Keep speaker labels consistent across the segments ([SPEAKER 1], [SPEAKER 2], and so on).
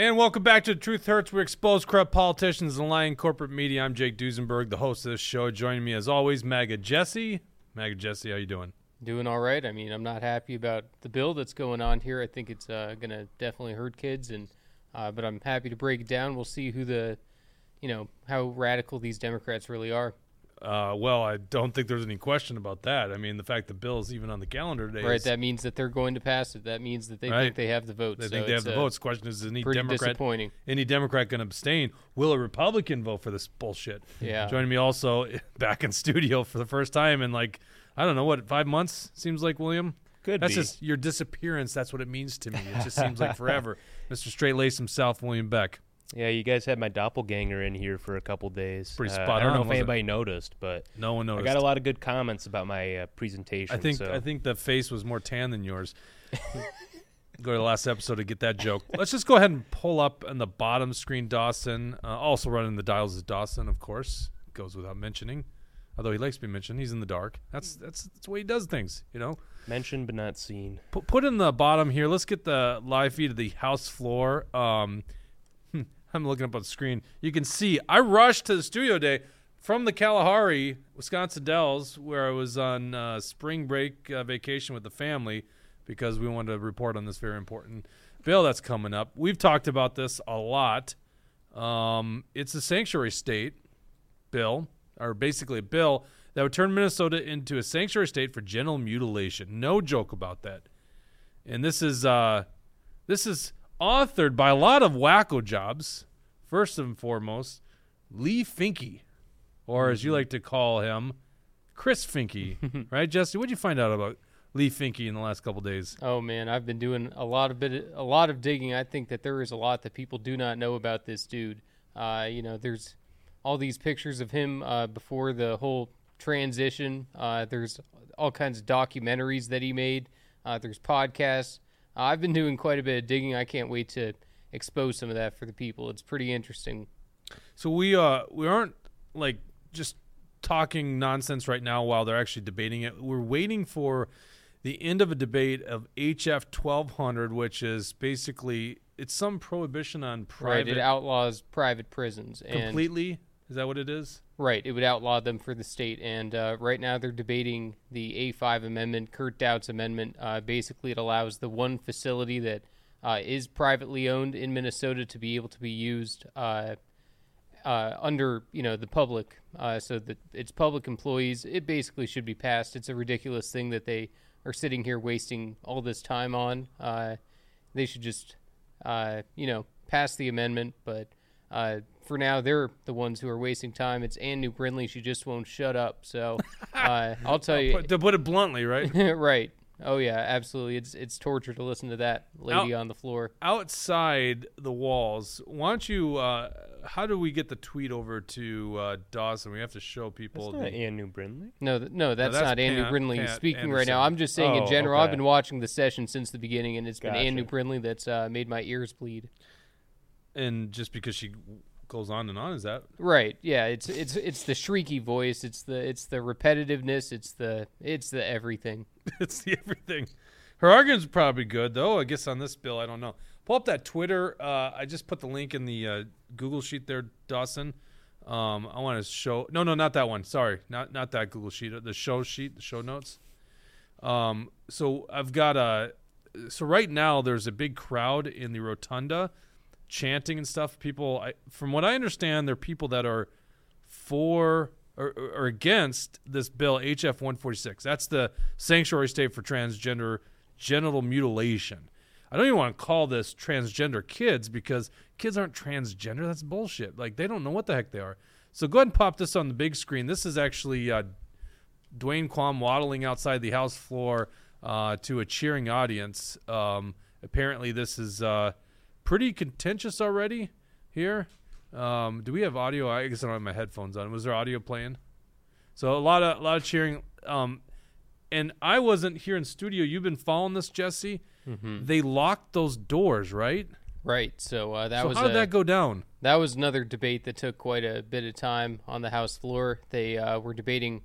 [SPEAKER 1] And welcome back to Truth Hurts. We expose corrupt politicians and lying corporate media. I'm Jake Duesenberg, the host of this show. Joining me as always, Maga Jesse. Maga Jesse, how you doing?
[SPEAKER 2] Doing all right. I mean, I'm not happy about the bill that's going on here. I think it's uh, going to definitely hurt kids, and uh, but I'm happy to break it down. We'll see who the, you know, how radical these Democrats really are.
[SPEAKER 1] Uh, well, I don't think there's any question about that. I mean, the fact the bill is even on the calendar today.
[SPEAKER 2] Right.
[SPEAKER 1] is-
[SPEAKER 2] That means that they're going to pass it. That means that they
[SPEAKER 1] Right.
[SPEAKER 2] think they have the votes.
[SPEAKER 1] they
[SPEAKER 2] So
[SPEAKER 1] think they have the votes. Question is, is any Democrat
[SPEAKER 2] disappointing.
[SPEAKER 1] any Democrat going to abstain? Will a Republican vote for this bullshit?
[SPEAKER 2] Yeah.
[SPEAKER 1] Joining me also back in studio for the first time in like I don't know what five months seems like William.
[SPEAKER 3] Could
[SPEAKER 1] That's
[SPEAKER 3] be.
[SPEAKER 1] just your disappearance. That's what it means to me. It just seems like forever. Mr. Straight Lace himself, William Beck.
[SPEAKER 3] Yeah, you guys had my doppelganger in here for a couple days.
[SPEAKER 1] Pretty
[SPEAKER 3] Uh,
[SPEAKER 1] spot
[SPEAKER 3] I don't
[SPEAKER 1] on,
[SPEAKER 3] know if
[SPEAKER 1] wasn't it?
[SPEAKER 3] anybody noticed, but
[SPEAKER 1] No one noticed.
[SPEAKER 3] I got a lot of good comments about my uh, presentation.
[SPEAKER 1] I think
[SPEAKER 3] so.
[SPEAKER 1] I think the face was more tan than yours. go to the last episode to get that joke. Let's just go ahead and pull up on the bottom screen Dawson. Uh, also running the dials is Dawson, of course. Goes without mentioning. Although he likes to be mentioned, he's in the dark. That's that's that's the way he does things, you know.
[SPEAKER 3] mentioned but not seen.
[SPEAKER 1] Put put in the bottom here. Let's get the live feed of the house floor. Um, I'm looking up on the screen. You can see I rushed to the studio day from the Kalahari, Wisconsin Dells, where I was on uh, spring break uh, vacation with the family because we wanted to report on this very important bill that's coming up. We've talked about this a lot. Um, it's a sanctuary state bill, or basically a bill that would turn Minnesota into a sanctuary state for genital mutilation. No joke about that. And this is uh, this is authored by a lot of wacko jobs. First and foremost, Leigh Finke, or as you like to call him, Chris Finke. right, Jesse? What'd you find out about Leigh Finke in the last couple days?
[SPEAKER 2] Oh man, I've been doing a lot of bit, a lot of digging. I think that there is a lot that people do not know about this dude. Uh, you know, there's all these pictures of him uh, before the whole transition. Uh, there's all kinds of documentaries that he made. Uh, there's podcasts. Uh, I've been doing quite a bit of digging. I can't wait to expose some of that for the people. It's pretty interesting.
[SPEAKER 1] So we uh we aren't like just talking nonsense right now while they're actually debating it. We're waiting for the end of a debate of HF 1200, which is basically it's some prohibition on private. Right?
[SPEAKER 2] It outlaws private prisons and
[SPEAKER 1] completely. Is that what it is?
[SPEAKER 2] Right, it would outlaw them for the state, and uh, right now they're debating the A5 amendment, Kurt Daudt's amendment. Uh, basically, it allows the one facility that uh, is privately owned in Minnesota to be able to be used uh, uh, under, you know, the public, uh, so that it's public employees. It basically should be passed. It's a ridiculous thing that they are sitting here wasting all this time on. They should just, you know, pass the amendment, but. For now, they're the ones who are wasting time. It's Anne Neu Brindley. She just won't shut up. So uh, I'll tell you,
[SPEAKER 1] Put- to put it bluntly, right?
[SPEAKER 2] right? Oh yeah, absolutely. It's it's torture to listen to that lady
[SPEAKER 1] Out-
[SPEAKER 2] on the floor.
[SPEAKER 1] Outside the walls, why don't you? Uh, how do we get the tweet over to uh, Dawson? We have to show people.
[SPEAKER 3] That's not
[SPEAKER 1] the,
[SPEAKER 3] Anne Neu Brindley.
[SPEAKER 2] No, th- no, that's,
[SPEAKER 1] that's
[SPEAKER 2] not Anne
[SPEAKER 1] Neu
[SPEAKER 2] Brindley
[SPEAKER 1] Pat
[SPEAKER 2] speaking right now. I'm just saying in
[SPEAKER 3] Oh,
[SPEAKER 2] general. I've been watching the session since the beginning, and it's been Anne
[SPEAKER 3] Neu
[SPEAKER 2] Brindley that's uh, made my ears bleed.
[SPEAKER 1] and just because she goes on and on, is that
[SPEAKER 2] Right? Yeah. It's it's it's the shrieky voice. It's the it's the repetitiveness. It's the it's the everything.
[SPEAKER 1] it's the everything. Her argument's probably good though. I guess on this bill, I don't know. Pull up that Twitter. Uh, I just put the link in the uh, Google sheet there, Dawson. Um, I want to show. No, no, not that one. Sorry, not not that Google sheet. The show sheet, the show notes. Um, so I've got a. So right now, there's a big crowd in the rotunda, chanting and stuff. People, I, from what I understand, they're people that are for or, or against this bill HF 146. That's the sanctuary state for transgender genital mutilation. I don't even want to call this transgender kids because kids aren't transgender. That's bullshit. Like they don't know what the heck they are. So go ahead and pop this on the big screen. This is actually uh, Duane Quam waddling outside the house floor uh, to a cheering audience. Um, apparently, this is uh, pretty contentious already here. Um, do we have audio? I guess I don't have my headphones on. Was there audio playing? So a lot of a lot of cheering. Um, and I wasn't here in studio. You've been following this, Jesse. They locked those doors, right?
[SPEAKER 2] Right. So uh, that
[SPEAKER 1] so
[SPEAKER 2] was
[SPEAKER 1] how did
[SPEAKER 2] a-
[SPEAKER 1] that go down?
[SPEAKER 2] That was another debate that took quite a bit of time on the House floor. They uh, were debating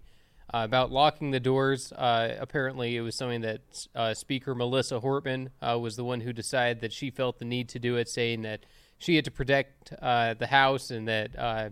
[SPEAKER 2] uh, about locking the doors. Uh, apparently, it was something that uh, Speaker Melissa Hortman uh, was the one who decided that she felt the need to do it, saying that she had to protect uh, the house and that uh,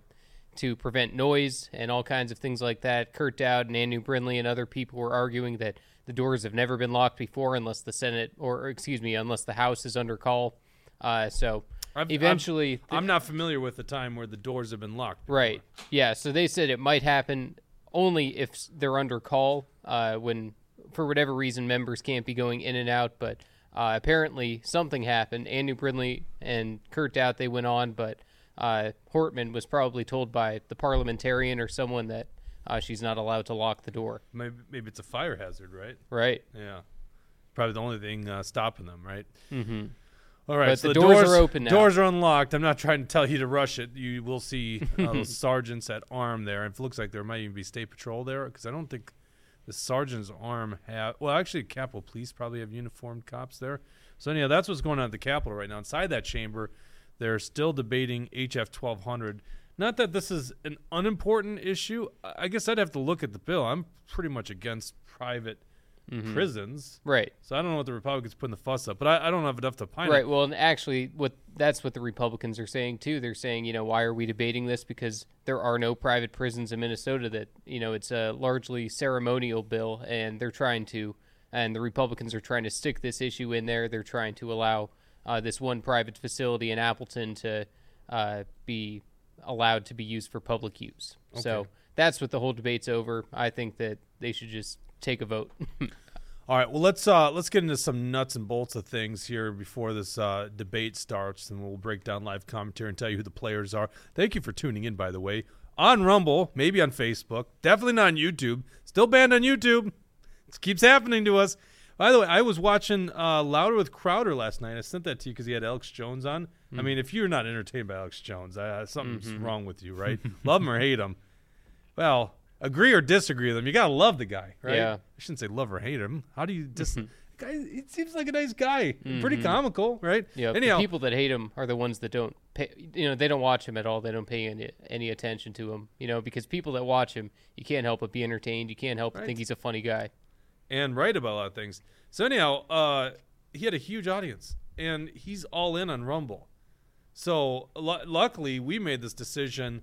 [SPEAKER 2] to prevent noise and all kinds of things like that. Kurt Daudt and Anne Neu Brindley and other people were arguing that the doors have never been locked before unless the Senate or excuse me unless the House is under call. Uh, so
[SPEAKER 1] I've-
[SPEAKER 2] eventually,
[SPEAKER 1] I'm not familiar with the time where the doors have been locked.
[SPEAKER 2] Right. Yeah. So they said it might happen only if they're under call, uh, when for whatever reason members can't be going in and out. But uh, apparently something happened. Anne Neu Brindley and Kurt Daudt they went on, but uh, Hortman was probably told by the parliamentarian or someone that uh, she's not allowed to lock the door.
[SPEAKER 1] Maybe, maybe it's a fire hazard, right?
[SPEAKER 2] Right.
[SPEAKER 1] Yeah. Probably the only thing uh, stopping them, right?
[SPEAKER 2] Mm-hmm.
[SPEAKER 1] All right,
[SPEAKER 2] But
[SPEAKER 1] so
[SPEAKER 2] the
[SPEAKER 1] the,
[SPEAKER 2] doors are open now.
[SPEAKER 1] Doors are unlocked. I'm not trying to tell you to rush it. You will see uh, sergeants at arm there. It looks like there might even be state patrol there because I don't think the sergeant's arm have. Well, actually, Capitol Police probably have uniformed cops there. So anyhow, that's what's going on at the Capitol right now. Inside that chamber, they're still debating HF 1200. Not that this is an unimportant issue. I guess I'd have to look at the bill. I'm pretty much against private prisons.
[SPEAKER 2] Right.
[SPEAKER 1] So I don't know what the Republicans put in the fuss up, but I, I don't have enough to pine.
[SPEAKER 2] Right. Well, and actually, what that's what the Republicans are saying too. They're saying, you know, why are we debating this? Because there are no private prisons in Minnesota. That you know, it's a largely ceremonial bill, and they're trying to, and the Republicans are trying to stick this issue in there. They're trying to allow uh, this one private facility in Appleton to uh, be allowed to be used for public use. So that's what the whole debate's over. I think that they should just take a vote.
[SPEAKER 1] All right, well let's uh let's get into some nuts and bolts of things here before this uh, debate starts, and we'll break down live commentary and tell you who the players are. Thank you for tuning in, by the way, on Rumble, maybe on Facebook, definitely not on YouTube. Still banned on YouTube. It keeps happening to us. By the way, I was watching uh, Louder with Crowder last night. I sent that to you because he had Alex Jones on. I mean, if you're not entertained by Alex Jones, uh, something's wrong with you, right? Love him or hate him. Well, agree or disagree with him. You gotta love the guy, right?
[SPEAKER 2] Yeah.
[SPEAKER 1] I shouldn't say love or hate him. How do you just? guy, he seems like a nice guy. Pretty comical, right?
[SPEAKER 2] Yeah,
[SPEAKER 1] Anyhow,
[SPEAKER 2] the people that hate him are the ones that don't pay. You know, they don't watch him at all. They don't pay any any attention to him. You know, because people that watch him, you can't help but be entertained. You can't help but think he's a funny guy.
[SPEAKER 1] and right about a lot of things. So anyhow, uh, he had a huge audience, and he's all in on Rumble. So lu luckily, we made this decision.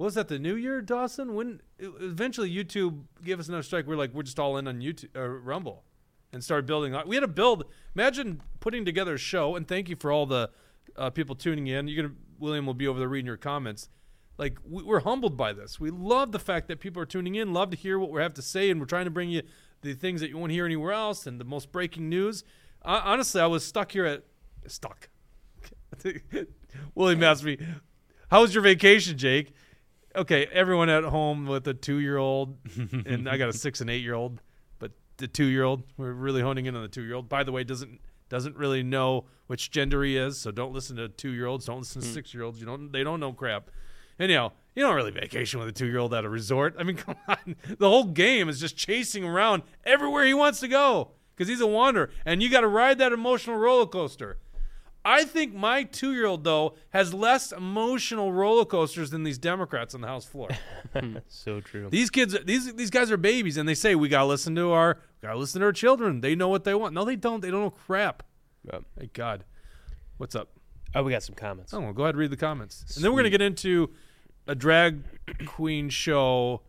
[SPEAKER 1] Was that the New Year, Dawson? When eventually YouTube gave us another strike, we're like, we're just all in on YouTube, uh, Rumble, and started building. We had to build. Imagine putting together a show, and thank you for all the uh, people tuning in. You're gonna William will be over there reading your comments. Like we, we're humbled by this. We love the fact that people are tuning in, love to hear what we have to say, and we're trying to bring you the things that you won't hear anywhere else and the most breaking news. Honestly, I was stuck here at stuck. William asked me, "How was your vacation, Jake?" Okay, everyone at home with a two-year-old, and I got a six and eight-year-old, but the two-year-old, we're really honing in on the two-year-old. By the way, doesn't doesn't really know which gender he is, so don't listen to two-year-olds. Don't listen to hmm. six-year-olds. You don't they don't know crap. Anyhow, you don't really vacation with a two-year-old at a resort. I mean, come on. The whole game is just chasing around everywhere he wants to go because he's a wanderer, and you got to ride that emotional roller coaster. I think my two year old, though, has less emotional roller coasters than these Democrats on the House floor.
[SPEAKER 3] so true.
[SPEAKER 1] these kids, these these guys are babies, and they say we gotta listen to our gotta listen to our children. They know what they want. No, they don't. They don't know crap.
[SPEAKER 3] Yep.
[SPEAKER 1] Thank God. What's up?
[SPEAKER 3] Oh, we got some comments.
[SPEAKER 1] Oh, well, go ahead and read the comments, and then we're gonna get into a drag queen show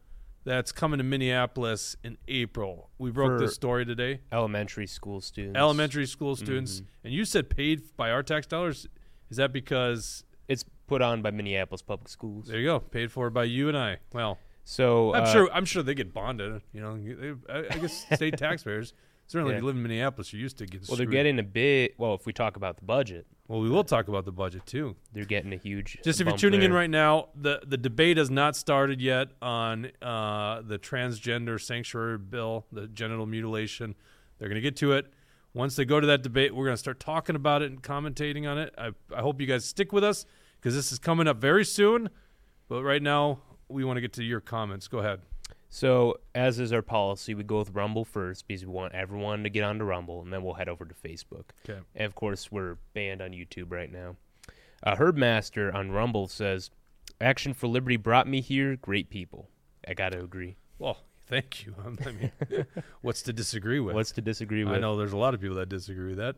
[SPEAKER 1] that's coming to Minneapolis in April. We broke
[SPEAKER 3] For-
[SPEAKER 1] this story today.
[SPEAKER 3] Elementary school students.
[SPEAKER 1] Elementary school students, and you said paid by our tax dollars. Is that because
[SPEAKER 3] It's put on by Minneapolis Public Schools.
[SPEAKER 1] There you go. Paid for by you and I. Well,
[SPEAKER 3] So
[SPEAKER 1] I'm
[SPEAKER 3] uh,
[SPEAKER 1] sure. I'm sure they get bonded. You know, I, I guess state taxpayers. Certainly, if you live in Minneapolis, you're used to getting.
[SPEAKER 3] Well, they're getting a bit. Well, if we talk about the budget,
[SPEAKER 1] Well, we will talk about the budget too.
[SPEAKER 3] they're getting a huge.
[SPEAKER 1] Just if you're tuning in right now, the the debate has not started yet on uh, the transgender sanctuary bill, the genital mutilation. They're going to get to it. Once they go to that debate, we're going to start talking about it and commentating on it. I, I hope you guys stick with us because this is coming up very soon. But right now, we want to get to your comments. Go ahead.
[SPEAKER 3] So, as is our policy, we go with Rumble first because we want everyone to get onto Rumble, and then we'll head over to Facebook.
[SPEAKER 1] Okay.
[SPEAKER 3] And of course, we're banned on YouTube right now. Uh, Herbmaster on Rumble says, "Action for Liberty brought me here. Great people." I got to agree.
[SPEAKER 1] Well, thank you. I mean, what's to disagree with?
[SPEAKER 3] What's to disagree with?
[SPEAKER 1] I know there's a lot of people that disagree with that.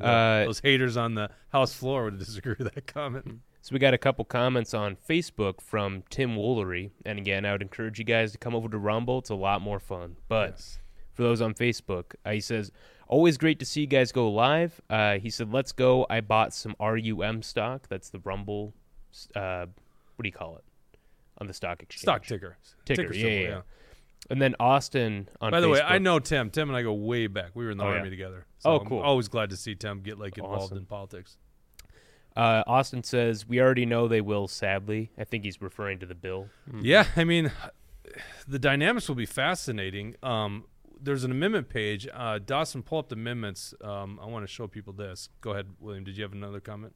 [SPEAKER 3] Uh,
[SPEAKER 1] those haters on the House floor would disagree with that comment.
[SPEAKER 3] So we got a couple comments on Facebook from Tim Woolery, and again, I would encourage you guys to come over to Rumble. It's a lot more fun. But
[SPEAKER 1] Yes.
[SPEAKER 3] for those on Facebook, uh, he says, "Always great to see you guys go live." Uh, he said, "Let's go." I bought some RUM stock. That's the Rumble. Uh, what do you call it on the stock exchange?
[SPEAKER 1] stock ticker,
[SPEAKER 3] Ticker, yeah,
[SPEAKER 1] symbol,
[SPEAKER 3] yeah, yeah. And then Austin on.
[SPEAKER 1] By the way, I know Tim. Tim and I go way back. We were in the
[SPEAKER 3] Oh, yeah.
[SPEAKER 1] army together.
[SPEAKER 3] Oh,
[SPEAKER 1] I'm
[SPEAKER 3] cool.
[SPEAKER 1] always glad to see Tim get like involved
[SPEAKER 3] Awesome.
[SPEAKER 1] in politics.
[SPEAKER 3] Uh, Austin says we already know they will. Sadly, I think he's referring to the bill.
[SPEAKER 1] Yeah, I mean, the dynamics will be fascinating. Um, there's an amendment page. Uh, Dawson, pull up the amendments. Um, I want to show people this. Go ahead, William. Did you have another comment?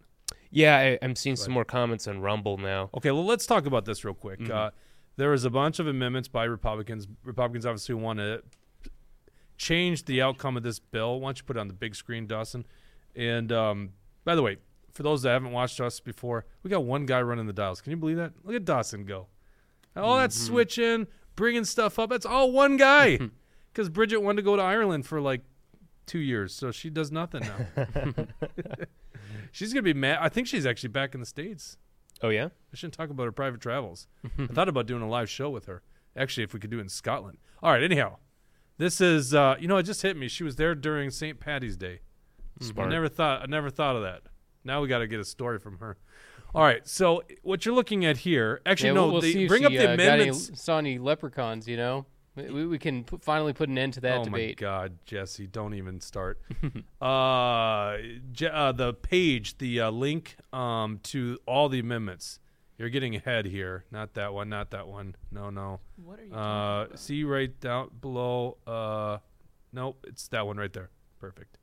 [SPEAKER 3] Yeah, I, I'm seeing some more comments on Rumble now.
[SPEAKER 1] Okay, well, let's talk about this real quick.
[SPEAKER 3] Mm-hmm.
[SPEAKER 1] Uh, there was a bunch of amendments by Republicans. Republicans obviously want to change the outcome of this bill. Why don't you put it on the big screen, Dawson? And um, by the way, for those that haven't watched us before, we got one guy running the dials. Can you believe that? Look at Dawson go. All that
[SPEAKER 3] Mm-hmm.
[SPEAKER 1] switching, bringing stuff up. That's all one guy. Because Bridget wanted to go to Ireland for like two years, so she does nothing now. she's gonna be mad. I think she's actually back in the states.
[SPEAKER 3] Oh yeah,
[SPEAKER 1] I shouldn't talk about her private travels. I thought about doing a live show with her. Actually, if we could do it in Scotland. All right. Anyhow, this is uh, you know it just hit me. She was there during St. Patty's Day. I never thought I never thought of that. Now we got to get a story from her. All right. So what you're looking at here, actually,
[SPEAKER 2] yeah,
[SPEAKER 1] no,
[SPEAKER 2] we'll, we'll
[SPEAKER 1] they
[SPEAKER 2] if
[SPEAKER 1] bring
[SPEAKER 2] she,
[SPEAKER 1] up the
[SPEAKER 2] uh, got any,
[SPEAKER 1] amendments.
[SPEAKER 2] saw any leprechauns. You know, we, we can put, finally put an end to that
[SPEAKER 1] oh
[SPEAKER 2] debate.
[SPEAKER 1] my God, Jesse, don't even start. uh, Je- uh, the page, the uh, link um, to all the amendments. You're getting ahead here. Not that one. Not that one. No, no.
[SPEAKER 4] What are you
[SPEAKER 1] Uh, see right down below. Uh, nope, it's that one right there. Perfect.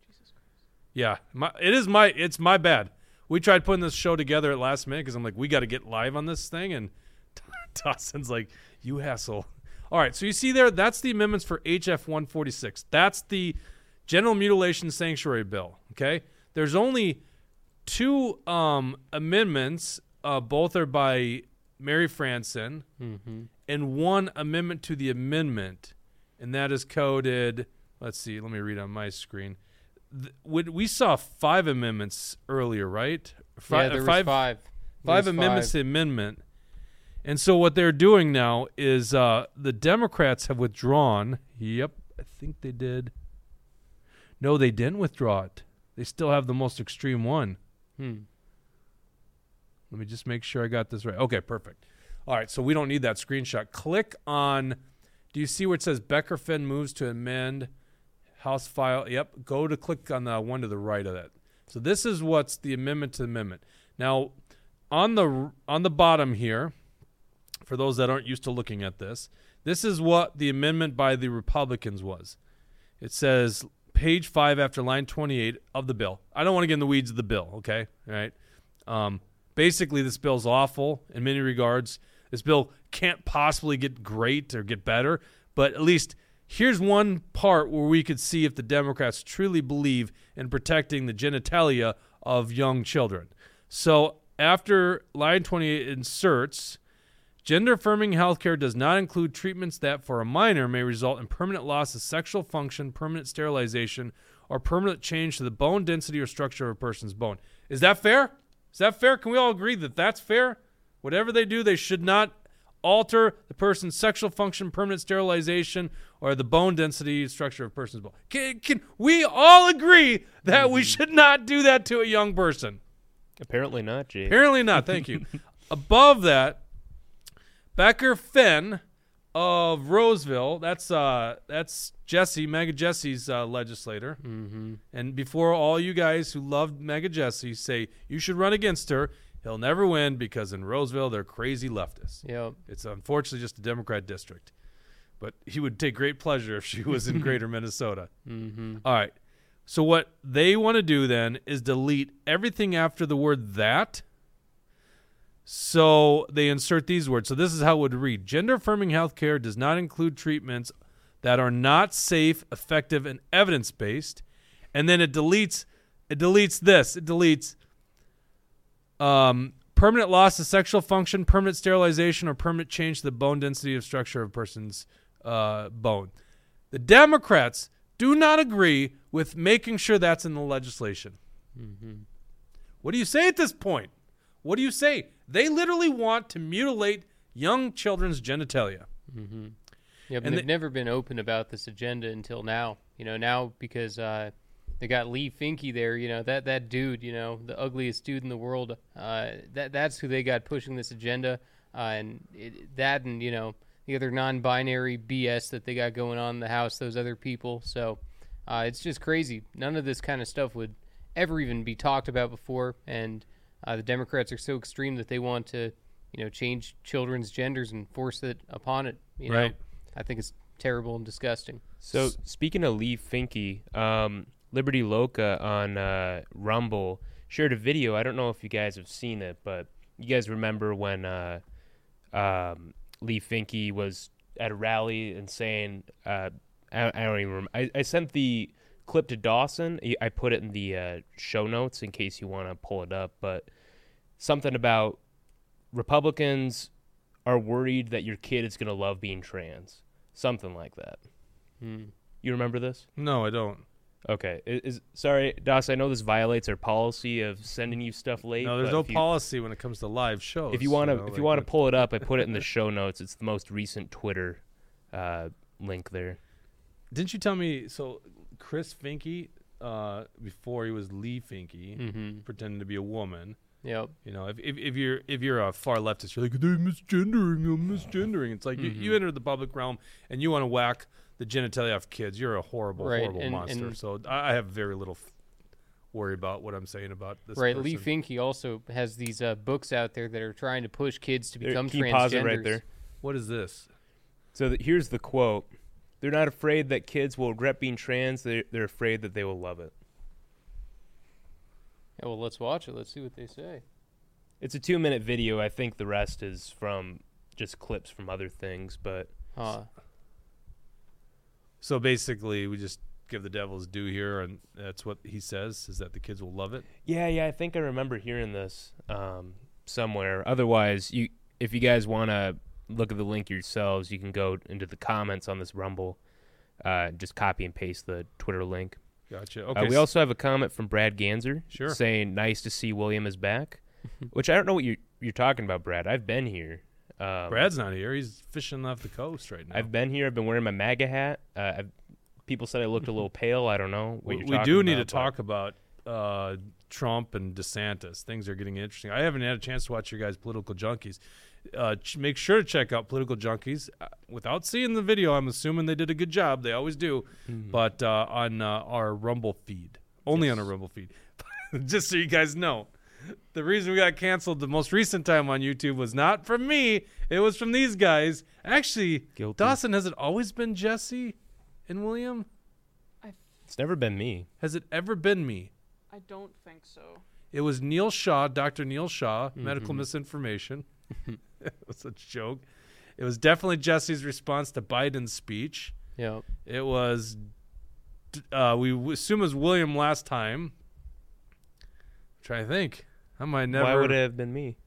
[SPEAKER 1] Yeah, my, it is my. It's my bad. We tried putting this show together at last minute because I'm like, we got to get live on this thing, and Dawson's like, you hassle. All right, so you see there, that's the amendments for HF 146. That's the General Mutilation Sanctuary Bill. Okay, there's only two um, amendments. Uh, both are by Mary Franson
[SPEAKER 2] Mm-hmm.
[SPEAKER 1] and one amendment to the amendment, and that is coded. Let's see. Let me read on my screen. Th- when- we saw five amendments earlier, right? Fi-
[SPEAKER 2] yeah, there
[SPEAKER 1] five,
[SPEAKER 2] was five.
[SPEAKER 1] Five amendments the amendment. And so what they're doing now is uh, the Democrats have withdrawn. Yep, I think they did. No, they didn't withdraw it. They still have the most extreme one.
[SPEAKER 2] Hmm.
[SPEAKER 1] Let me just make sure I got this right. Okay, perfect. All right, so we don't need that screenshot. Click on. Do you see where it says Becker Finn moves to amend House file? Yep. Go to click on the one to the right of that. So this is what's the amendment to the amendment. Now, on the on the bottom here, for those that aren't used to looking at this, this is what the amendment by the Republicans was. It says page five after line 28 of the bill. I don't want to get in the weeds of the bill, okay? All right. Um, basically, this bill's awful in many regards. This bill can't possibly get great or get better, but at least here's one part where we could see if the Democrats truly believe in protecting the genitalia of young children. So after line 28 inserts, Gender affirming healthcare does not include treatments that, for a minor, may result in permanent loss of sexual function, permanent sterilization, or permanent change to the bone density or structure of a person's bone. Is that fair? Is that fair? Can we all agree that that's fair? Whatever they do, they should not alter the person's sexual function, permanent sterilization, or the bone density structure of a person's bone. Can, can we all agree that we should not do that to a young person?
[SPEAKER 3] apparently not, Jake.
[SPEAKER 1] Apparently not. Thank you. Above that, Becker Finn of Roseville. That's uh, that's Jesse, Mega Jesse's uh, legislator.
[SPEAKER 2] Mm-hmm.
[SPEAKER 1] And before all you guys who love Mega Jesse say you should run against her, he'll never win because in Roseville they're crazy leftists.
[SPEAKER 2] Yep.
[SPEAKER 1] It's unfortunately just a Democrat district. But he would take great pleasure if she was in greater Minnesota.
[SPEAKER 2] Mm-hmm.
[SPEAKER 1] All right. So what they want to do then is delete everything after the word that. So they insert these words. So this is how it would read. Gender affirming healthcare does not include treatments that are not safe, effective, and evidence based. And then it deletes it deletes this. It deletes um, permanent loss of sexual function, permanent sterilization, or permanent change to the bone density of structure of a person's uh, bone. The Democrats do not agree with making sure that's in the legislation.
[SPEAKER 2] Mm-hmm.
[SPEAKER 1] What do you say at this point? What do you say? They literally want to mutilate young children's genitalia.
[SPEAKER 2] Mm-hmm. Yeah, but
[SPEAKER 1] And
[SPEAKER 2] they've
[SPEAKER 1] the-
[SPEAKER 2] never been open about this agenda until now. You know, now because uh, they got Leigh Finke there. You know that that dude. You know, the ugliest dude in the world. Uh, that that's who they got pushing this agenda. Uh, and it, that and you know the other non-binary BS that they got going on in the House. Those other people. So uh, it's just crazy. None of this kind of stuff would ever even be talked about before. And uh, the Democrats are so extreme that they want to, you know, change children's genders and force it upon it. You know?
[SPEAKER 1] Right.
[SPEAKER 2] I think it's terrible and disgusting.
[SPEAKER 3] So speaking of Leigh Finke, um, Liberty Loca on uh, Rumble shared a video. I don't know if you guys have seen it, but you guys remember when uh, um, Leigh Finke was at a rally and saying, uh, I, I don't even remember. I, I sent the clip to Dawson. I- put it in the uh, show notes in case you want to pull it up, but something about Republicans are worried that your kid is going to love being trans. Something like that.
[SPEAKER 2] Hmm.
[SPEAKER 3] You remember this?
[SPEAKER 1] No, I don't.
[SPEAKER 3] Okay. Is, is sorry, Dos. I know this violates our policy of sending you stuff late.
[SPEAKER 1] No, there's no
[SPEAKER 3] you,
[SPEAKER 1] policy when it comes to live shows.
[SPEAKER 3] If you want to,
[SPEAKER 1] know,
[SPEAKER 3] if
[SPEAKER 1] like
[SPEAKER 3] you want to pull it up, I put it in the show notes. It's the most recent Twitter uh, link there.
[SPEAKER 1] didn't you tell me? So Chris Finke, uh, before he was Leigh Finke,
[SPEAKER 2] Mm-hmm.
[SPEAKER 1] pretending to be a woman.
[SPEAKER 2] Yep.
[SPEAKER 1] You know, if, if, if you're if you're a far leftist, you're like they're misgendering, I'm misgendering. It's like
[SPEAKER 2] Mm-hmm.
[SPEAKER 1] you enter the public realm and you want to whack the genitalia off kids. You're a horrible,
[SPEAKER 2] Right,
[SPEAKER 1] horrible
[SPEAKER 2] and-
[SPEAKER 1] monster.
[SPEAKER 2] and-
[SPEAKER 1] so I, I have very little f- worry about what I'm saying about this.
[SPEAKER 2] Right.
[SPEAKER 1] person.
[SPEAKER 2] Leigh Finke also has these uh, books out there that are trying to push kids to become
[SPEAKER 3] can
[SPEAKER 2] transgenders.
[SPEAKER 3] pause right there?
[SPEAKER 1] What is this?
[SPEAKER 3] So th- here's the quote: "They're not afraid that kids will regret being trans. They're they're afraid that they will love it."
[SPEAKER 2] Yeah, well, let's watch it. Let's see what they say.
[SPEAKER 3] It's a two minute video. I think the rest is from just clips from other things, but
[SPEAKER 2] Huh.
[SPEAKER 1] So basically, we just give the devil's due here, and that's what he says: is that the kids will love it.
[SPEAKER 3] Yeah, yeah, I think I remember hearing this um, somewhere. Otherwise, you if you guys want to look at the link yourselves, you can go into the comments on this Rumble. Uh, just copy and paste the Twitter link.
[SPEAKER 1] Gotcha.
[SPEAKER 3] Uh,
[SPEAKER 1] Okay.
[SPEAKER 3] we also have a comment from Brad Ganser
[SPEAKER 1] Sure.
[SPEAKER 3] saying, "Nice to see William is back," which I don't know what you're you're talking about, Brad. I've been here. Um,
[SPEAKER 1] Brad's not here. He's fishing off the coast right now.
[SPEAKER 3] I've been here. I've been wearing my MAGA hat. Uh, I've, people said I looked a little pale. I don't know. What
[SPEAKER 1] we we do need to
[SPEAKER 3] about, but-
[SPEAKER 1] talk about uh, Trump and DeSantis. Things are getting interesting. I haven't had a chance to watch your guys' political junkies. Uh, ch- make sure to check out political junkies. Uh, without seeing the video, I'm assuming they did a good job. They always do.
[SPEAKER 3] Mm-hmm.
[SPEAKER 1] But uh, on uh, our Rumble feed, only on a Rumble feed, just so you guys know. The reason we got canceled the most recent time on YouTube was not from me. It was from these guys. Actually,
[SPEAKER 3] Guilty.
[SPEAKER 1] Dawson, has it always been Jesse and William?
[SPEAKER 3] I, It's never been me.
[SPEAKER 1] Has it ever been me?
[SPEAKER 4] I don't think so.
[SPEAKER 1] It was Neil Shaw, Dr. Neil Shaw, medical misinformation. it was a joke. It was definitely Jesse's response to Biden's speech.
[SPEAKER 2] Yep.
[SPEAKER 1] It was, uh, we w- assume it was William last time. try to think. I might never.
[SPEAKER 3] Why would it have been me?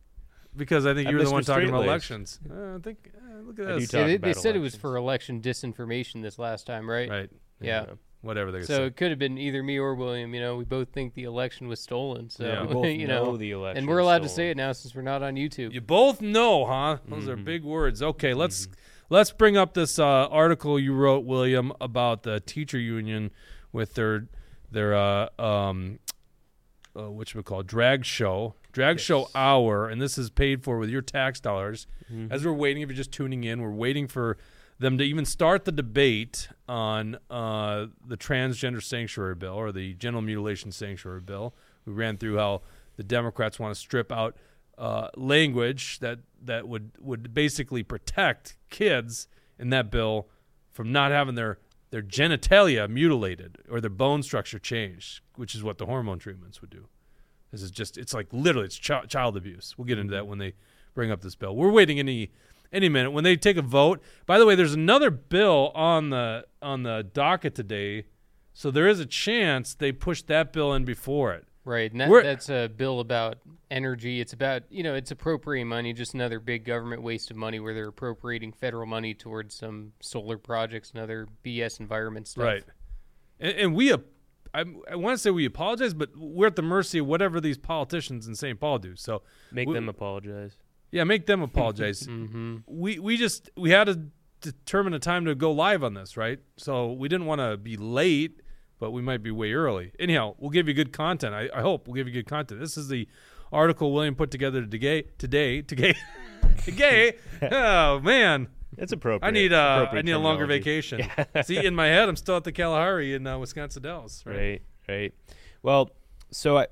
[SPEAKER 1] Because I think
[SPEAKER 3] I'm
[SPEAKER 1] you were the one talking about elections. Uh, I think. Uh, look at
[SPEAKER 3] I do
[SPEAKER 1] this.
[SPEAKER 2] Yeah, they, they said it was for election disinformation this last time, right?
[SPEAKER 1] Right.
[SPEAKER 2] Yeah.
[SPEAKER 1] Whatever they
[SPEAKER 2] So
[SPEAKER 1] say.
[SPEAKER 2] it could have been either me or William. You know, we both think the election was stolen. So
[SPEAKER 1] Yeah.
[SPEAKER 3] We both
[SPEAKER 2] you know,
[SPEAKER 3] the election.
[SPEAKER 2] and we're allowed to say it now since we're not on YouTube.
[SPEAKER 1] You both know, huh? Those are big words. Okay, let's let's bring up this uh, article you wrote, William, about the teacher union with their their uh, um, uh, what we call drag show, drag show hour, and this is paid for with your tax dollars. As we're waiting, if you're just tuning in, we're waiting for them to even start the debate on uh, the transgender sanctuary bill or the genital mutilation sanctuary bill. We ran through how the Democrats want to strip out uh, language that that would would basically protect kids in that bill from not having their their genitalia mutilated or their bone structure changed, which is what the hormone treatments would do. This is just it's like literally it's chi- child abuse. We'll get into that mm-hmm. when they bring up this bill. We're waiting any any minute when they take a vote. By the way, there's another bill on the on the docket today, so there is a chance they push that bill in before it.
[SPEAKER 2] Right, and that,
[SPEAKER 1] We're-
[SPEAKER 2] that's a bill about energy. It's about you know it's appropriating money, just another big government waste of money where they're appropriating federal money towards some solar projects and other BS environment stuff.
[SPEAKER 1] Right. And, and we I, I want to say we apologize, but we're at the mercy of whatever these politicians in St. Paul do. So
[SPEAKER 3] Make
[SPEAKER 1] We-
[SPEAKER 3] them apologize.
[SPEAKER 1] yeah, make them apologize.
[SPEAKER 2] Mm-hmm.
[SPEAKER 1] we we just we had to determine a time to go live on this, right? So we didn't want to be late, but we might be way early. Anyhow, we'll give you good content. I, I hope we'll give you good content. This is the article William put together today. Today, today, today. Oh man,
[SPEAKER 3] It's appropriate.
[SPEAKER 1] I need uh, I need a longer vacation. See, in my head, I'm still at the Kalahari in uh, Wisconsin Dells. Right?
[SPEAKER 3] Right, right. Well, so I,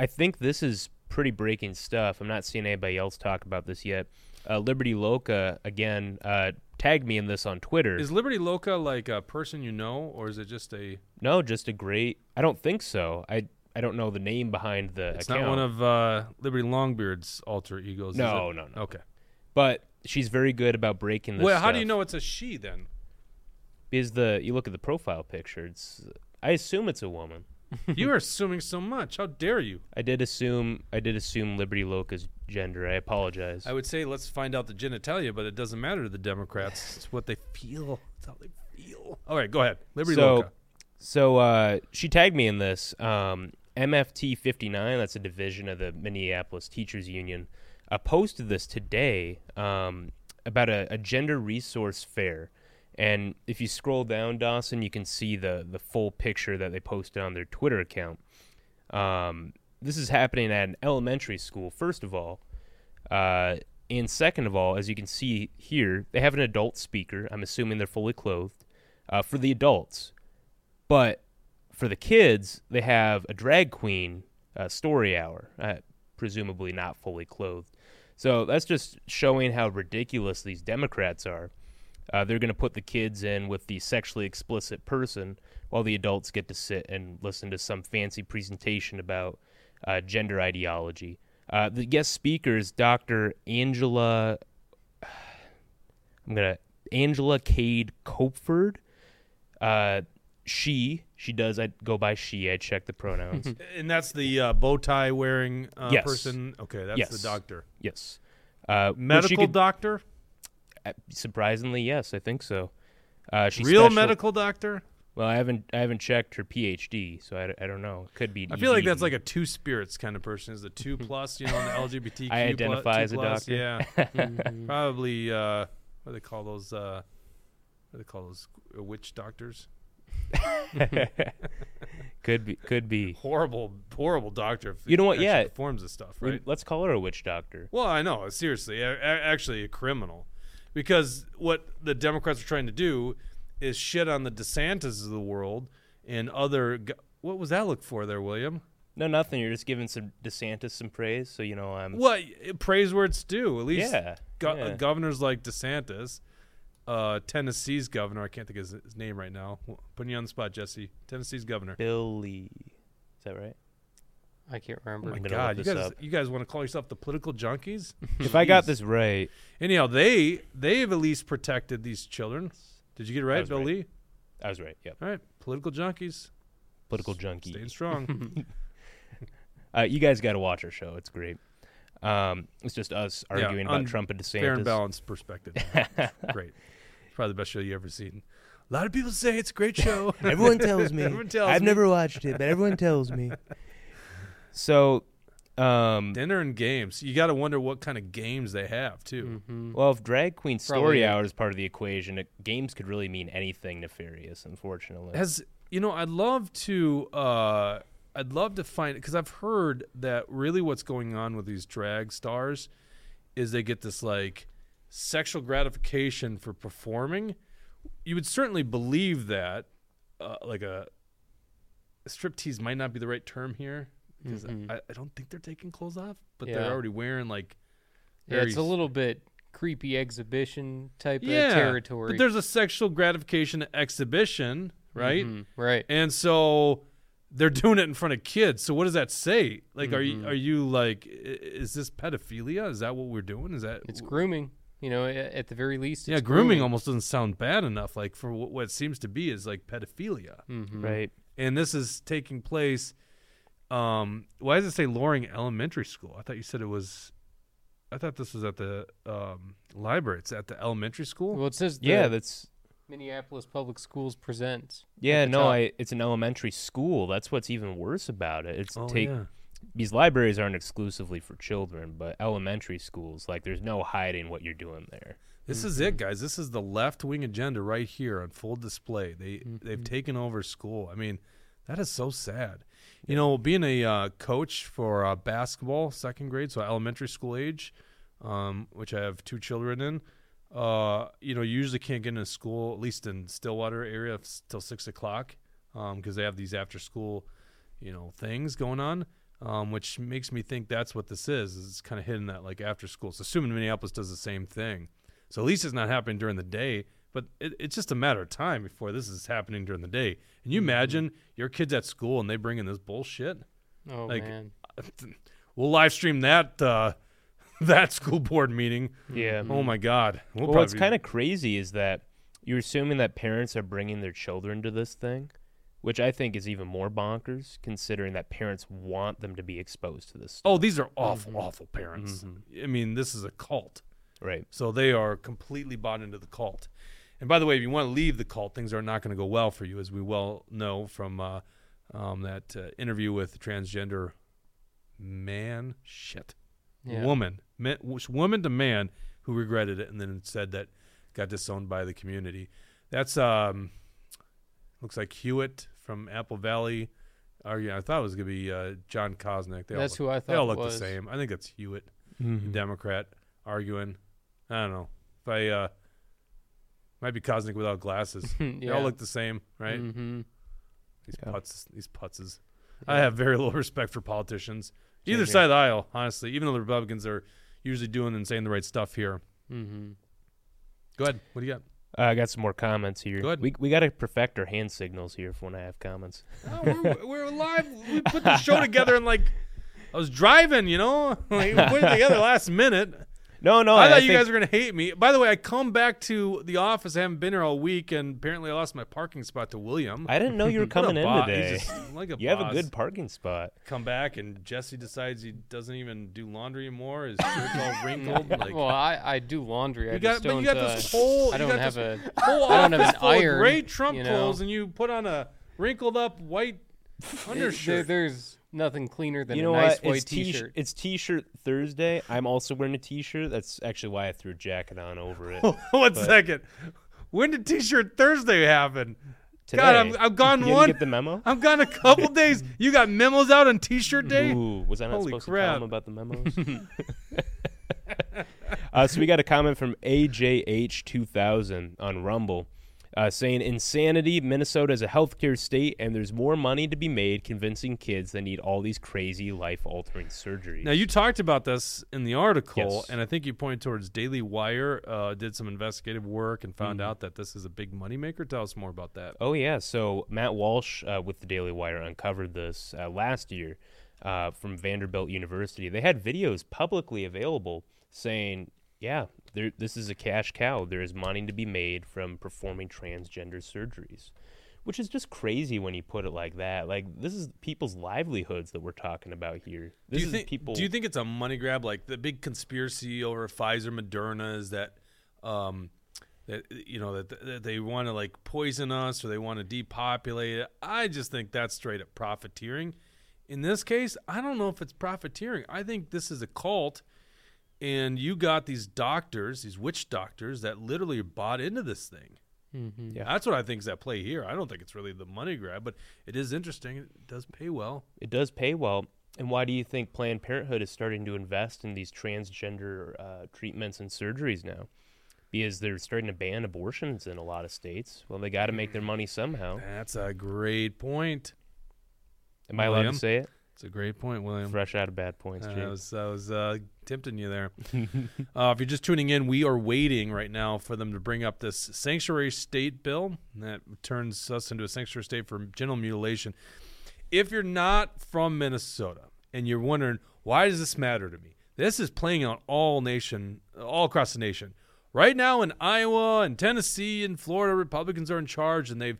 [SPEAKER 3] I think this is pretty breaking stuff. I'm not seeing anybody else talk about this yet. Uh, Liberty Loca again uh, tagged me in this on Twitter.
[SPEAKER 1] Is Liberty Loca like a person you know, or is it just a?
[SPEAKER 3] no, just a great. I don't think so. I I don't know the name behind the
[SPEAKER 1] It's
[SPEAKER 3] account.
[SPEAKER 1] not one of uh, Liberty Longbeard's alter egos. is
[SPEAKER 3] No,
[SPEAKER 1] it?
[SPEAKER 3] no, no.
[SPEAKER 1] Okay.
[SPEAKER 3] but she's very good about breaking this.
[SPEAKER 1] Well, how do you know it's a she then?
[SPEAKER 3] Because the you look at the profile picture, it's. I assume it's a woman.
[SPEAKER 1] You are assuming so much. How dare you?
[SPEAKER 3] I did assume I did assume Liberty Loca's gender. I apologize.
[SPEAKER 1] I would say let's find out the genitalia, but it doesn't matter to the Democrats. It's what they feel. It's how they feel. All right, go ahead. Liberty
[SPEAKER 3] so,
[SPEAKER 1] Loca.
[SPEAKER 3] so uh, she tagged me in this. Um, MFT 59, that's a division of the Minneapolis Teachers Union, uh, posted this today um, about a, a gender resource fair. And if you scroll down, Dawson, you can see the, the full picture that they posted on their Twitter account. Um, this is happening at an elementary school, first of all. Uh, and second of all, as you can see here, they have an adult speaker. I'm assuming they're fully clothed uh, for the adults. But for the kids, they have a drag queen uh, story hour, uh, presumably not fully clothed. So that's just showing how ridiculous these Democrats are. Uh, they're going to put the kids in with the sexually explicit person while the adults get to sit and listen to some fancy presentation about uh, gender ideology. Uh, the guest speaker is Dr. Angela. I'm gonna Angela Kade Goepferd. Uh, she she does. I go by she. I check the pronouns.
[SPEAKER 1] And that's the uh, bow tie wearing uh,
[SPEAKER 3] Yes.
[SPEAKER 1] person. Okay, that's
[SPEAKER 3] Yes.
[SPEAKER 1] the doctor.
[SPEAKER 3] yes. Uh,
[SPEAKER 1] Medical
[SPEAKER 3] could-
[SPEAKER 1] doctor?
[SPEAKER 3] Surprisingly, yes, I think so. Uh, she's
[SPEAKER 1] Real
[SPEAKER 3] special-
[SPEAKER 1] medical doctor?
[SPEAKER 3] Well, I haven't I haven't checked her PhD, so I, I don't know. Could be.
[SPEAKER 1] I feel like that's like a two spirits kind of person. Is the two plus, you know, in the LGBTQ.
[SPEAKER 3] I identify
[SPEAKER 1] plu-
[SPEAKER 3] as a
[SPEAKER 1] plus,
[SPEAKER 3] doctor.
[SPEAKER 1] Yeah, probably. Uh, what do they call those? Uh, what do they call those? Uh, witch doctors?
[SPEAKER 3] could be could be.
[SPEAKER 1] Horrible, horrible doctor. If
[SPEAKER 3] You know what? Yeah.
[SPEAKER 1] performs this stuff, right?
[SPEAKER 3] let's call her a witch doctor.
[SPEAKER 1] Well, I know. Seriously, a- a- actually, a criminal, because what the Democrats are trying to do is shit on the DeSantis of the world and other. go- What was that look for there, William?
[SPEAKER 3] No, nothing. You're just giving some DeSantis some praise, so you know I'm.
[SPEAKER 1] What praise where it's due. At least
[SPEAKER 3] Yeah,
[SPEAKER 1] go-
[SPEAKER 3] yeah.
[SPEAKER 1] governors like DeSantis, uh, Tennessee's governor. I can't think of his, his name right now. Putting you on the spot, Jesse. Tennessee's governor.
[SPEAKER 3] Billy, is that right?
[SPEAKER 2] I can't
[SPEAKER 1] Oh
[SPEAKER 2] remember.
[SPEAKER 1] my God, you guys,
[SPEAKER 3] up.
[SPEAKER 1] you guys want to call yourself the political junkies?
[SPEAKER 3] if I got this right,
[SPEAKER 1] Anyhow, they they've at least protected these children. Did you get it right,
[SPEAKER 3] was
[SPEAKER 1] Bill
[SPEAKER 3] right.
[SPEAKER 1] Lee?
[SPEAKER 3] I was right. Yep.
[SPEAKER 1] All right, political junkies,
[SPEAKER 3] Political junkie.
[SPEAKER 1] staying strong.
[SPEAKER 3] Uh, you guys got to watch our show. It's great. Um, it's just us
[SPEAKER 1] Yeah,
[SPEAKER 3] arguing about Trump and DeSantis.
[SPEAKER 1] Fair and balanced perspective. Great. It's probably the best show you ever seen. A lot of people say it's a great show.
[SPEAKER 3] Everyone tells me.
[SPEAKER 1] Everyone tells
[SPEAKER 3] I've
[SPEAKER 1] me.
[SPEAKER 3] never watched it, but everyone tells me. So, um,
[SPEAKER 1] Dinner and games. You got to wonder what kind of games they have too.
[SPEAKER 2] Mhm.
[SPEAKER 3] well, if drag queen story
[SPEAKER 2] Probably-
[SPEAKER 3] hour is part of the equation, it, games could really mean anything nefarious. Unfortunately,
[SPEAKER 1] Has you know? I'd love to. uh I'd love to find it because I've heard that really what's going on with these drag stars is they get this like sexual gratification for performing. You would certainly believe that, uh, like a, a striptease might not be the right term here because
[SPEAKER 2] Mhm.
[SPEAKER 1] I, I don't think they're taking clothes off, but
[SPEAKER 2] Yeah.
[SPEAKER 1] they're already wearing like.
[SPEAKER 2] Yeah, it's a little bit creepy exhibition type
[SPEAKER 1] yeah,
[SPEAKER 2] of territory.
[SPEAKER 1] But there's a sexual gratification exhibition, right?
[SPEAKER 2] Mhm, Right.
[SPEAKER 1] And so they're doing it in front of kids. So what does that say? Like, are you are you like, is this pedophilia? Is that what we're doing? Is that
[SPEAKER 2] It's grooming. You know, at the very least.
[SPEAKER 1] yeah?
[SPEAKER 2] It's
[SPEAKER 1] Grooming, almost doesn't sound bad enough. Like for what, what seems to be is like pedophilia,
[SPEAKER 2] Mhm.
[SPEAKER 3] right?
[SPEAKER 1] and this is taking place. Um, why does it say Loring Elementary School? I thought you said it was. I thought this was at the um, library. It's at the elementary school.
[SPEAKER 2] Well, it says the,
[SPEAKER 3] Yeah, that's
[SPEAKER 2] Minneapolis Public Schools presents.
[SPEAKER 3] Yeah, no. I, it's an elementary school. That's what's even worse about it. It's
[SPEAKER 1] Oh,
[SPEAKER 3] take
[SPEAKER 1] yeah.
[SPEAKER 3] these libraries aren't exclusively for children, but elementary schools, like there's no hiding what you're doing there.
[SPEAKER 1] This is it, guys. This is the left wing agenda right here on full display. They they've taken over school. I mean, that is so sad. You know, being a uh, coach for uh, basketball, second grade, so elementary school age, um, which I have two children in. Uh, you know, you usually can't get into school, at least in Stillwater area, till six o'clock, because they have these after school, you know, things going on. Um, which makes me think that's what this is. is It's kind of hidden that like after school. So assuming Minneapolis does the same thing. So at least it's not happening during the day, but it, it's just a matter of time before this is happening during the day. And you imagine your kids at school and they bring in this bullshit.
[SPEAKER 2] Oh
[SPEAKER 1] Like,
[SPEAKER 2] man.
[SPEAKER 1] We'll live stream that uh, that school board meeting.
[SPEAKER 3] Yeah.
[SPEAKER 1] Oh my god. We'll
[SPEAKER 3] Well, what's
[SPEAKER 1] probably-
[SPEAKER 3] kind of crazy is that you're assuming that parents are bringing their children to this thing, which I think is even more bonkers, considering that parents want them to be exposed to this.
[SPEAKER 1] Oh, these are awful, awful parents.
[SPEAKER 3] Mm-hmm.
[SPEAKER 1] I mean, this is a cult.
[SPEAKER 3] Right.
[SPEAKER 1] So they are completely bought into the cult. And by the way, if you want to leave the cult, things are not going to go well for you, as we well know from uh, um, that uh, interview with the transgender man, shit,
[SPEAKER 2] Yeah.
[SPEAKER 1] woman, man, woman to man who regretted it and then said that got disowned by the community. That's um, looks like Hewitt from Apple Valley. Or yeah, I thought it was gonna be uh, Jon Koznick. They
[SPEAKER 2] That's
[SPEAKER 1] all
[SPEAKER 2] who I
[SPEAKER 1] look, they all look
[SPEAKER 2] was.
[SPEAKER 1] the same. I think that's Hewitt.
[SPEAKER 3] Mm-hmm.
[SPEAKER 1] Democrat arguing. I don't know. If I uh might be Cosmic without glasses. They all look the same, right?
[SPEAKER 2] hmm
[SPEAKER 1] These
[SPEAKER 3] Yeah.
[SPEAKER 1] putts these putzes. I have very little respect for politicians. Either
[SPEAKER 3] Same
[SPEAKER 1] side of the aisle, honestly. Even though the Republicans are usually doing and saying the right stuff here.
[SPEAKER 2] hmm
[SPEAKER 1] Go ahead. What do you got?
[SPEAKER 3] Uh, I got some more comments here.
[SPEAKER 1] Go ahead.
[SPEAKER 3] We we got to perfect our hand signals here for when I have comments.
[SPEAKER 1] Oh, we're, we're live. We put the show together and like I was driving, you know, like, we put it together last minute.
[SPEAKER 3] No, no,
[SPEAKER 1] I
[SPEAKER 3] I,
[SPEAKER 1] thought you
[SPEAKER 3] think-
[SPEAKER 1] guys were gonna hate me. By the way, I come back to the office. I haven't been here all week, and apparently I lost my parking spot to William.
[SPEAKER 3] I didn't know you were coming in
[SPEAKER 1] bo- he's
[SPEAKER 3] today.
[SPEAKER 1] just like a
[SPEAKER 3] You have a good parking spot.
[SPEAKER 1] Come back, and Jesse decides he doesn't even do laundry anymore. His shirt's all wrinkled. Like,
[SPEAKER 2] well, I, I do laundry. I
[SPEAKER 1] you got,
[SPEAKER 2] just
[SPEAKER 1] but
[SPEAKER 2] don't.
[SPEAKER 1] you got
[SPEAKER 2] uh,
[SPEAKER 1] this whole.
[SPEAKER 2] I don't have
[SPEAKER 1] this
[SPEAKER 2] a.
[SPEAKER 1] whole
[SPEAKER 2] I don't have an iron,
[SPEAKER 1] great Trump
[SPEAKER 2] you know?
[SPEAKER 1] clothes, and you put on a wrinkled up white
[SPEAKER 2] There,
[SPEAKER 1] undershirt.
[SPEAKER 2] there's nothing cleaner than
[SPEAKER 3] you
[SPEAKER 2] a
[SPEAKER 3] know
[SPEAKER 2] nice
[SPEAKER 3] what?
[SPEAKER 2] white
[SPEAKER 3] It's t-
[SPEAKER 2] T-shirt.
[SPEAKER 3] It's T-shirt Thursday. I'm also wearing a T-shirt. That's actually why I threw a jacket on over it.
[SPEAKER 1] One
[SPEAKER 3] But-
[SPEAKER 1] second. When did T-shirt Thursday happen?
[SPEAKER 3] Today.
[SPEAKER 1] God, I'm, I've gone
[SPEAKER 3] you
[SPEAKER 1] one.
[SPEAKER 3] get the memo.
[SPEAKER 1] I'm gone a couple days. You got memos out on T-shirt day.
[SPEAKER 3] Ooh, was I not
[SPEAKER 1] Holy
[SPEAKER 3] supposed
[SPEAKER 1] crap.
[SPEAKER 3] to tell him about the memos? uh, so we got a comment from AJH2000 on Rumble uh, saying, Insanity, Minnesota is a healthcare state, and there's more money to be made convincing kids that need all these crazy life altering surgeries.
[SPEAKER 1] Now you talked about this in the article,
[SPEAKER 3] Yes.
[SPEAKER 1] and I think you pointed towards Daily Wire uh, did some investigative work and found
[SPEAKER 3] Mm-hmm.
[SPEAKER 1] out that this is a big moneymaker. Tell us more about that.
[SPEAKER 3] Oh yeah, so Matt Walsh uh, with the Daily Wire uncovered this uh, last year uh, from Vanderbilt University. They had videos publicly available saying, "Yeah, there, this is a cash cow. There is money to be made from performing transgender surgeries." Which is just crazy when you put it like that. Like this is people's livelihoods that we're talking about here. This
[SPEAKER 1] do you
[SPEAKER 3] is
[SPEAKER 1] think?
[SPEAKER 3] people.
[SPEAKER 1] Do you think it's a money grab? Like the big conspiracy over Pfizer, Moderna is that, um, that you know that, that they want to like poison us or they want to depopulate it. I just think that's straight up profiteering. In this case, I don't know if it's profiteering. I think this is a cult, and you got these doctors, these witch doctors, that literally bought into this thing.
[SPEAKER 2] hmm
[SPEAKER 3] Yeah.
[SPEAKER 1] That's what I think is at play here. I don't think it's really the money grab, but it is interesting. It does pay well.
[SPEAKER 3] It does pay well. And why do you think Planned Parenthood is starting to invest in these transgender uh, treatments and surgeries now? Because they're starting to ban abortions in a lot of states. Well, they got to make their money somehow.
[SPEAKER 1] That's a great point.
[SPEAKER 3] Am I allowed to say it?
[SPEAKER 1] It's a great point, William.
[SPEAKER 3] Fresh out of bad points,
[SPEAKER 1] I was, I was uh, tempting you there. uh, if you're just tuning in, we are waiting right now for them to bring up this sanctuary state bill that turns us into a sanctuary state for genital mutilation. If you're not from Minnesota and you're wondering why does this matter to me, this is playing out all nation, all across the nation. Right now in Iowa and Tennessee and Florida, Republicans are in charge and they've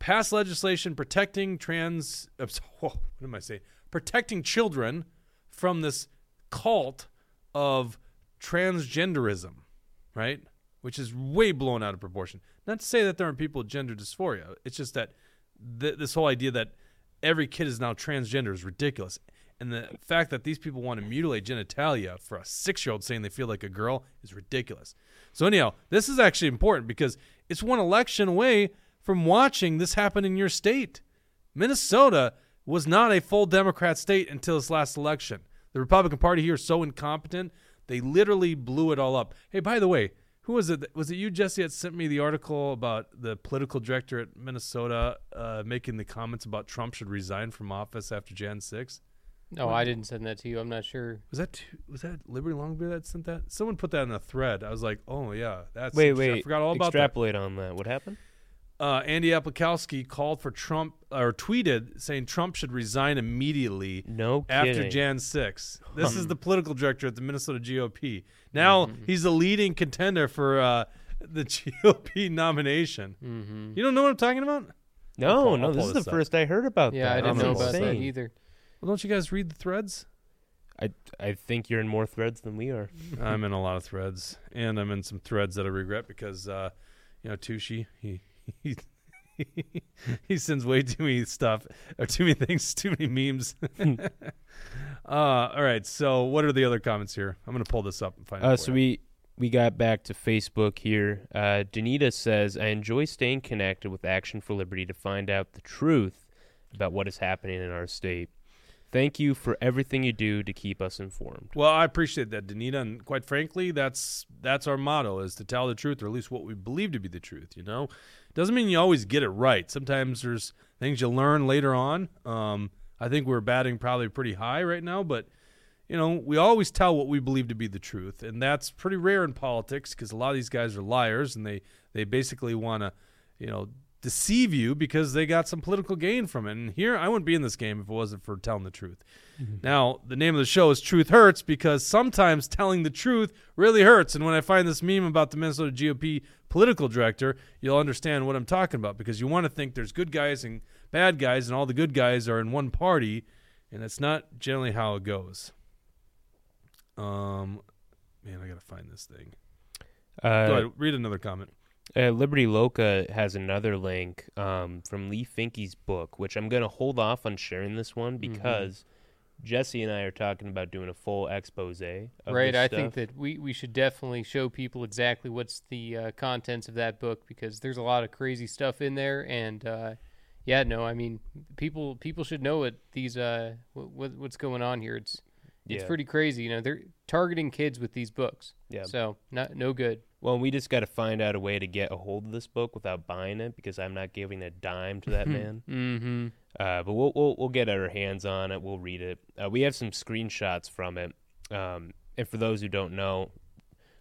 [SPEAKER 1] passed legislation protecting trans. uh, What am I saying? Protecting children from this cult of transgenderism, right? which is way blown out of proportion. Not to say that there aren't people with gender dysphoria. It's just that th- this whole idea that every kid is now transgender is ridiculous. And the fact that these people want to mutilate genitalia for a six year old saying they feel like a girl is ridiculous. So, anyhow, this is actually important because it's one election away from watching this happen in your state. Minnesota was not a full Democrat state until this last election. The Republican Party here is so incompetent, they literally blew it all up. Hey, by the way, who was it? Was it you, Jesse, that sent me the article about the political director at Minnesota uh, making the comments about Trump should resign from office after Jan 6?
[SPEAKER 2] No, I didn't send that to you. I'm not sure.
[SPEAKER 1] Was that two, was that Liberty Longbeard that sent that? Someone put that in a thread. I was like, oh yeah, that's
[SPEAKER 3] Wait, wait.
[SPEAKER 1] I forgot all about that.
[SPEAKER 3] Extrapolate on that. What happened?
[SPEAKER 1] Uh, Andy Aplikowski called for Trump or tweeted saying Trump should resign immediately
[SPEAKER 3] No
[SPEAKER 1] after. Jan 6. This is the political director at the Minnesota GOP. Now he's the leading contender for uh, the GOP nomination.
[SPEAKER 2] Mm-hmm.
[SPEAKER 1] You don't know what I'm talking about?
[SPEAKER 3] no,
[SPEAKER 1] pull-
[SPEAKER 3] no,
[SPEAKER 1] I'll
[SPEAKER 3] this is the
[SPEAKER 1] up.
[SPEAKER 3] first I heard about
[SPEAKER 2] Yeah,
[SPEAKER 3] that.
[SPEAKER 2] I didn't
[SPEAKER 1] That's
[SPEAKER 2] know about that either.
[SPEAKER 1] Well, don't you guys read the threads?
[SPEAKER 3] I I think you're in more threads than we are.
[SPEAKER 1] I'm in a lot of threads, and I'm in some threads that I regret because, uh, you know, Tushy he he he sends way too many stuff or too many things, too many memes. uh, all right, so what are the other comments here? I'm gonna pull this up and find.
[SPEAKER 3] Uh,
[SPEAKER 1] for
[SPEAKER 3] so we we got back to Facebook here. Uh, Danita says, "I enjoy staying connected with Action for Liberty to find out the truth about what is happening in our state. Thank you for everything you do to keep us informed."
[SPEAKER 1] Well, I appreciate that, Danita, and quite frankly, that's that's our motto: is to tell the truth, or at least what we believe to be the truth. You know, doesn't mean you always get it right. Sometimes there's things you learn later on. Um, I think we're batting probably pretty high right now, but you know, we always tell what we believe to be the truth, and that's pretty rare in politics because a lot of these guys are liars, and they they basically want to, you know, deceive you because they got some political gain from it. And here, I wouldn't be in this game if it wasn't for telling the truth. Now, the name of the show is Truth Hurts because sometimes telling the truth really hurts. And when I find this meme about the Minnesota GOP political director, you'll understand what I'm talking about because you want to think there's good guys and bad guys, and all the good guys are in one party, and that's not generally how it goes. Um, man, I gotta find this thing. Go
[SPEAKER 3] Uh,
[SPEAKER 1] ahead, read another comment.
[SPEAKER 3] Uh, Liberty Loca has another link um, from Leigh Finke's book, which I'm going to hold off on sharing this one
[SPEAKER 2] Mm-hmm.
[SPEAKER 3] because Jesse and I are talking about doing a full expose. Of
[SPEAKER 2] Right. I
[SPEAKER 3] stuff.
[SPEAKER 2] think that we, we should definitely show people exactly what's the uh, contents of that book because there's a lot of crazy stuff in there. And uh, yeah, no, I mean, people people should know what these uh what, what what's going on here. It's it's
[SPEAKER 3] Yeah.
[SPEAKER 2] pretty crazy. You know, they're targeting kids with these books.
[SPEAKER 3] Yeah.
[SPEAKER 2] So not no good.
[SPEAKER 3] Well, we just got to find out a way to get a hold of this book without buying it because I'm not giving a dime to that man.
[SPEAKER 2] Mm-hmm.
[SPEAKER 3] Uh, but we'll, we'll we'll get our hands on it. We'll read it. Uh, we have some screenshots from it. Um, and for those who don't know,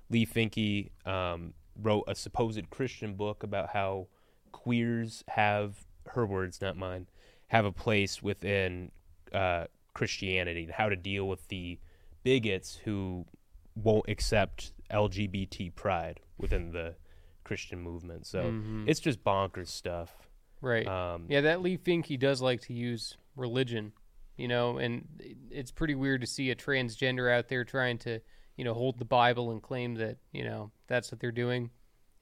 [SPEAKER 3] Leigh Finke um, wrote a supposed Christian book about how queers have her words, not mine, have a place within uh, Christianity and how to deal with the bigots who won't accept LGBT pride within the Christian movement. So
[SPEAKER 2] Mhm.
[SPEAKER 3] it's just bonkers stuff.
[SPEAKER 2] Right.
[SPEAKER 3] Um,
[SPEAKER 2] Yeah, that Leigh Finke does like to use religion, you know, and it's pretty weird to see a transgender out there trying to, you know, hold the Bible and claim that, you know, that's what they're doing.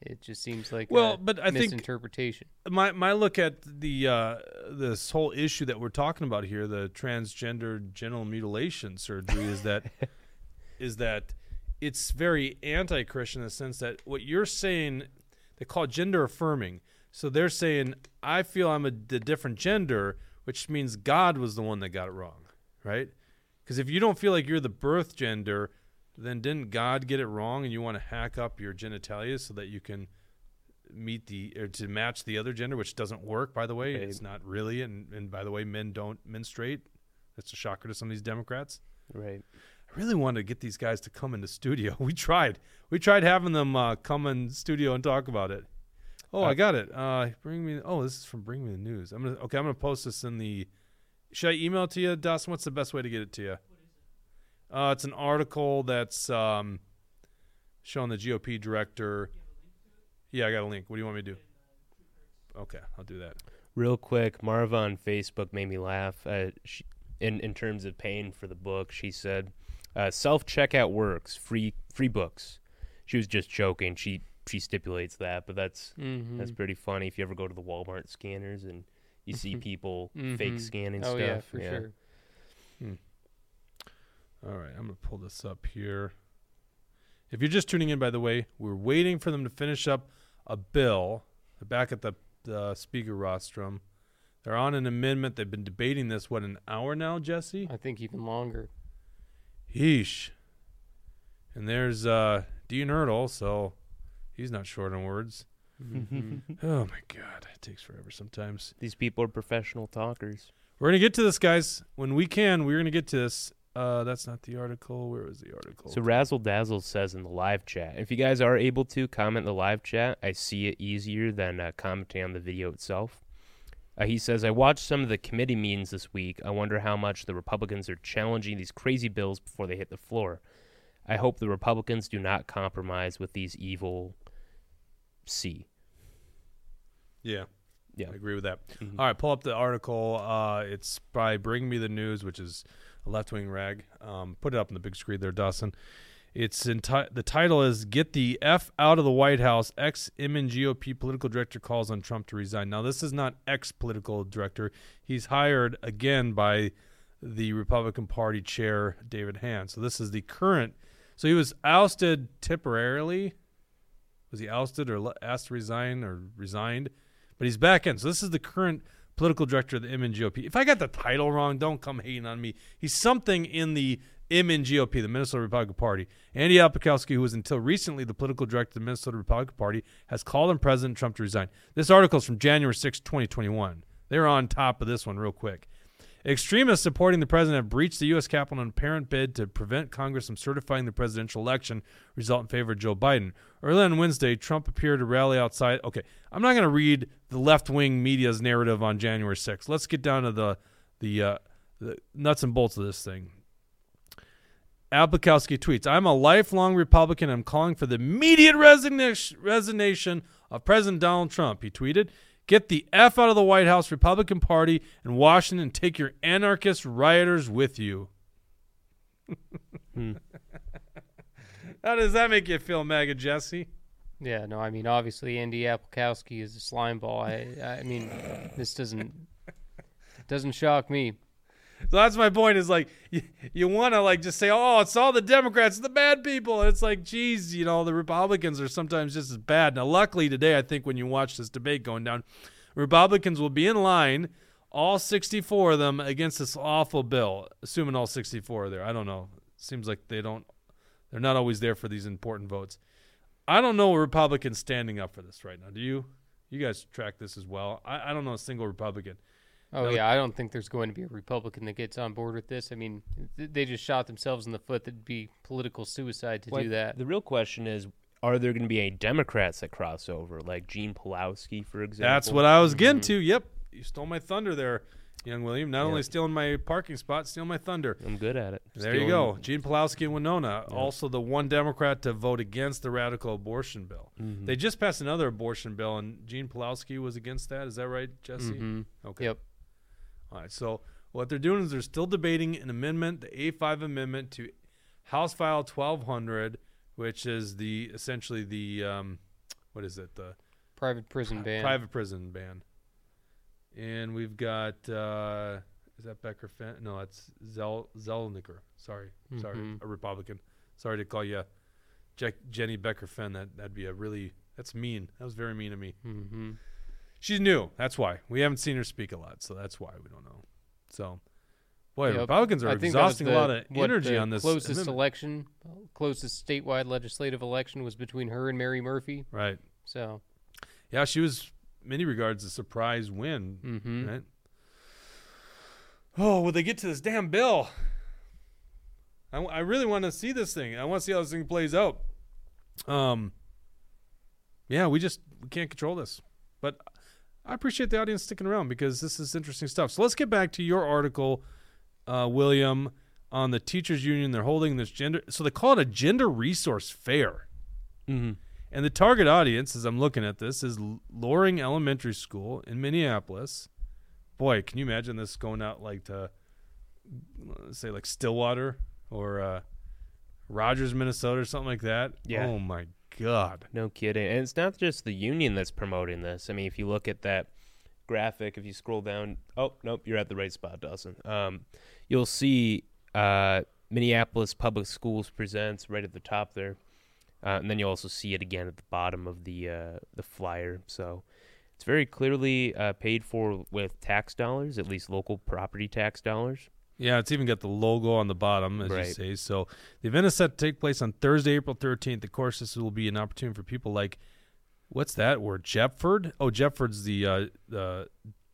[SPEAKER 2] It just seems like
[SPEAKER 1] Well,
[SPEAKER 2] a
[SPEAKER 1] but I think-
[SPEAKER 2] misinterpretation.
[SPEAKER 1] my my look at the uh, this whole issue that we're talking about here, the transgender genital mutilation surgery, is that is that it's very anti-Christian in the sense that what you're saying they call it gender affirming. So they're saying I feel I'm a different gender, which means God was the one that got it wrong, right? Because if you don't feel like you're the birth gender, then didn't God get it wrong, and you want to hack up your genitalia so that you can meet the or to match the other gender, which doesn't work. By the way,
[SPEAKER 3] Right.
[SPEAKER 1] it's not really. And and by the way, men don't menstruate. That's a shocker to some of these Democrats.
[SPEAKER 3] right.
[SPEAKER 1] I really wanted to get these guys to come into studio. We tried. We tried having them uh, come in studio and talk about it. Oh, I
[SPEAKER 3] Uh,
[SPEAKER 1] got it. Uh, bring me. Oh, this is from Bring Me the News. I'm gonna. Okay, I'm gonna post this in the. Should I email it to you, Dustin? What's the best way to get it to you? Uh, it's an article that's um, showing the GOP director. Yeah, I got a link. What do you want me to do? Okay, I'll do that.
[SPEAKER 3] Real quick, Marva on Facebook made me laugh. Uh, she, in in terms of paying for the book, she said, uh, "Self checkout works. Free free books." She was just joking. She she stipulates that, but that's
[SPEAKER 2] Mhm.
[SPEAKER 3] that's pretty funny if you ever go to the Walmart scanners and you see people fake
[SPEAKER 2] Mhm.
[SPEAKER 3] scanning
[SPEAKER 2] oh
[SPEAKER 3] stuff.
[SPEAKER 2] yeah, for sure.
[SPEAKER 1] All right, I'm going to pull this up here. If you're just tuning in, by the way, we're waiting for them to finish up a bill. Back at the, the speaker rostrum. They're on an amendment. They've been debating this, what, an hour now, Jesse?
[SPEAKER 2] I think even longer.
[SPEAKER 1] Yeesh. And there's uh, Dean Urdahl, so he's not short on words.
[SPEAKER 2] Mhm.
[SPEAKER 1] Oh, my God. It takes forever sometimes.
[SPEAKER 3] These people are professional talkers.
[SPEAKER 1] We're going to get to this, guys. When we can, we're going to get to this. Uh, that's not the article. Where was the article?
[SPEAKER 3] So Razzle Dazzle says in the live chat, if you guys are able to comment in the live chat, I see it easier than uh, commenting on the video itself. Uh, he says, I watched some of the committee meetings this week. I wonder how much the Republicans are challenging these crazy bills before they hit the floor. I hope the Republicans do not compromise with these evil C.
[SPEAKER 1] yeah.
[SPEAKER 3] Yeah.
[SPEAKER 1] I agree with that.
[SPEAKER 3] Mhm.
[SPEAKER 1] All right, pull up the article. Uh, it's by Bring Me the News, which is a left wing rag. Um, put it up on the big screen there, Dawson. It's the title is "Get the F Out of the White House." Ex Inman GOP political director calls on Trump to resign. Now, this is not ex political director. He's hired again by the Republican Party chair David Hann. So this is the current. So he was ousted temporarily. Was he ousted or asked to resign or resigned? But he's back in. So this is the current political director of the Inman GOP. If I got the title wrong, don't come hating on me. He's something in the Inman GOP, the Minnesota Republican Party. Andy Aplikowski, who was until recently the political director of the Minnesota Republican Party, has called on President Trump to resign. This article is from January 6, 2021. They're on top of this one real quick. Extremists supporting the president have breached the U.S. Capitol in an apparent bid to prevent Congress from certifying the presidential election result in favor of Joe Biden. Early on Wednesday, Trump appeared to rally outside. Okay, I'm not going to read the left wing media's narrative on January 6th. Let's get down to the the, uh, the nuts and bolts of this thing. Aplikowski tweets, I'm a lifelong Republican. I'm calling for the immediate resignation, resignation of President Donald Trump. He tweeted, Get the F out of the White House, Republican Party, in Washington, and take your anarchist rioters with you.
[SPEAKER 3] Hmm.
[SPEAKER 1] How does that make you feel, MAGA Jesse?
[SPEAKER 2] Yeah, no, I mean obviously Andy Aplikowski is a slime ball. I I mean this doesn't doesn't shock me.
[SPEAKER 1] So that's my point. Is like you, you want to like just say, oh, it's all the Democrats, the bad people. And it's like, geez, you know, the Republicans are sometimes just as bad. Now, luckily today, I think when you watch this debate going down, Republicans will be in line, all 64 of them against this awful bill. Assuming all 64 are there, I don't know. Seems like they don't. They're not always there for these important votes. I don't know a Republican standing up for this right now. Do you? You guys track this as well. I, I don't know a single Republican.
[SPEAKER 2] Oh yeah, I don't think there's going to be a Republican that gets on board with this. I mean, th- they just shot themselves in the foot. That'd be political suicide to
[SPEAKER 3] Well,
[SPEAKER 2] do that.
[SPEAKER 3] The real question is, are there going to be any Democrats that cross over, like Gene Pelowski, for example?
[SPEAKER 1] That's what I was getting
[SPEAKER 2] Mhm.
[SPEAKER 1] to. Yep. You stole my thunder there, young William. Not
[SPEAKER 3] Yeah.
[SPEAKER 1] only stealing my parking spot, stealing my thunder.
[SPEAKER 3] I'm good at it.
[SPEAKER 1] There you go. Gene Pelowski and Winona,
[SPEAKER 3] Yeah.
[SPEAKER 1] also the one Democrat to vote against the radical abortion bill.
[SPEAKER 3] Mhm.
[SPEAKER 1] They just passed another abortion bill, and Gene Pelowski was against that. Is that right, Jesse?
[SPEAKER 2] Mhm.
[SPEAKER 1] Okay.
[SPEAKER 2] Yep.
[SPEAKER 1] All right. So what they're doing is they're still debating an amendment, the A5 amendment to House File 1200, which is the essentially the um, what is it the
[SPEAKER 2] Private prison ban.
[SPEAKER 1] private prison ban. And we've got uh, is that Becker Finn? No, that's Zel Zeleznikar. Sorry, sorry,
[SPEAKER 2] Mhm.
[SPEAKER 1] a Republican. Sorry to call you Je- Jenny Becker Finn. That that'd be a really that's mean. That was very mean of me.
[SPEAKER 2] hmm
[SPEAKER 1] She's new. That's why we haven't seen her speak a lot. So that's why we don't know. So, boy,
[SPEAKER 2] Yep.
[SPEAKER 1] Republicans are
[SPEAKER 2] I think that was
[SPEAKER 1] exhausting
[SPEAKER 2] the-
[SPEAKER 1] a lot of
[SPEAKER 2] what,
[SPEAKER 1] energy on this.
[SPEAKER 2] Closest
[SPEAKER 1] amendment.
[SPEAKER 2] election, closest statewide legislative election was between her and Mary Murphy.
[SPEAKER 1] right?
[SPEAKER 2] So,
[SPEAKER 1] Yeah, she was many regards a surprise win.
[SPEAKER 2] hmm
[SPEAKER 1] Right. Oh, will they get to this damn bill? I, w- I really want to see this thing. I want to see how this thing plays out. Um. Yeah, we just we can't control this, but I appreciate the audience sticking around because this is interesting stuff. So let's get back to your article, uh, William, on the teachers union. They're holding this gender. So they call it a gender resource fair.
[SPEAKER 3] Mhm.
[SPEAKER 1] And the target audience, as I'm looking at this, is Loring Elementary School in Minneapolis. Boy, can you imagine this going out like to, say, like Stillwater or uh, Rogers, Minnesota, or something like that?
[SPEAKER 3] Yeah.
[SPEAKER 1] Oh my god.
[SPEAKER 3] No kidding. And it's not just the union that's promoting this. I mean, if you look at that graphic, if you scroll down, oh, nope, you're at the right spot, Dawson. Um, you'll see uh, Minneapolis Public Schools presents right at the top there. Uh, and then you'll also see it again at the bottom of the uh, the flyer. So it's very clearly uh, paid for with tax dollars, at least local property tax dollars.
[SPEAKER 1] Yeah, it's even got the logo on the bottom, as you
[SPEAKER 3] Right.
[SPEAKER 1] say. So the event is set to take place on Thursday, April 13th. Of course, this will be an opportunity for people like, what's that word? Jefford? Oh, Jefford's the uh, the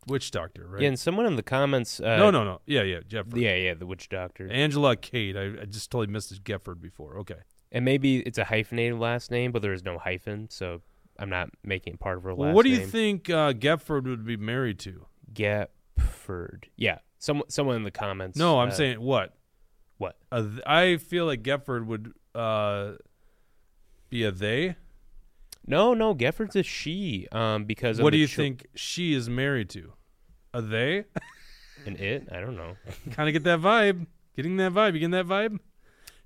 [SPEAKER 1] witch doctor, right?
[SPEAKER 3] Yeah, and someone in the comments. Uh,
[SPEAKER 1] no, no, no. Yeah, yeah, Jefford.
[SPEAKER 3] Yeah, yeah, the witch doctor.
[SPEAKER 1] Angela Kade. I, I just totally missed his Goepferd before. Okay.
[SPEAKER 3] And maybe it's a hyphenated last name, but there is no hyphen, so I'm not making it part of her last
[SPEAKER 1] Well, what do you
[SPEAKER 3] name.
[SPEAKER 1] think uh, Goepferd would be married to?
[SPEAKER 3] Goepferd. Yeah, some someone in the comments.
[SPEAKER 1] No, I'm
[SPEAKER 3] uh,
[SPEAKER 1] saying what?
[SPEAKER 3] what?
[SPEAKER 1] A th- I feel like Goepferd would uh, be a they.
[SPEAKER 3] No, no, Goepferd's a she. Um, because of
[SPEAKER 1] What do you think she is married to? A they?
[SPEAKER 3] An it? I don't know.
[SPEAKER 1] kind of get that vibe. Getting that vibe. You getting that vibe?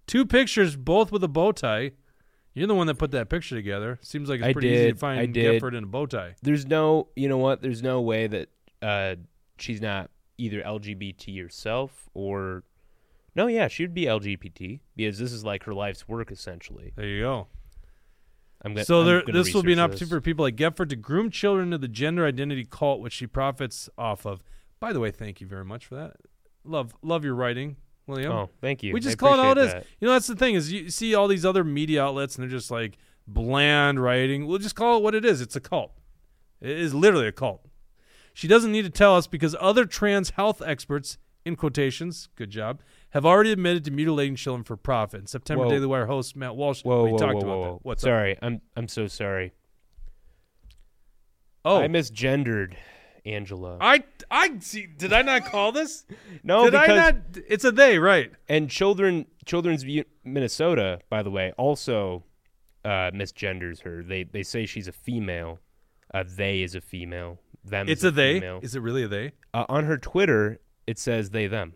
[SPEAKER 1] Two pictures, both with a bow tie. You're the one that put that picture together. Seems like it's
[SPEAKER 3] I
[SPEAKER 1] pretty easy to find. Goepferd in a bow tie.
[SPEAKER 3] There's no, you know what? There's no way that uh she's not either LGBT herself or. No, yeah, she would be LGBT because this is like her life's work essentially.
[SPEAKER 1] There you go.
[SPEAKER 3] I'm gonna,
[SPEAKER 1] so there, this will be an opportunity for people like Goepferd to groom children into the gender identity cult, which she profits off of. By the way, thank you very much for that. Love, love your writing, William.
[SPEAKER 3] Oh, thank you.
[SPEAKER 1] We
[SPEAKER 3] I
[SPEAKER 1] just call it all it
[SPEAKER 3] appreciate
[SPEAKER 1] is.
[SPEAKER 3] that.
[SPEAKER 1] You know, that's the thing is you see all these other media outlets and they're just like bland writing. We'll just call it what it is. It's a cult. It is literally a cult. She doesn't need to tell us because other trans health experts, in quotations, good job, have already admitted to mutilating children for profit. In September,
[SPEAKER 3] Whoa.
[SPEAKER 1] Daily Wire host Matt Walsh
[SPEAKER 3] Whoa,
[SPEAKER 1] we
[SPEAKER 3] whoa,
[SPEAKER 1] talked about that. What's up?
[SPEAKER 3] sorry? I'm I'm so sorry.
[SPEAKER 1] Oh,
[SPEAKER 3] I misgendered Angela.
[SPEAKER 1] I I see. Did I not call this?
[SPEAKER 3] no,
[SPEAKER 1] did
[SPEAKER 3] because
[SPEAKER 1] I not? It's a they, right?
[SPEAKER 3] and children Children's Minnesota, by the way, also uh, misgenders her. They they say she's a female. Uh, they is a female. Them
[SPEAKER 1] It's a they.
[SPEAKER 3] female.
[SPEAKER 1] Is it really a they?
[SPEAKER 3] Uh, on her Twitter, it says they them.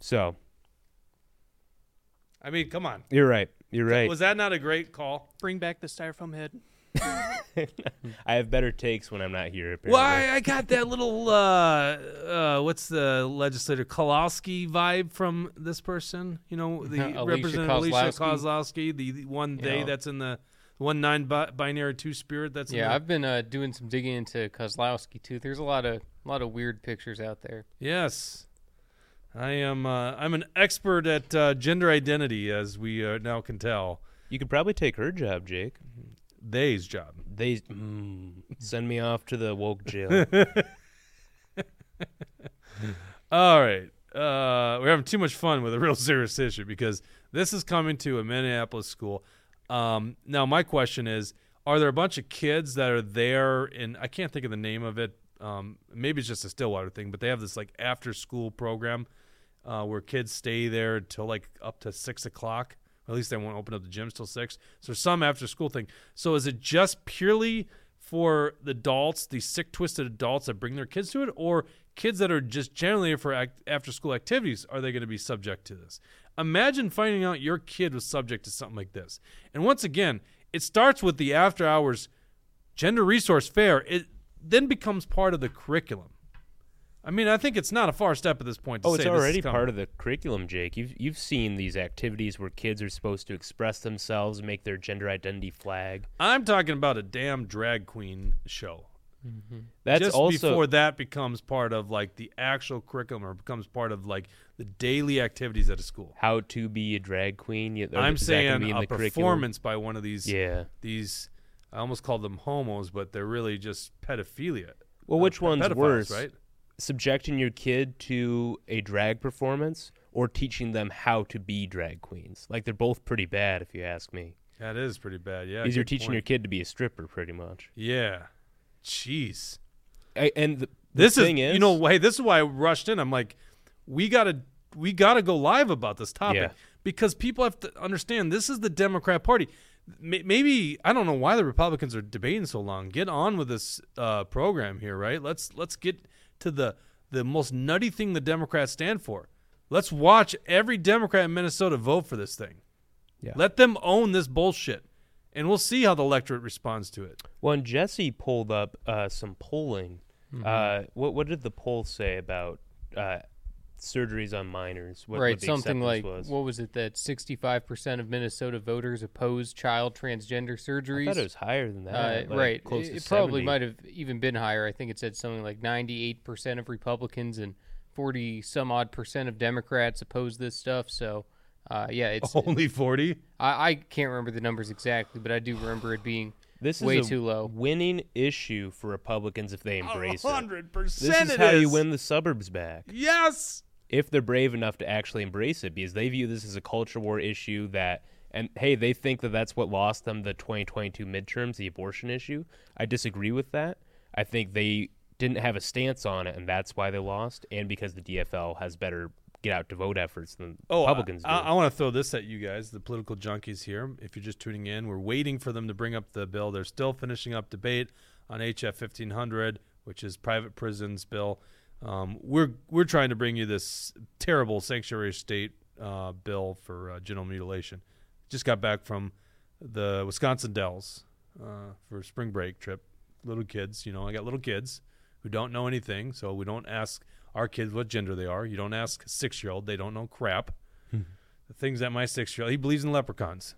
[SPEAKER 3] So
[SPEAKER 1] I mean, come on.
[SPEAKER 3] you're right. You're right.
[SPEAKER 1] Was that not a great call?
[SPEAKER 4] Bring back the styrofoam head.
[SPEAKER 3] I have better takes when I'm not here. Apparently.
[SPEAKER 1] Well, I, I got that little uh, uh, what's the legislator Kolowski vibe from this person. You know, the
[SPEAKER 2] Alicia
[SPEAKER 1] representative Alicia
[SPEAKER 2] Kozlowski.
[SPEAKER 1] Kozlowski, the, the one day
[SPEAKER 2] Yeah.
[SPEAKER 1] that's in the one nine bi- binary two spirit. That's in
[SPEAKER 2] Yeah, I've been uh, doing some digging into Kozlowski too. There's a lot of a lot of weird pictures out there.
[SPEAKER 1] yes. I am. Uh, I'm an expert at uh, gender identity, as we uh, now can tell.
[SPEAKER 3] You could probably take her job, Jake.
[SPEAKER 1] They's job.
[SPEAKER 3] They mm, send me off to the woke jail.
[SPEAKER 1] All right. Uh, we're having too much fun with a real serious issue because this is coming to a Minneapolis school. Um, now, my question is Are there a bunch of kids that are there? And I can't think of the name of it. Um, maybe it's just a Stillwater thing, but they have this like after school program uh, where kids stay there until like up to six o'clock. At least they won't open up the gyms till six. So some after school thing. So is it just purely for the adults, these sick, twisted adults that bring their kids to it, or kids that are just generally for act- after school activities? Are they going to be subject to this? Imagine finding out your kid was subject to something like this. And once again, it starts with the after hours gender resource fair. It then becomes part of the curriculum. I mean, I think it's not a far step at this point. To
[SPEAKER 3] oh,
[SPEAKER 1] say
[SPEAKER 3] it's already part of the curriculum, Jake. You've you've seen these activities where kids are supposed to express themselves, make their gender identity flag.
[SPEAKER 1] I'm talking about a damn drag queen show.
[SPEAKER 3] That's
[SPEAKER 1] Just
[SPEAKER 3] also
[SPEAKER 1] before that becomes part of like the actual curriculum or becomes part of like the daily activities at a school.
[SPEAKER 3] how to be a drag queen. You-
[SPEAKER 1] I'm
[SPEAKER 3] is that gonna
[SPEAKER 1] saying a
[SPEAKER 3] the curriculum?
[SPEAKER 1] performance by one of these
[SPEAKER 3] Yeah.
[SPEAKER 1] these I almost called them homos, but they're really just pedophilia.
[SPEAKER 3] Well,
[SPEAKER 1] Uh,
[SPEAKER 3] which one's worse?
[SPEAKER 1] right?
[SPEAKER 3] Subjecting your kid to a drag performance or teaching them how to be drag queens? Like they're both pretty bad, if you ask me.
[SPEAKER 1] That is pretty bad. Yeah.
[SPEAKER 3] Because you're
[SPEAKER 1] good
[SPEAKER 3] teaching your kid to be a stripper, pretty much.
[SPEAKER 1] Yeah. Jeez.
[SPEAKER 3] I, and the, the
[SPEAKER 1] This is,
[SPEAKER 3] thing is,
[SPEAKER 1] you know, hey, this is why I rushed in. I'm like, we gotta, we gotta go live about this topic
[SPEAKER 3] Yeah.
[SPEAKER 1] because people have to understand this is the Democrat Party. May- Maybe I don't know why the Republicans are debating so long. Get on with this uh, program here, right? Let's let's get to the the most nutty thing the Democrats stand for. Let's watch every Democrat in Minnesota vote for this thing.
[SPEAKER 3] Yeah.
[SPEAKER 1] Let them own this bullshit. And we'll see how the electorate responds to it.
[SPEAKER 3] When Jesse pulled up uh, some polling,
[SPEAKER 2] Mm-hmm.
[SPEAKER 3] uh, what what did the poll say about uh, surgeries on minors? What,
[SPEAKER 2] right,
[SPEAKER 3] what
[SPEAKER 2] something like
[SPEAKER 3] was?
[SPEAKER 2] what was it that sixty-five percent of Minnesota voters oppose child transgender
[SPEAKER 3] I
[SPEAKER 2] surgeries?
[SPEAKER 3] thought it was higher than
[SPEAKER 2] Uh,
[SPEAKER 3] that. like
[SPEAKER 2] right.
[SPEAKER 3] close
[SPEAKER 2] it,
[SPEAKER 3] to
[SPEAKER 2] it probably might have even been higher. I think it said something like 98% of Republicans and 40 some odd percent of Democrats oppose this stuff. So, uh, yeah, it's
[SPEAKER 1] Only forty.
[SPEAKER 2] I, I can't remember the numbers exactly, but I do remember it being
[SPEAKER 3] This
[SPEAKER 2] way
[SPEAKER 3] is a
[SPEAKER 2] too low.
[SPEAKER 3] winning issue for Republicans if they embrace it.
[SPEAKER 1] hundred
[SPEAKER 3] This is how you win the suburbs back.
[SPEAKER 1] Yes.
[SPEAKER 3] if they're brave enough to actually embrace it because they view this as a culture war issue that and hey they think that that's what lost them the 2022 midterms the abortion issue i disagree with that i think they didn't have a stance on it and that's why they lost and because the dfl has better get out to vote efforts than
[SPEAKER 1] Oh,
[SPEAKER 3] republicans
[SPEAKER 1] I,
[SPEAKER 3] do
[SPEAKER 1] I, want to throw this at you guys, the political junkies here. If you're just tuning in, we're waiting for them to bring up the bill. They're still finishing up debate on HF 1500, which is private prisons bill. Um, we're we're trying to bring you this terrible sanctuary state uh, bill for uh, genital mutilation. Just got back from the Wisconsin Dells uh, for a spring break trip. Little kids, you know, I got little kids who don't know anything, so we don't ask our kids what gender they are. You don't ask a six year old; they don't know crap. Hmm. the things that my six year old he believes in leprechauns,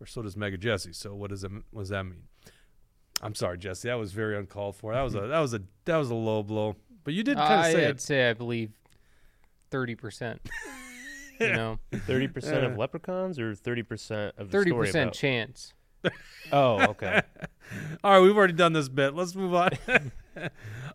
[SPEAKER 1] or so does Mega Jesse. So what does that what does that mean? I'm sorry, Jesse. That was very uncalled for. That was a that was a that was a low blow. But you did uh, kind of
[SPEAKER 2] I,
[SPEAKER 1] say
[SPEAKER 2] I'd
[SPEAKER 1] it.
[SPEAKER 2] say I believe 30%. you know,
[SPEAKER 3] 30% of uh. leprechauns or 30% of the
[SPEAKER 2] 30%
[SPEAKER 3] story about-
[SPEAKER 2] chance.
[SPEAKER 3] oh okay
[SPEAKER 1] All right, we've already done this bit. Let's move on.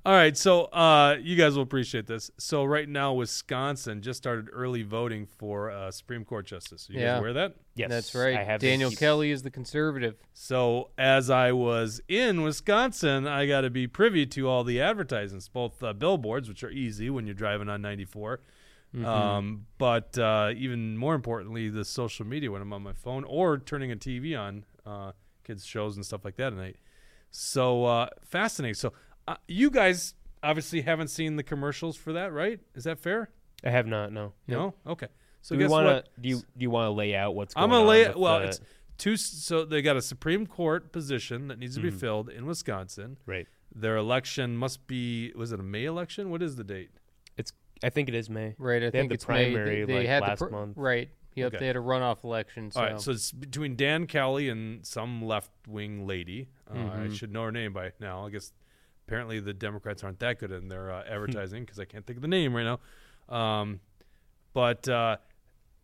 [SPEAKER 1] All right, so uh, you guys will appreciate this. So right now, Wisconsin just started early voting for uh, Supreme Court justice. You
[SPEAKER 2] Yeah.
[SPEAKER 1] guys aware of that?
[SPEAKER 3] yes
[SPEAKER 2] That's right.
[SPEAKER 3] I have
[SPEAKER 2] Daniel
[SPEAKER 3] this-
[SPEAKER 2] Kelly is the conservative.
[SPEAKER 1] So as I was in Wisconsin, I got to be privy to all the advertisements, both uh, billboards, which are easy when you're driving on 94, um, but uh, even more importantly, the social media when I'm on my phone or turning a TV on, uh, kids shows and stuff like that at night. So uh, fascinating. So uh, you guys obviously haven't seen the commercials for that, right? Is that fair?
[SPEAKER 3] i have not no
[SPEAKER 1] No. Okay. So
[SPEAKER 3] do we
[SPEAKER 1] guess
[SPEAKER 3] want to
[SPEAKER 1] what?
[SPEAKER 3] do you do you want to lay out what's going on?
[SPEAKER 1] I'm gonna
[SPEAKER 3] on
[SPEAKER 1] lay it. Well,
[SPEAKER 3] the-
[SPEAKER 1] it's two. So they got a Supreme Court position that needs to be
[SPEAKER 3] Mhm.
[SPEAKER 1] filled in Wisconsin.
[SPEAKER 3] right
[SPEAKER 1] Their election must be. Was it a May election? What is the date? It's.
[SPEAKER 3] I think it is may
[SPEAKER 2] Right. I
[SPEAKER 3] They had
[SPEAKER 2] think
[SPEAKER 3] the
[SPEAKER 2] it's May.
[SPEAKER 3] primary,
[SPEAKER 2] They, they
[SPEAKER 3] like,
[SPEAKER 2] had
[SPEAKER 3] last
[SPEAKER 2] the pr-
[SPEAKER 3] month.
[SPEAKER 2] Right. Yep.
[SPEAKER 1] Okay.
[SPEAKER 2] They had a runoff election. So,
[SPEAKER 1] All right. So it's between Dan Kelly and some left wing lady. Uh, I
[SPEAKER 2] Mhm.
[SPEAKER 1] should know her name by now. I guess apparently the Democrats aren't that good in their uh, advertising because I can't think of the name right now. Um, but uh,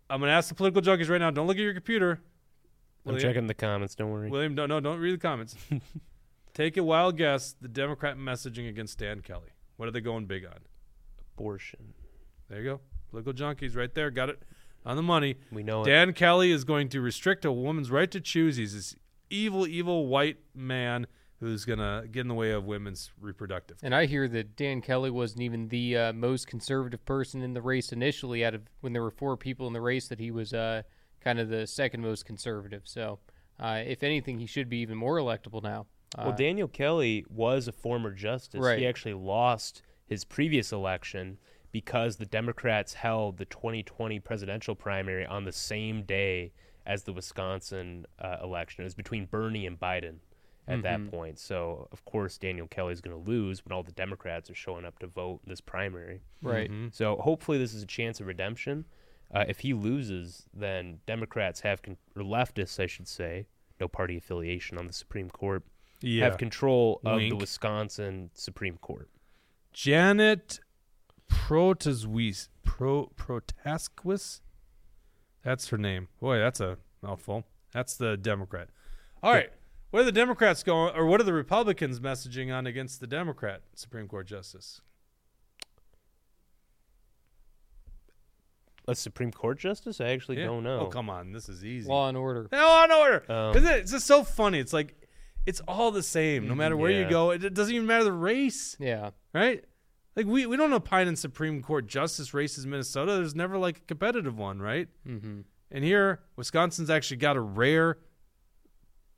[SPEAKER 1] I'm gonna ask the political junkies right now. Don't look at your computer.
[SPEAKER 3] i'm
[SPEAKER 1] William-
[SPEAKER 3] checking the comments don't worry
[SPEAKER 1] William, don't no, don't read the comments. Take a wild guess. The Democrat messaging against Dan Kelly. What are they going big on?
[SPEAKER 3] abortion
[SPEAKER 1] There you go. Political junkies, right there. Got it on the money.
[SPEAKER 3] we know it
[SPEAKER 1] Dan Kelly is going to restrict a woman's right to choose. He's this evil, evil white man who's gonna get in the way of women's reproductive.
[SPEAKER 2] And I hear that Dan Kelly wasn't even the uh, most conservative person in the race initially. Out of when there were four people in the race, that he was uh, kind of the second most conservative. So, uh, if anything, he should be even more electable now. Uh,
[SPEAKER 3] Well, Daniel Kelly was a former justice.
[SPEAKER 2] Right.
[SPEAKER 3] He actually lost his previous election because the Democrats held the 2020 presidential primary on the same day as the Wisconsin uh, election. It was between Bernie and Biden at
[SPEAKER 2] Mhm.
[SPEAKER 3] that point. So, of course, Daniel Kelly's going to lose when all the Democrats are showing up to vote in this primary.
[SPEAKER 2] right.
[SPEAKER 1] Mhm.
[SPEAKER 3] So, hopefully, this is a chance of redemption. Uh, if he loses, then Democrats have, con- or leftists, I should say, no party affiliation on the Supreme Court,
[SPEAKER 1] Yeah.
[SPEAKER 3] have control of the Wisconsin Supreme Court.
[SPEAKER 1] Janet Protasquis. Pro Protasquis. That's her name. Boy, that's a mouthful. That's the Democrat. All right. What are the Democrats going, or what are the Republicans messaging on against the Democrat Supreme Court justice?
[SPEAKER 3] A Supreme Court justice? I actually
[SPEAKER 1] Yeah.
[SPEAKER 3] don't know.
[SPEAKER 1] Oh, come on. This is easy.
[SPEAKER 2] Law and Order.
[SPEAKER 1] Law and order.
[SPEAKER 3] Um,
[SPEAKER 1] Isn't it? It's just so funny. It's like it's all the same, no matter where you go. It, it doesn't even matter the race,
[SPEAKER 2] Yeah.
[SPEAKER 1] right? Like we, we don't opine in Supreme Court justice races in Minnesota. There's never like a competitive one, right?
[SPEAKER 2] Mm-hmm.
[SPEAKER 1] And here, Wisconsin's actually got a rare,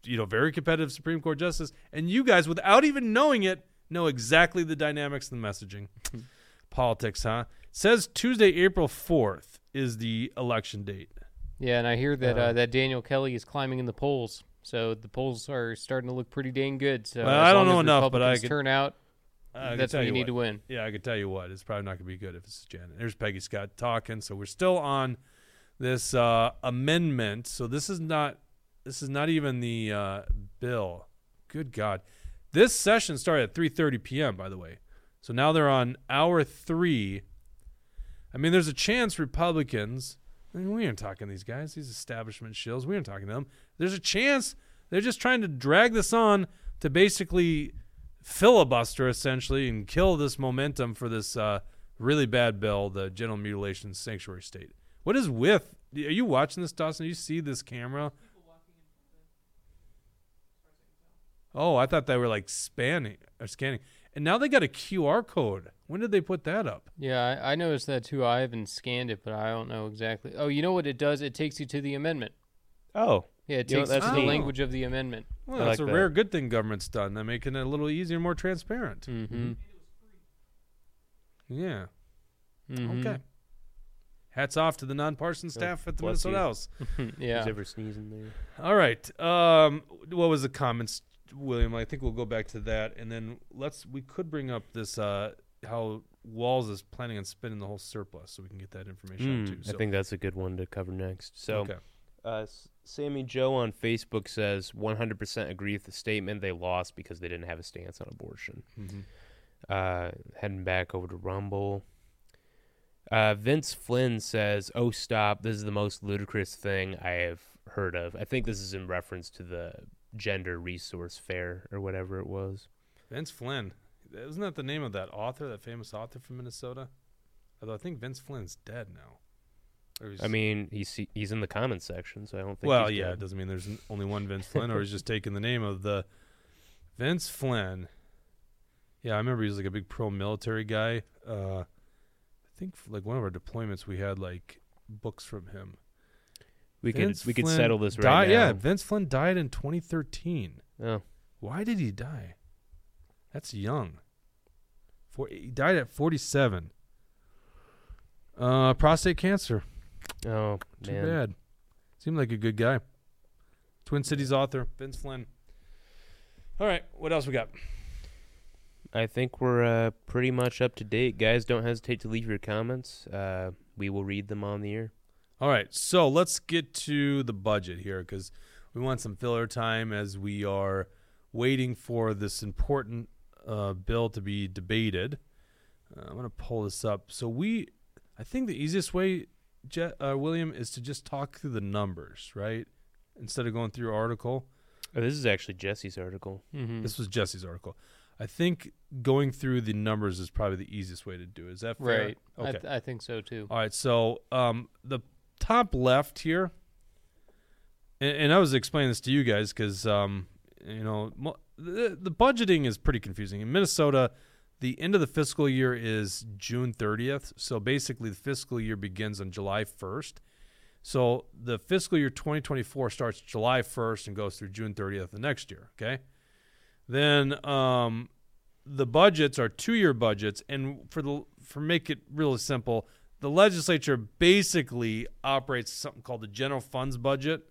[SPEAKER 1] you know, very competitive Supreme Court justice. And you guys, without even knowing it, know exactly the dynamics and the messaging. Politics, huh? says Tuesday, April 4th is the election date.
[SPEAKER 2] Yeah, and I hear that uh,
[SPEAKER 3] Uh,
[SPEAKER 2] that Daniel Kelly is climbing in the polls. So the polls are starting to look pretty dang good. So
[SPEAKER 1] Well, I don't know enough, but I could-
[SPEAKER 2] turn out.
[SPEAKER 1] I
[SPEAKER 2] that's what you need
[SPEAKER 1] what.
[SPEAKER 2] to win.
[SPEAKER 1] Yeah, I can tell you what. It's probably not going to be good if it's Janet. There's Peggy Scott talking. So we're still on this uh, amendment. So this is not this is not even the uh, bill. Good God, this session started at 3:30 p.m. By the way, so now they're on hour three. I mean, there's a chance Republicans. I mean, we aren't talking these guys. These establishment shills. We aren't talking to them. There's a chance they're just trying to drag this on to basically filibuster essentially and kill this momentum for this uh, really bad bill, the genital mutilation sanctuary state. What is with? Are you watching this, Dawson? Do you see this camera? Oh, I thought they were like spanning or scanning, and now they got a QR code. When did they put that up?
[SPEAKER 2] Yeah, I, I noticed that too. I haven't scanned it, but I don't know exactly. Oh, you know what it does? It takes you to the amendment.
[SPEAKER 3] Oh,
[SPEAKER 2] Yeah, it
[SPEAKER 3] You know,
[SPEAKER 2] takes you
[SPEAKER 3] that's
[SPEAKER 2] to the
[SPEAKER 1] neat.
[SPEAKER 2] language of the amendment.
[SPEAKER 1] Well,
[SPEAKER 3] I
[SPEAKER 1] that's
[SPEAKER 3] like
[SPEAKER 1] a
[SPEAKER 3] that.
[SPEAKER 1] rare good thing government's done. They're making it a little easier and more transparent.
[SPEAKER 2] Mm-hmm.
[SPEAKER 1] Yeah.
[SPEAKER 2] mm-hmm.
[SPEAKER 1] Okay. Hats off to the nonpartisan staff at the
[SPEAKER 3] bless
[SPEAKER 1] Minnesota
[SPEAKER 3] you.
[SPEAKER 1] House.
[SPEAKER 2] yeah.
[SPEAKER 3] who's ever sneezing there?
[SPEAKER 1] All right. Um, what was the comments, William? I think we'll go back to that, and then let's. We could bring up this uh, how Walz is planning on spending the whole surplus, so we can get that information
[SPEAKER 3] Mm,
[SPEAKER 1] too.
[SPEAKER 3] I think that's a good one to cover next. So,
[SPEAKER 1] okay.
[SPEAKER 3] uh, Sammy Joe on Facebook says 100% agree with the statement. They lost because they didn't have a stance on abortion.
[SPEAKER 1] Mhm.
[SPEAKER 3] Uh, heading back over to Rumble. Uh, Vince Flynn says, "Oh, stop! This is the most ludicrous thing I have heard of." I think this is in reference to the gender resource fair or whatever it was.
[SPEAKER 1] Vince Flynn. Isn't that the name of that author, that famous author from Minnesota? Although I think Vince Flynn's dead now.
[SPEAKER 3] I mean, he's he's in the comments section, so I don't think.
[SPEAKER 1] well,
[SPEAKER 3] he's
[SPEAKER 1] yeah, it doesn't mean there's only one Vince Flynn, or he's just taking the name of the Vince Flynn. Yeah, I remember he was like a big pro-military guy. Uh, I think like one of our deployments, we had like books from him.
[SPEAKER 3] We
[SPEAKER 1] Vince
[SPEAKER 3] could we could settle this right
[SPEAKER 1] died-
[SPEAKER 3] now.
[SPEAKER 1] Yeah, Vince Flynn died in 2013.
[SPEAKER 3] Oh,
[SPEAKER 1] Why did he die? That's young. For, he died at 47. Uh, prostate cancer.
[SPEAKER 3] oh
[SPEAKER 1] Too
[SPEAKER 3] man.
[SPEAKER 1] bad. Seemed like a good guy. Twin Cities author Vince Flynn. All right, what else we got?
[SPEAKER 3] I think we're uh, pretty much up to date, guys. Don't hesitate to leave your comments. Uh, we will read them on the air.
[SPEAKER 1] All right, so let's get to the budget here because we want some filler time as we are waiting for this important uh, bill to be debated. Uh, I'm going to pull this up. So we, I think the easiest way, Je- uh, William, is to just talk through the numbers, right? Instead of going through your article.
[SPEAKER 3] Oh, this is actually Jesse's article.
[SPEAKER 2] Mm-hmm.
[SPEAKER 1] This was Jesse's article. I think going through the numbers is probably the easiest way to do it. Is that fair?
[SPEAKER 2] right. I,
[SPEAKER 1] Okay.
[SPEAKER 2] th- I think so too.
[SPEAKER 1] All right, so um, the top left here, and, and I was explaining this to you guys because um, you know the, the budgeting is pretty confusing in Minnesota. The end of the fiscal year is June 30th, so basically the fiscal year begins on July 1st. So the fiscal year 2024 starts July 1st and goes through June 30th the next year. Okay, then um, the budgets are two-year budgets, and for the for make it really simple, the legislature basically operates something called the general funds budget,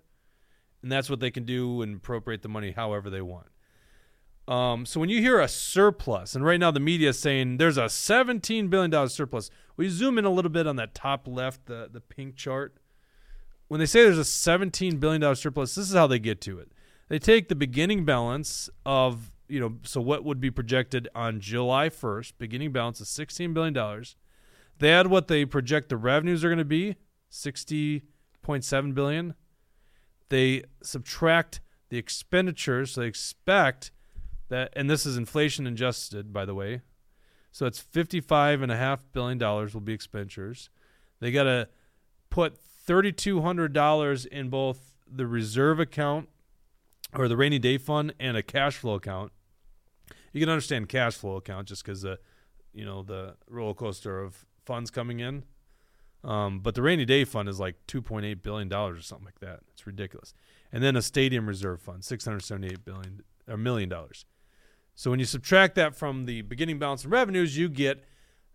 [SPEAKER 1] and that's what they can do and appropriate the money however they want. Um, so when you hear a surplus, and right now the media is saying there's a 17 billion dollar surplus, we zoom in a little bit on that top left, the the pink chart. When they say there's a 17 billion dollar surplus, this is how they get to it. They take the beginning balance of you know, so what would be projected on July 1st, beginning balance of 16 billion dollars. They add what they project the revenues are going to be, 60.7 billion. They subtract the expenditures, so they expect that and this is inflation adjusted by the way. So it's 55 and a half billion dollars will be expenditures. They got to put $3200 in both the reserve account or the rainy day fund and a cash flow account. You can understand cash flow account just because the, you know, the roller coaster of funds coming in. Um, but the rainy day fund is like 2.8 billion dollars or something like that. It's ridiculous. And then a stadium reserve fund, 678 billion or million dollars. So when you subtract that from the beginning balance and revenues, you get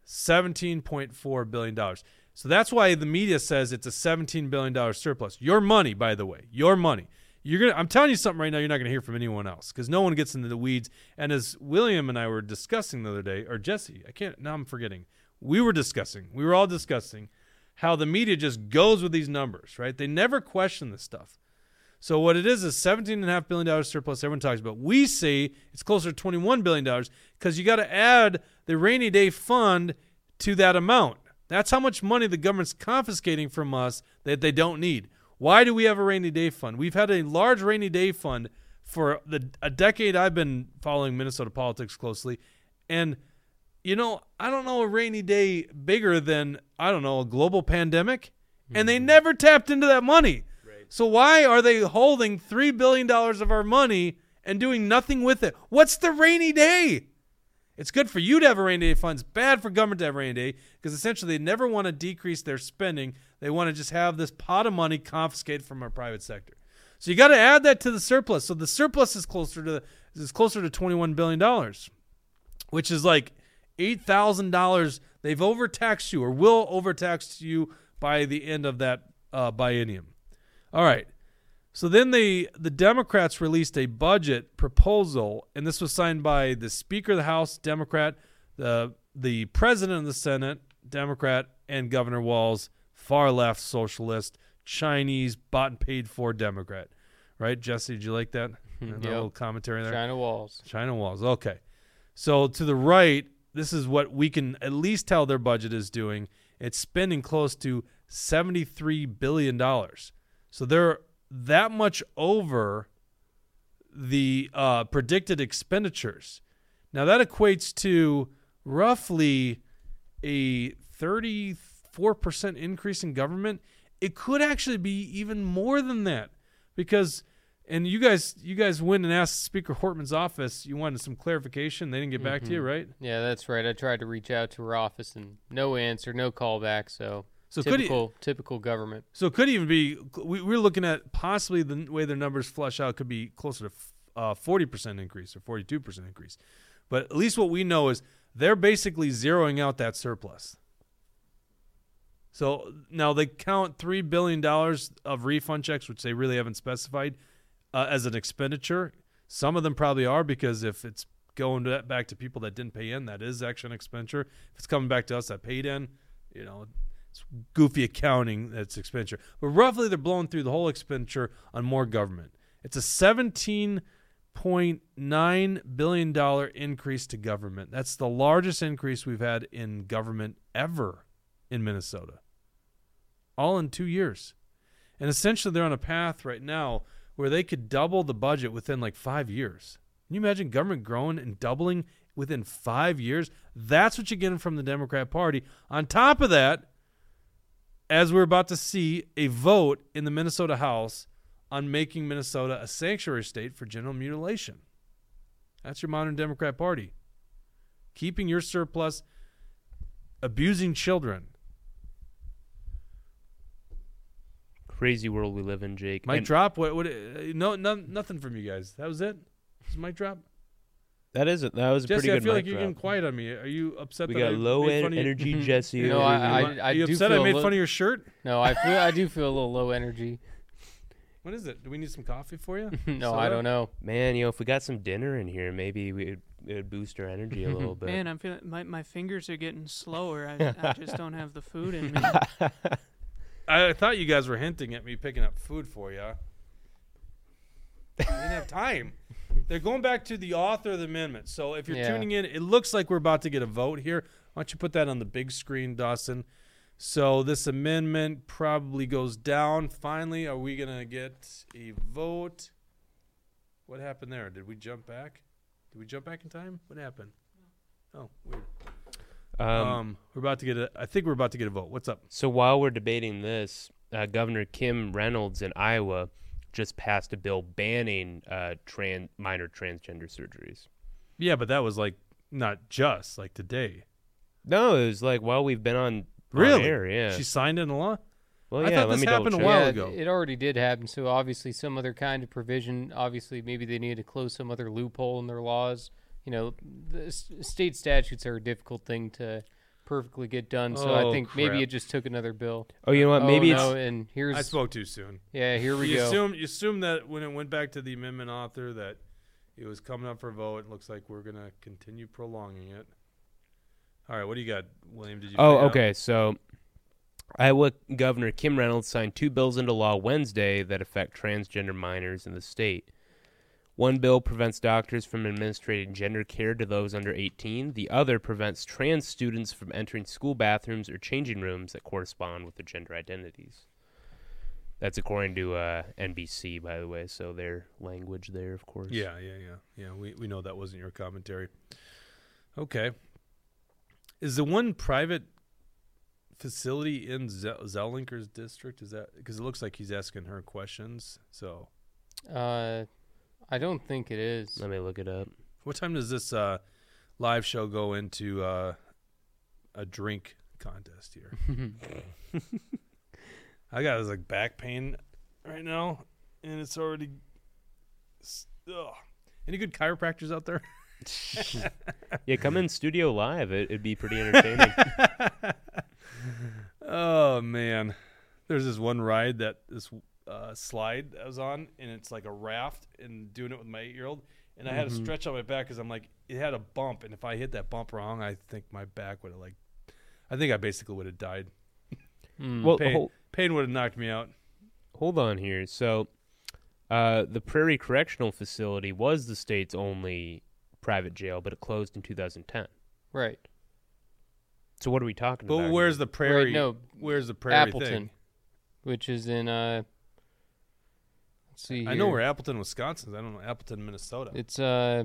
[SPEAKER 1] 17.4 billion dollars. So that's why the media says it's a 17 billion dollar surplus. Your money, by the way, your money. you're gonna. I'm telling you something right now. You're not gonna hear from anyone else because no one gets into the weeds. And as William and I were discussing the other day, or Jesse, I can't. Now I'm forgetting. We were discussing. We were all discussing how the media just goes with these numbers. Right? They never question this stuff. So what it is is seventeen and a half billion dollars surplus. Everyone talks about. We say it's closer to twenty-one billion dollars because you got to add the rainy day fund to that amount. That's how much money the government's confiscating from us that they don't need. Why do we have a rainy day fund? We've had a large rainy day fund for the a decade I've been following Minnesota politics closely, and you know I don't know a rainy day bigger than I don't know a global pandemic, and they mm-hmm. never tapped into that money. So why are they holding three billion dollars of our money and doing nothing with it? What's the rainy day? It's good for you to have a rainy day fund. It's bad for government to have a rainy day because essentially they never want to decrease their spending. They want to just have this pot of money confiscated from our private sector. So you got to add that to the surplus. So the surplus is closer to is closer to twenty one billion dollars, which is like eight thousand dollars. They've overtaxed you or will overtax you by the end of that uh, biennium. All right. So then they the Democrats released a budget proposal, and this was signed by the Speaker of the House, Democrat, the the President of the Senate, Democrat, and Governor Walz, far left socialist, Chinese, bought and paid for Democrat. Right, Jesse? Did you like that? that
[SPEAKER 2] Yep.
[SPEAKER 1] little commentary there.
[SPEAKER 2] China Walz.
[SPEAKER 1] China Walz. Okay. So to the right, this is what we can at least tell their budget is doing. It's spending close to $73 billion. So they're that much over the uh, predicted expenditures. Now that equates to roughly a 34% increase in government. It could actually be even more than that because and you guys you guys went and asked Speaker Hortman's office you wanted some clarification. They didn't get back to you, right?
[SPEAKER 2] Yeah, that's right. I tried to reach out to her office and no answer, no callback. So,
[SPEAKER 1] So could
[SPEAKER 2] typical, typical government.
[SPEAKER 1] So it could even be we, we're looking at possibly the way their numbers flush out could be closer to uh, forty percent increase or forty two percent increase. But at least what we know is they're basically zeroing out that surplus. So now they count three billion dollars of refund checks, which they really haven't specified uh, as an expenditure. Some of them probably are because if it's going to, back to people that didn't pay in, that is actually an expenditure. If it's coming back to us that paid in, you know, it's goofy accounting that's expenditure. But roughly, they're blowing through the whole expenditure on more government. It's a seventeen point nine billion dollar increase to government. That's the largest increase we've had in government ever in Minnesota. All in two years. And essentially they're on a path right now where they could double the budget within like five years. Can you imagine government growing and doubling within five years? That's what you're getting from the Democrat Party. On top of that, as we're about to see a vote in the Minnesota House on making Minnesota a sanctuary state for genital mutilation. That's your modern Democrat Party. Keeping your surplus, abusing children.
[SPEAKER 3] Crazy world we live in, Jake.
[SPEAKER 1] Mic
[SPEAKER 3] And
[SPEAKER 1] drop? What? What? uh, No, no, nothing from you guys. That was it. This mic drop.
[SPEAKER 3] that is a, that was a
[SPEAKER 1] Jesse,
[SPEAKER 3] pretty
[SPEAKER 1] I
[SPEAKER 3] good
[SPEAKER 1] feel
[SPEAKER 3] mic
[SPEAKER 1] like you're getting quiet on me. Are you upset
[SPEAKER 3] We
[SPEAKER 1] that
[SPEAKER 3] got
[SPEAKER 1] I
[SPEAKER 3] low
[SPEAKER 1] made
[SPEAKER 3] en-
[SPEAKER 1] fun of
[SPEAKER 3] energy Jesse.
[SPEAKER 2] No,
[SPEAKER 3] over
[SPEAKER 2] I-
[SPEAKER 3] here.
[SPEAKER 2] I-
[SPEAKER 1] Are you
[SPEAKER 2] do
[SPEAKER 1] upset I made
[SPEAKER 2] a li-
[SPEAKER 1] fun of your shirt?
[SPEAKER 2] No, I feel I do feel a little low energy.
[SPEAKER 1] What is it? Do we need some coffee for you?
[SPEAKER 2] no, I don't know.
[SPEAKER 3] Man, you know, if we got some dinner in here, maybe we'd, it'd boost our energy a little bit.
[SPEAKER 4] Man, I'm feeling my, my fingers are getting slower. I, I just don't have the food in me.
[SPEAKER 1] I thought you guys were hinting at me picking up food for you. I didn't have time. They're going back to the author of the amendment. So if you're
[SPEAKER 2] Yeah.
[SPEAKER 1] tuning in, it looks like we're about to get a vote here. Why don't you put that on the big screen, Dawson? So this amendment probably goes down. Finally, are we going to get a vote? What happened there? Did we jump back? Did we jump back in time? What happened? Oh, weird.
[SPEAKER 3] Um,
[SPEAKER 1] Um, we're about to get a. I think we're about to get a vote. What's up?
[SPEAKER 3] so while we're debating this, uh, Governor Kim Reynolds in Iowa just passed a bill banning uh, tran- minor transgender surgeries.
[SPEAKER 1] Yeah, but that was like not just like today.
[SPEAKER 3] No, it was like while we've been on, on
[SPEAKER 1] Really?
[SPEAKER 3] air, yeah.
[SPEAKER 1] She signed into law.
[SPEAKER 3] well,
[SPEAKER 1] I
[SPEAKER 3] yeah.
[SPEAKER 1] thought
[SPEAKER 3] let
[SPEAKER 1] this
[SPEAKER 3] me
[SPEAKER 1] happened a while
[SPEAKER 2] yeah,
[SPEAKER 1] ago.
[SPEAKER 2] it already did happen. So obviously, some other kind of provision. Obviously, maybe they needed to close some other loophole in their laws. You know, the state statutes are a difficult thing to perfectly get done. So I
[SPEAKER 1] Oh,
[SPEAKER 2] think maybe it just took another bill.
[SPEAKER 3] Oh, you know what?
[SPEAKER 2] oh,
[SPEAKER 3] Maybe
[SPEAKER 2] no, and here's
[SPEAKER 1] I spoke too soon.
[SPEAKER 2] yeah. Here we
[SPEAKER 1] you
[SPEAKER 2] go.
[SPEAKER 1] assume you assume that when it went back to the amendment author that it was coming up for vote. It looks like we're gonna continue prolonging it. All right, what do you got, William? Did you?
[SPEAKER 3] Oh,
[SPEAKER 1] figure out-
[SPEAKER 3] okay. So, Iowa Governor Kim Reynolds signed two bills into law Wednesday that affect transgender minors in the state. One bill prevents doctors from administering gender care to those under 18. The other prevents trans students from entering school bathrooms or changing rooms that correspond with their gender identities. That's according to uh, NBC, by the way. So their language there, of course.
[SPEAKER 1] Yeah, yeah, yeah, yeah. We we know that wasn't your commentary. Okay. Is the one private facility in Ze- Zeleznikar's district? Is that because it looks like he's asking her questions? So,
[SPEAKER 2] Uh, I don't think it is.
[SPEAKER 3] Let me look it up.
[SPEAKER 1] what time does this uh, live show go into uh, a drink contest here? I got this like back pain right now, and it's already. s- Ugh. Any good chiropractors out there?
[SPEAKER 3] Yeah, come in studio live. It, it'd be pretty entertaining.
[SPEAKER 1] oh man, there's this one ride that this uh, slide I was on, and it's like a raft, and doing it with my eight year old, and I had to
[SPEAKER 2] Mhm.
[SPEAKER 1] stretch on my back because I'm like, it had a bump, and if I hit that bump wrong, I think my back would have like, I think I basically would have died.
[SPEAKER 2] Hmm.
[SPEAKER 3] well,
[SPEAKER 1] Pain,
[SPEAKER 3] hold,
[SPEAKER 1] pain would have knocked me out.
[SPEAKER 3] hold on here. So, uh, the Prairie Correctional Facility was the state's only private jail, but it closed in 2010.
[SPEAKER 2] right.
[SPEAKER 3] So, what are we talking about?
[SPEAKER 1] But
[SPEAKER 3] here?
[SPEAKER 1] where's the prairie?
[SPEAKER 2] Right. No,
[SPEAKER 1] where's the prairie
[SPEAKER 2] Appleton,
[SPEAKER 1] thing?
[SPEAKER 2] which is in uh. Let's see.
[SPEAKER 1] I know where Appleton, Wisconsin. is. I don't know Appleton, Minnesota.
[SPEAKER 2] It's uh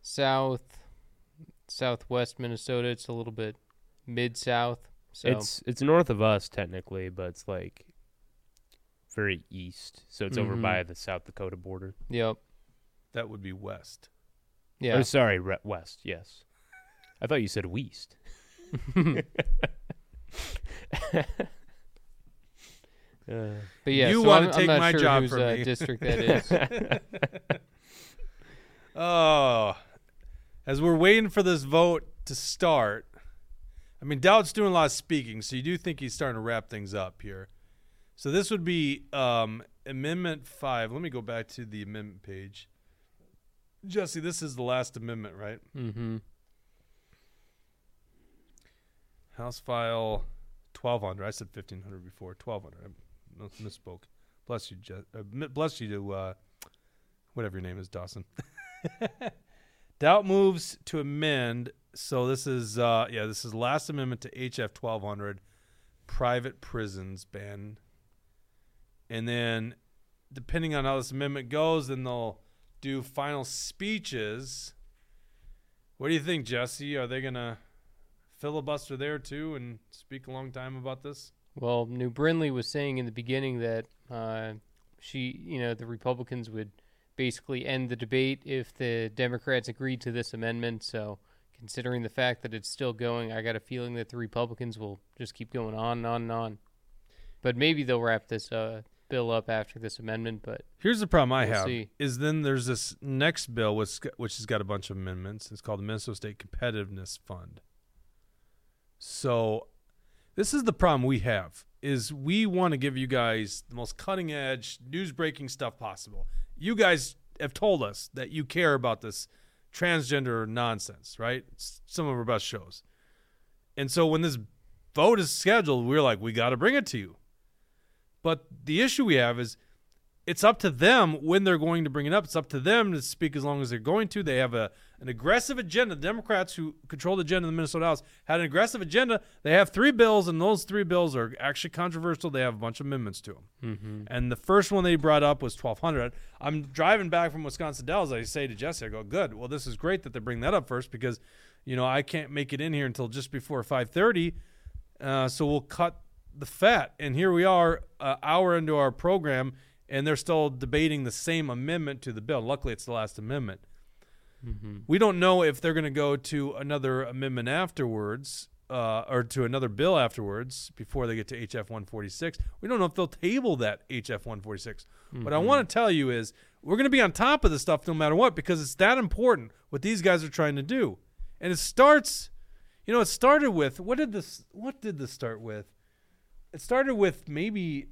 [SPEAKER 2] south southwest Minnesota. It's a little bit mid south. So
[SPEAKER 3] It's it's north of us technically, but it's like very east. So it's over
[SPEAKER 2] Mhm.
[SPEAKER 3] by the South Dakota border.
[SPEAKER 2] yep.
[SPEAKER 1] that would be west.
[SPEAKER 2] Yeah.
[SPEAKER 3] Or sorry, re- west. Yes. I thought you said west. Uh,
[SPEAKER 2] But yeah,
[SPEAKER 1] You
[SPEAKER 2] so
[SPEAKER 1] wanna
[SPEAKER 2] I'm,
[SPEAKER 1] take
[SPEAKER 2] I'm not
[SPEAKER 1] my
[SPEAKER 2] sure
[SPEAKER 1] job
[SPEAKER 2] whose
[SPEAKER 1] from
[SPEAKER 2] uh,
[SPEAKER 1] me.
[SPEAKER 2] district that is.
[SPEAKER 1] Oh, as we're waiting for this vote to start, I mean, Daudt's doing a lot of speaking, so you do think he's starting to wrap things up here. So this would be um, Amendment 5. Let me go back to the amendment page. Jesse, this is the last amendment, right?
[SPEAKER 2] mm-hmm.
[SPEAKER 1] House File 1200. I said 1500 before. 1200. I mis- misspoke. Bless you, Je- uh, bless you to uh, whatever your name is, Dawson. Daudt moves to amend. So this is uh, yeah, this is last amendment to HF 1200, private prisons ban. And then, depending on how this amendment goes, then they'll do final speeches. What do you think, Jesse? Are they gonna filibuster there too and speak a long time about this?
[SPEAKER 2] Well, Neu Brindley was saying in the beginning that uh, she, you know, the Republicans would basically end the debate if the Democrats agreed to this amendment. So, considering the fact that it's still going, I got a feeling that the Republicans will just keep going on and on and on. But maybe they'll wrap this uh, bill up after this amendment. But
[SPEAKER 1] Here's the problem I
[SPEAKER 2] We'll
[SPEAKER 1] have
[SPEAKER 2] see.
[SPEAKER 1] is then there's this next bill which which has got a bunch of amendments. It's called the Minnesota State Competitiveness Fund. So this is the problem we have is we want to give you guys the most cutting edge news breaking stuff possible. You guys have told us that you care about this transgender nonsense, right? It's some of our best shows. And so when this vote is scheduled, we're like, we got to bring it to you. But the issue we have is it's up to them when they're going to bring it up. It's up to them to speak as long as they're going to. They have a an aggressive agenda. The Democrats who control the agenda in the Minnesota House had an aggressive agenda. They have three bills, and those three bills are actually controversial. They have a bunch of amendments to them.
[SPEAKER 2] mm-hmm.
[SPEAKER 1] And the first one they brought up was 1200. I'm driving back from Wisconsin Dells. I say to Jesse, I go, good. Well, this is great that they bring that up first because, you know, I can't make it in here until just before 530. Uh, so we'll cut the fat. And here we are, an hour into our program, and they're still debating the same amendment to the bill. Luckily, it's the last amendment.
[SPEAKER 2] Mm-hmm.
[SPEAKER 1] We don't know if they're going to go to another amendment afterwards, uh, or to another bill afterwards before they get to HF 146. We don't know if they'll table that HF 146. What I want to tell you is we're going to be on top of this stuff no matter what because it's that important what these guys are trying to do. And it starts, You know, it started with what did this? What did this start with? It started with maybe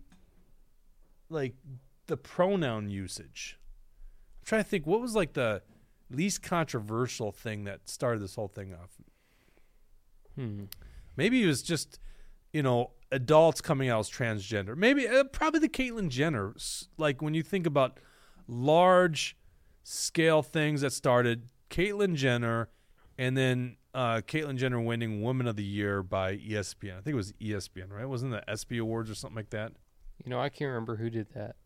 [SPEAKER 1] like the pronoun usage. I'm trying to think what was like the least controversial thing that started this whole thing off.
[SPEAKER 2] Hmm.
[SPEAKER 1] Maybe it was just, you know, adults coming out as transgender. Maybe uh, probably the Caitlyn Jenner. Like when you think about large scale things that started, Caitlyn Jenner, and then uh, Caitlyn Jenner winning Woman of the Year by ESPN. I think it was ESPN, right? Wasn't it the ESPY Awards or something like that?
[SPEAKER 2] You know, I can't remember who did that.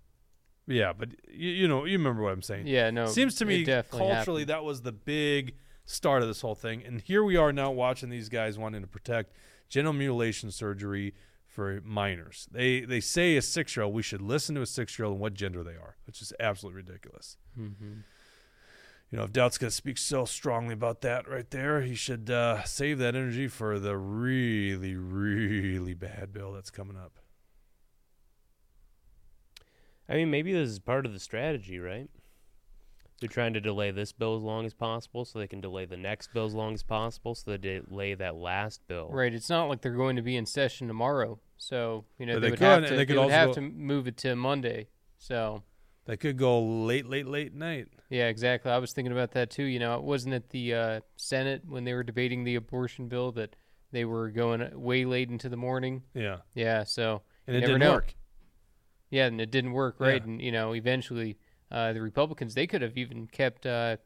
[SPEAKER 1] Yeah, but you, you know, you remember what I'm saying.
[SPEAKER 2] Yeah, no.
[SPEAKER 1] Seems to me culturally
[SPEAKER 2] happened.
[SPEAKER 1] that was the big start of this whole thing. And here we are now watching these guys wanting to protect genital mutilation surgery for minors. They they say a six year old we should listen to a six year old and what gender they are, which is absolutely ridiculous.
[SPEAKER 2] Mhm.
[SPEAKER 1] You know, if Daudt's going to speak so strongly about that right there, he should uh, save that energy for the really, really bad bill that's coming up.
[SPEAKER 3] I mean, maybe this is part of the strategy, right? They're trying to delay this bill as long as possible so they can delay the next bill as long as possible so they delay that last bill.
[SPEAKER 2] Right. It's not like they're going to be in session tomorrow. So, you know, they,
[SPEAKER 1] they
[SPEAKER 2] would
[SPEAKER 1] could,
[SPEAKER 2] have to,
[SPEAKER 1] they could
[SPEAKER 2] would
[SPEAKER 1] also
[SPEAKER 2] have
[SPEAKER 1] go-
[SPEAKER 2] to move it to Monday. So,
[SPEAKER 1] That could go late, late, late night.
[SPEAKER 2] yeah, exactly. I was thinking about that too. You know, it wasn't at the uh, Senate when they were debating the abortion bill that they were going way late into the morning.
[SPEAKER 1] Yeah.
[SPEAKER 2] Yeah. So,
[SPEAKER 1] And
[SPEAKER 2] You
[SPEAKER 1] it
[SPEAKER 2] never
[SPEAKER 1] didn't
[SPEAKER 2] know.
[SPEAKER 1] work.
[SPEAKER 2] Yeah, and it didn't work, right?
[SPEAKER 1] Yeah.
[SPEAKER 2] And, you know, eventually uh, the Republicans, they could have even kept uh,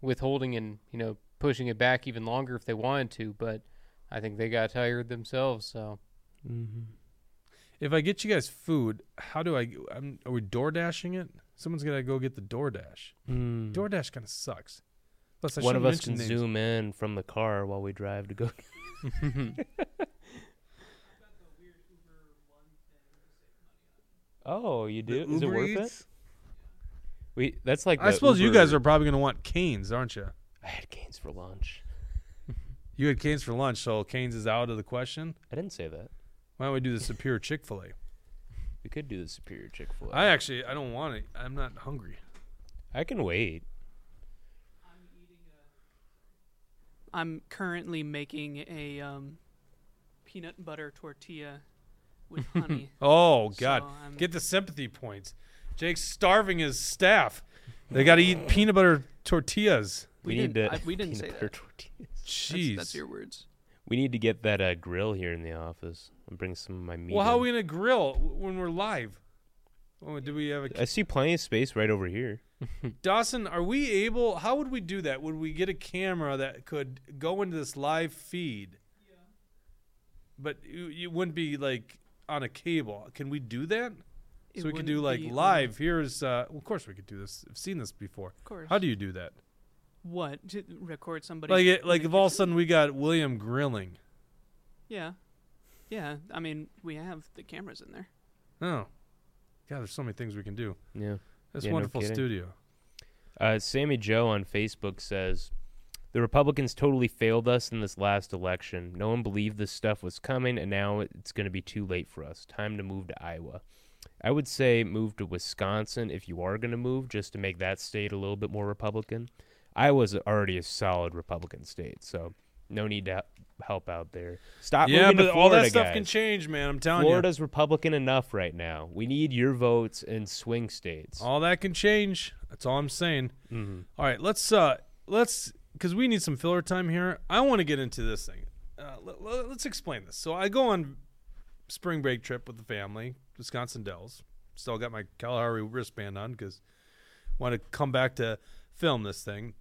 [SPEAKER 2] withholding and, you know, pushing it back even longer if they wanted to. But I think they got tired themselves. So,
[SPEAKER 3] Mm-hmm.
[SPEAKER 1] If I get you guys food, how do I? I'm, are we door dashing it? Someone's gonna go get the DoorDash.
[SPEAKER 3] Mm.
[SPEAKER 1] DoorDash kind of sucks. Plus, I
[SPEAKER 3] One of us can
[SPEAKER 1] names.
[SPEAKER 3] zoom in from the car while we drive to go. oh, you do?
[SPEAKER 1] The
[SPEAKER 3] Is it
[SPEAKER 1] Uber
[SPEAKER 3] worth it? We that's like
[SPEAKER 1] I
[SPEAKER 3] the
[SPEAKER 1] suppose you
[SPEAKER 3] Uber-
[SPEAKER 1] guys are probably gonna want Canes, aren't you?
[SPEAKER 3] I had Canes for lunch.
[SPEAKER 1] You had Canes for lunch, so Canes is out of the question.
[SPEAKER 3] I didn't say that.
[SPEAKER 1] Why don't we do the Superior Chick Fil A?
[SPEAKER 3] We could do the Superior Chick Fil A.
[SPEAKER 1] I actually, I don't want it. I'm not hungry.
[SPEAKER 3] I can wait.
[SPEAKER 4] I'm currently making a um, peanut butter tortilla with honey.
[SPEAKER 1] Oh God,
[SPEAKER 4] So I'm-
[SPEAKER 1] get the sympathy points. Jake's starving his staff. They got to eat peanut butter tortillas.
[SPEAKER 3] We,
[SPEAKER 4] We
[SPEAKER 3] need to.
[SPEAKER 4] I- we didn't
[SPEAKER 3] peanut
[SPEAKER 4] say
[SPEAKER 3] butter
[SPEAKER 4] that.
[SPEAKER 3] tortillas.
[SPEAKER 1] Jeez.
[SPEAKER 4] That's, that's your words.
[SPEAKER 3] We need to get that uh, grill here in the office and bring some of my meat.
[SPEAKER 1] well, how are we gonna grill when we're live? Oh, do we have a
[SPEAKER 3] I see plenty of space right over here.
[SPEAKER 1] Dawson, are we able? How would we do that? Would we get a camera that could go into this live feed? Yeah. But you, you wouldn't be like on a cable. Can we do that?
[SPEAKER 4] It
[SPEAKER 1] so we could do like
[SPEAKER 4] be on-
[SPEAKER 1] live. Here's, uh, well, of course we could do this. I've seen this before.
[SPEAKER 4] Of course.
[SPEAKER 1] How do you do that?
[SPEAKER 4] what? To record somebody?
[SPEAKER 1] Like, it, like if all of a sudden we got William grilling.
[SPEAKER 4] Yeah. Yeah. I mean, we have the cameras in there.
[SPEAKER 1] Oh, God, there's so many things we can do.
[SPEAKER 3] Yeah.
[SPEAKER 1] This
[SPEAKER 3] Yeah,
[SPEAKER 1] wonderful
[SPEAKER 3] kidding.
[SPEAKER 1] studio.
[SPEAKER 3] Uh, Sammy Joe on Facebook says, The Republicans totally failed us in this last election. No one believed this stuff was coming, and now it's going to be too late for us. Time to move to Iowa. I would say move to Wisconsin if you are going to move, just to make that state a little bit more Republican. Iowa's already a solid Republican state, so no need to help out there. Stop
[SPEAKER 1] yeah,
[SPEAKER 3] moving
[SPEAKER 1] but
[SPEAKER 3] to
[SPEAKER 1] all that stuff
[SPEAKER 3] guys.
[SPEAKER 1] can change, man. I'm telling you.
[SPEAKER 3] Florida's Republican enough right now. We need your votes in swing states.
[SPEAKER 1] All that can change. That's all I'm saying.
[SPEAKER 3] Mhm.
[SPEAKER 1] All right, let's uh let's because we need some filler time here. I want to get into this thing. Uh, let, let, us explain this. So I go on spring break trip with the family, Wisconsin Dells. Still got my Kalahari wristband on because want to come back to film this thing.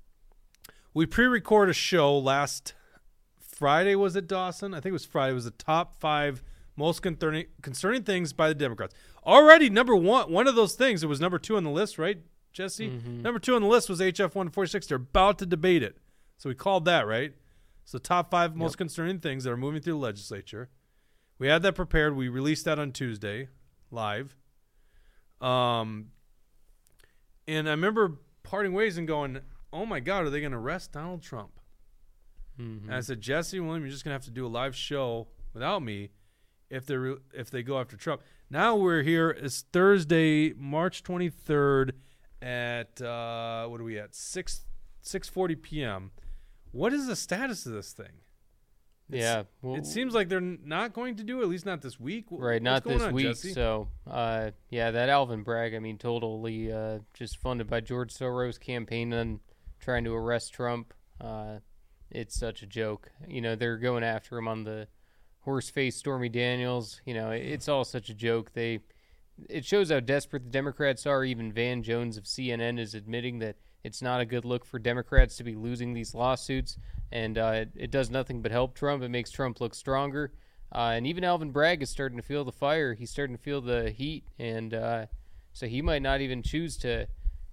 [SPEAKER 1] We pre-record a show last Friday. Was it Dawson? I think it was Friday. It was the top five most concerning concerning things by the Democrats. Already number one. One of those things. It was number two on the list, right, Jesse? Number two on the list was HF one forty six. They're about to debate it, so we called that right. So top five most concerning things that are moving through the legislature. We had that prepared. We released that on Tuesday, live. Um, and I remember parting ways and going, "Oh my God, are they going to arrest Donald Trump?"
[SPEAKER 2] Mhm.
[SPEAKER 1] And I said, Jesse William, you're just gonna have to do a live show without me if they if they go after Trump. Now we're here. It's Thursday, March 23rd at uh, what are we at six six forty p.m. What is the status of this thing?
[SPEAKER 2] Yeah, well,
[SPEAKER 1] It seems like they're not going to do it, at least not this week.
[SPEAKER 2] Right.
[SPEAKER 1] what's
[SPEAKER 2] Not this
[SPEAKER 1] on,
[SPEAKER 2] week.
[SPEAKER 1] Jesse?
[SPEAKER 2] So, uh, yeah, that Alvin Bragg. I mean, totally uh, just funded by George Soros campaign and trying to arrest Trump. Uh, it's such a joke. You know, they're going after him on the horse face Stormy Daniels. You know, it's all such a joke. They it shows how desperate the Democrats are. Even Van Jones of CNN is admitting that it's not a good look for Democrats to be losing these lawsuits, and uh, it, it does nothing but help Trump. It makes Trump look stronger. Uh, and even Alvin Bragg is starting to feel the fire. He's starting to feel the heat, and uh, so he might not even choose to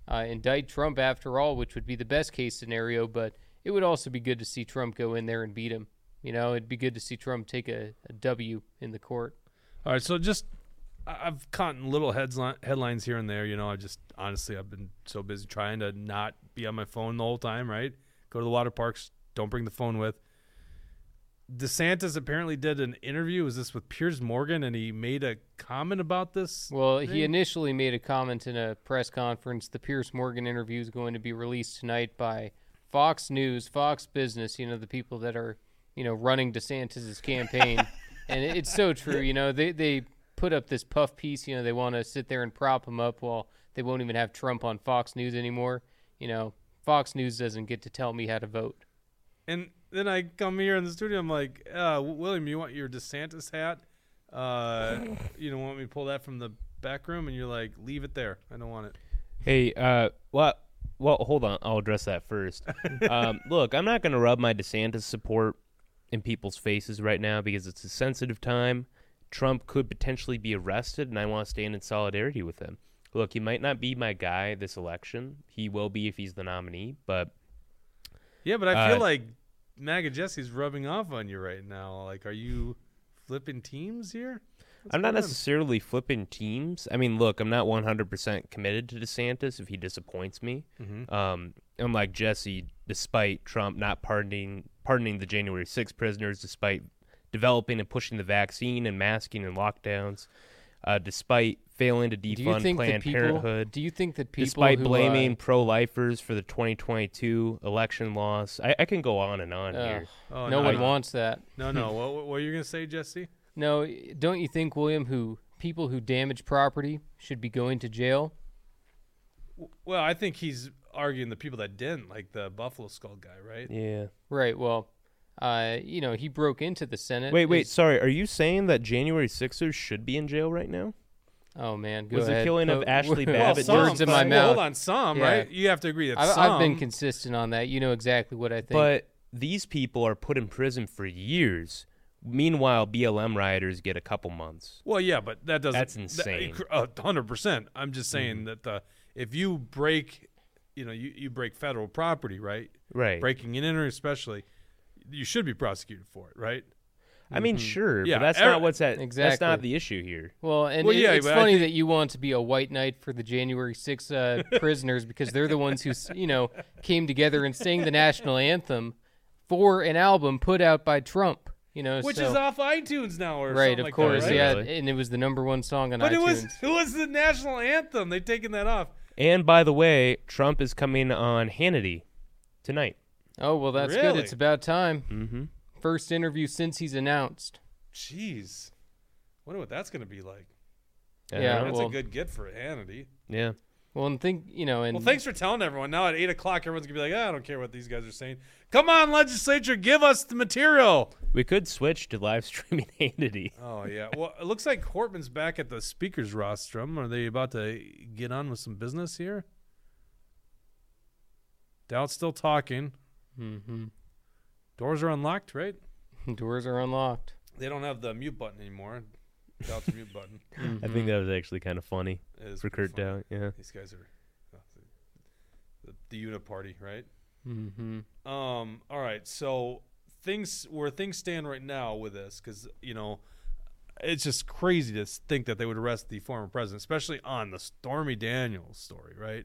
[SPEAKER 2] uh, indict Trump after all, which would be the best case scenario. But it would also be good to see Trump go in there and beat him. You know, it'd be good to see Trump take a, a W in the court.
[SPEAKER 1] All right, so just I've caught little headline, headlines here and there. You know, I just honestly I've been so busy trying to not be on my phone the whole time. Right, go to the water parks. Don't bring the phone with. DeSantis apparently did an interview. Was this with Piers Morgan? And he made a comment about this.
[SPEAKER 2] Well, he initially made a comment in a press conference. The Piers Morgan interview is going to be released tonight by Fox News, Fox Business. You know the people that are you know running DeSantis's campaign, and it's so true. You know they they put up this puff piece. You know they want to sit there and prop him up while they won't even have Trump on Fox News anymore. You know Fox News doesn't get to tell me how to vote.
[SPEAKER 1] And then I come here in the studio. I'm like, uh, William, you want your DeSantis hat? Uh, you don't want me to pull that from the back room? And you're like, leave it there. I don't want it.
[SPEAKER 3] Hey, uh, well, well, hold on. I'll address that first. um, look, I'm not going to rub my DeSantis support in people's faces right now because it's a sensitive time. Trump could potentially be arrested, and I want to stand in solidarity with him. Look, he might not be my guy this election. He will be if he's the nominee, but
[SPEAKER 1] Yeah, but I feel
[SPEAKER 3] Uh,
[SPEAKER 1] like MAGA Jesse's rubbing off on you right now. Like, are you flipping teams here? What's
[SPEAKER 3] I'm not
[SPEAKER 1] going on?
[SPEAKER 3] necessarily flipping teams. I mean, look, I'm not 100% committed to DeSantis if he disappoints me.
[SPEAKER 1] Mhm.
[SPEAKER 3] Um, unlike Jesse, despite Trump not pardoning pardoning the January 6 prisoners, despite developing and pushing the vaccine and masking and lockdowns, uh, despite failing to
[SPEAKER 2] Do you
[SPEAKER 3] defund
[SPEAKER 2] think
[SPEAKER 3] Planned
[SPEAKER 2] people?
[SPEAKER 3] Parenthood,
[SPEAKER 2] Do you think that people
[SPEAKER 3] despite
[SPEAKER 2] who,
[SPEAKER 3] blaming
[SPEAKER 2] uh,
[SPEAKER 3] pro-lifers for the 2022 election loss, I, I can go on and on
[SPEAKER 2] Ugh.
[SPEAKER 3] here.
[SPEAKER 1] Oh,
[SPEAKER 2] no
[SPEAKER 1] no,
[SPEAKER 2] one
[SPEAKER 1] no.
[SPEAKER 2] wants that.
[SPEAKER 1] No, no. what, what were you gonna say, Jesse?
[SPEAKER 2] No, don't you think, William, who people who damage property should be going to jail?
[SPEAKER 1] Well, I think he's arguing the people that didn't, like the Buffalo Skull guy, right?
[SPEAKER 3] Yeah.
[SPEAKER 2] Right. Well, uh, you know, he broke into the Senate.
[SPEAKER 3] Wait, wait.
[SPEAKER 2] His-
[SPEAKER 3] Sorry, are you saying that January 6ers should be in jail right now?
[SPEAKER 2] Oh man, go
[SPEAKER 3] Was the
[SPEAKER 2] ahead.
[SPEAKER 3] killing of
[SPEAKER 2] Put-
[SPEAKER 3] Ashley
[SPEAKER 2] well,
[SPEAKER 3] Babbitt
[SPEAKER 1] some,
[SPEAKER 2] words in my
[SPEAKER 1] but-
[SPEAKER 2] mouth.
[SPEAKER 1] Hold on, some,
[SPEAKER 2] Yeah.
[SPEAKER 1] right? You have to agree that
[SPEAKER 2] I've,
[SPEAKER 1] some.
[SPEAKER 2] I've been consistent on that. You know exactly what I think.
[SPEAKER 3] But these people are put in prison for years. Meanwhile, BLM rioters get a couple months.
[SPEAKER 1] Well, yeah, but that doesn't.
[SPEAKER 3] That's insane.
[SPEAKER 1] hundred percent. I'm just saying that the if you break, you know, you, you break federal property, right?
[SPEAKER 3] Right.
[SPEAKER 1] Breaking and entering, especially, you should be prosecuted for it, right?
[SPEAKER 3] I mean, sure,
[SPEAKER 1] Yeah,
[SPEAKER 3] but that's
[SPEAKER 1] er-
[SPEAKER 3] not what's at.
[SPEAKER 2] Exactly.
[SPEAKER 3] That's not the issue here.
[SPEAKER 2] well, and
[SPEAKER 1] Well,
[SPEAKER 2] it-
[SPEAKER 1] yeah,
[SPEAKER 2] it's funny
[SPEAKER 1] think-
[SPEAKER 2] that you want to be a white knight for the January 6 uh, prisoners because they're the ones who, you know, came together and sang the national anthem for an album put out by Trump. You know,
[SPEAKER 1] Which
[SPEAKER 2] so-
[SPEAKER 1] is off iTunes now, or
[SPEAKER 2] right,
[SPEAKER 1] something
[SPEAKER 2] of
[SPEAKER 1] like
[SPEAKER 2] course,
[SPEAKER 1] that, right?
[SPEAKER 2] yeah,
[SPEAKER 3] Really?
[SPEAKER 2] and it was the number one song on
[SPEAKER 1] But it
[SPEAKER 2] iTunes.
[SPEAKER 1] was it was the national anthem. They've taken that off.
[SPEAKER 3] And by the way, Trump is coming on Hannity tonight.
[SPEAKER 2] Oh well, that's good. It's about time.
[SPEAKER 3] Mm-hmm.
[SPEAKER 2] First interview since he's announced.
[SPEAKER 1] Jeez, wonder what that's going to be like.
[SPEAKER 2] Yeah,
[SPEAKER 1] That's
[SPEAKER 2] well-
[SPEAKER 1] a good get for Hannity.
[SPEAKER 3] yeah.
[SPEAKER 2] Well, and think you know, and
[SPEAKER 1] Well, thanks for telling everyone. Now at eight o'clock, everyone's gonna be like, "Ah, "I don't care what these guys are saying." Come on, legislature, give us the material.
[SPEAKER 3] We could switch to live streaming Hannity.
[SPEAKER 1] Oh yeah. Well, it looks like Hortman's back at the speakers rostrum. Are they about to get on with some business here? Daudt's still talking.
[SPEAKER 2] Hmm
[SPEAKER 1] Doors are unlocked, right?
[SPEAKER 2] doors are unlocked.
[SPEAKER 1] They don't have the mute button anymore. Daudt's mute button
[SPEAKER 2] Mm-hmm.
[SPEAKER 3] I think that was actually kind of funny
[SPEAKER 1] is
[SPEAKER 3] for Kurt
[SPEAKER 1] funny.
[SPEAKER 3] Daudt. Yeah.
[SPEAKER 1] These guys are uh, the, the unit party, right?
[SPEAKER 2] hmm
[SPEAKER 1] Um. All right. So things where things stand right now with this, because you know, it's just crazy to think that they would arrest the former president, especially on the Stormy Daniels story. Right.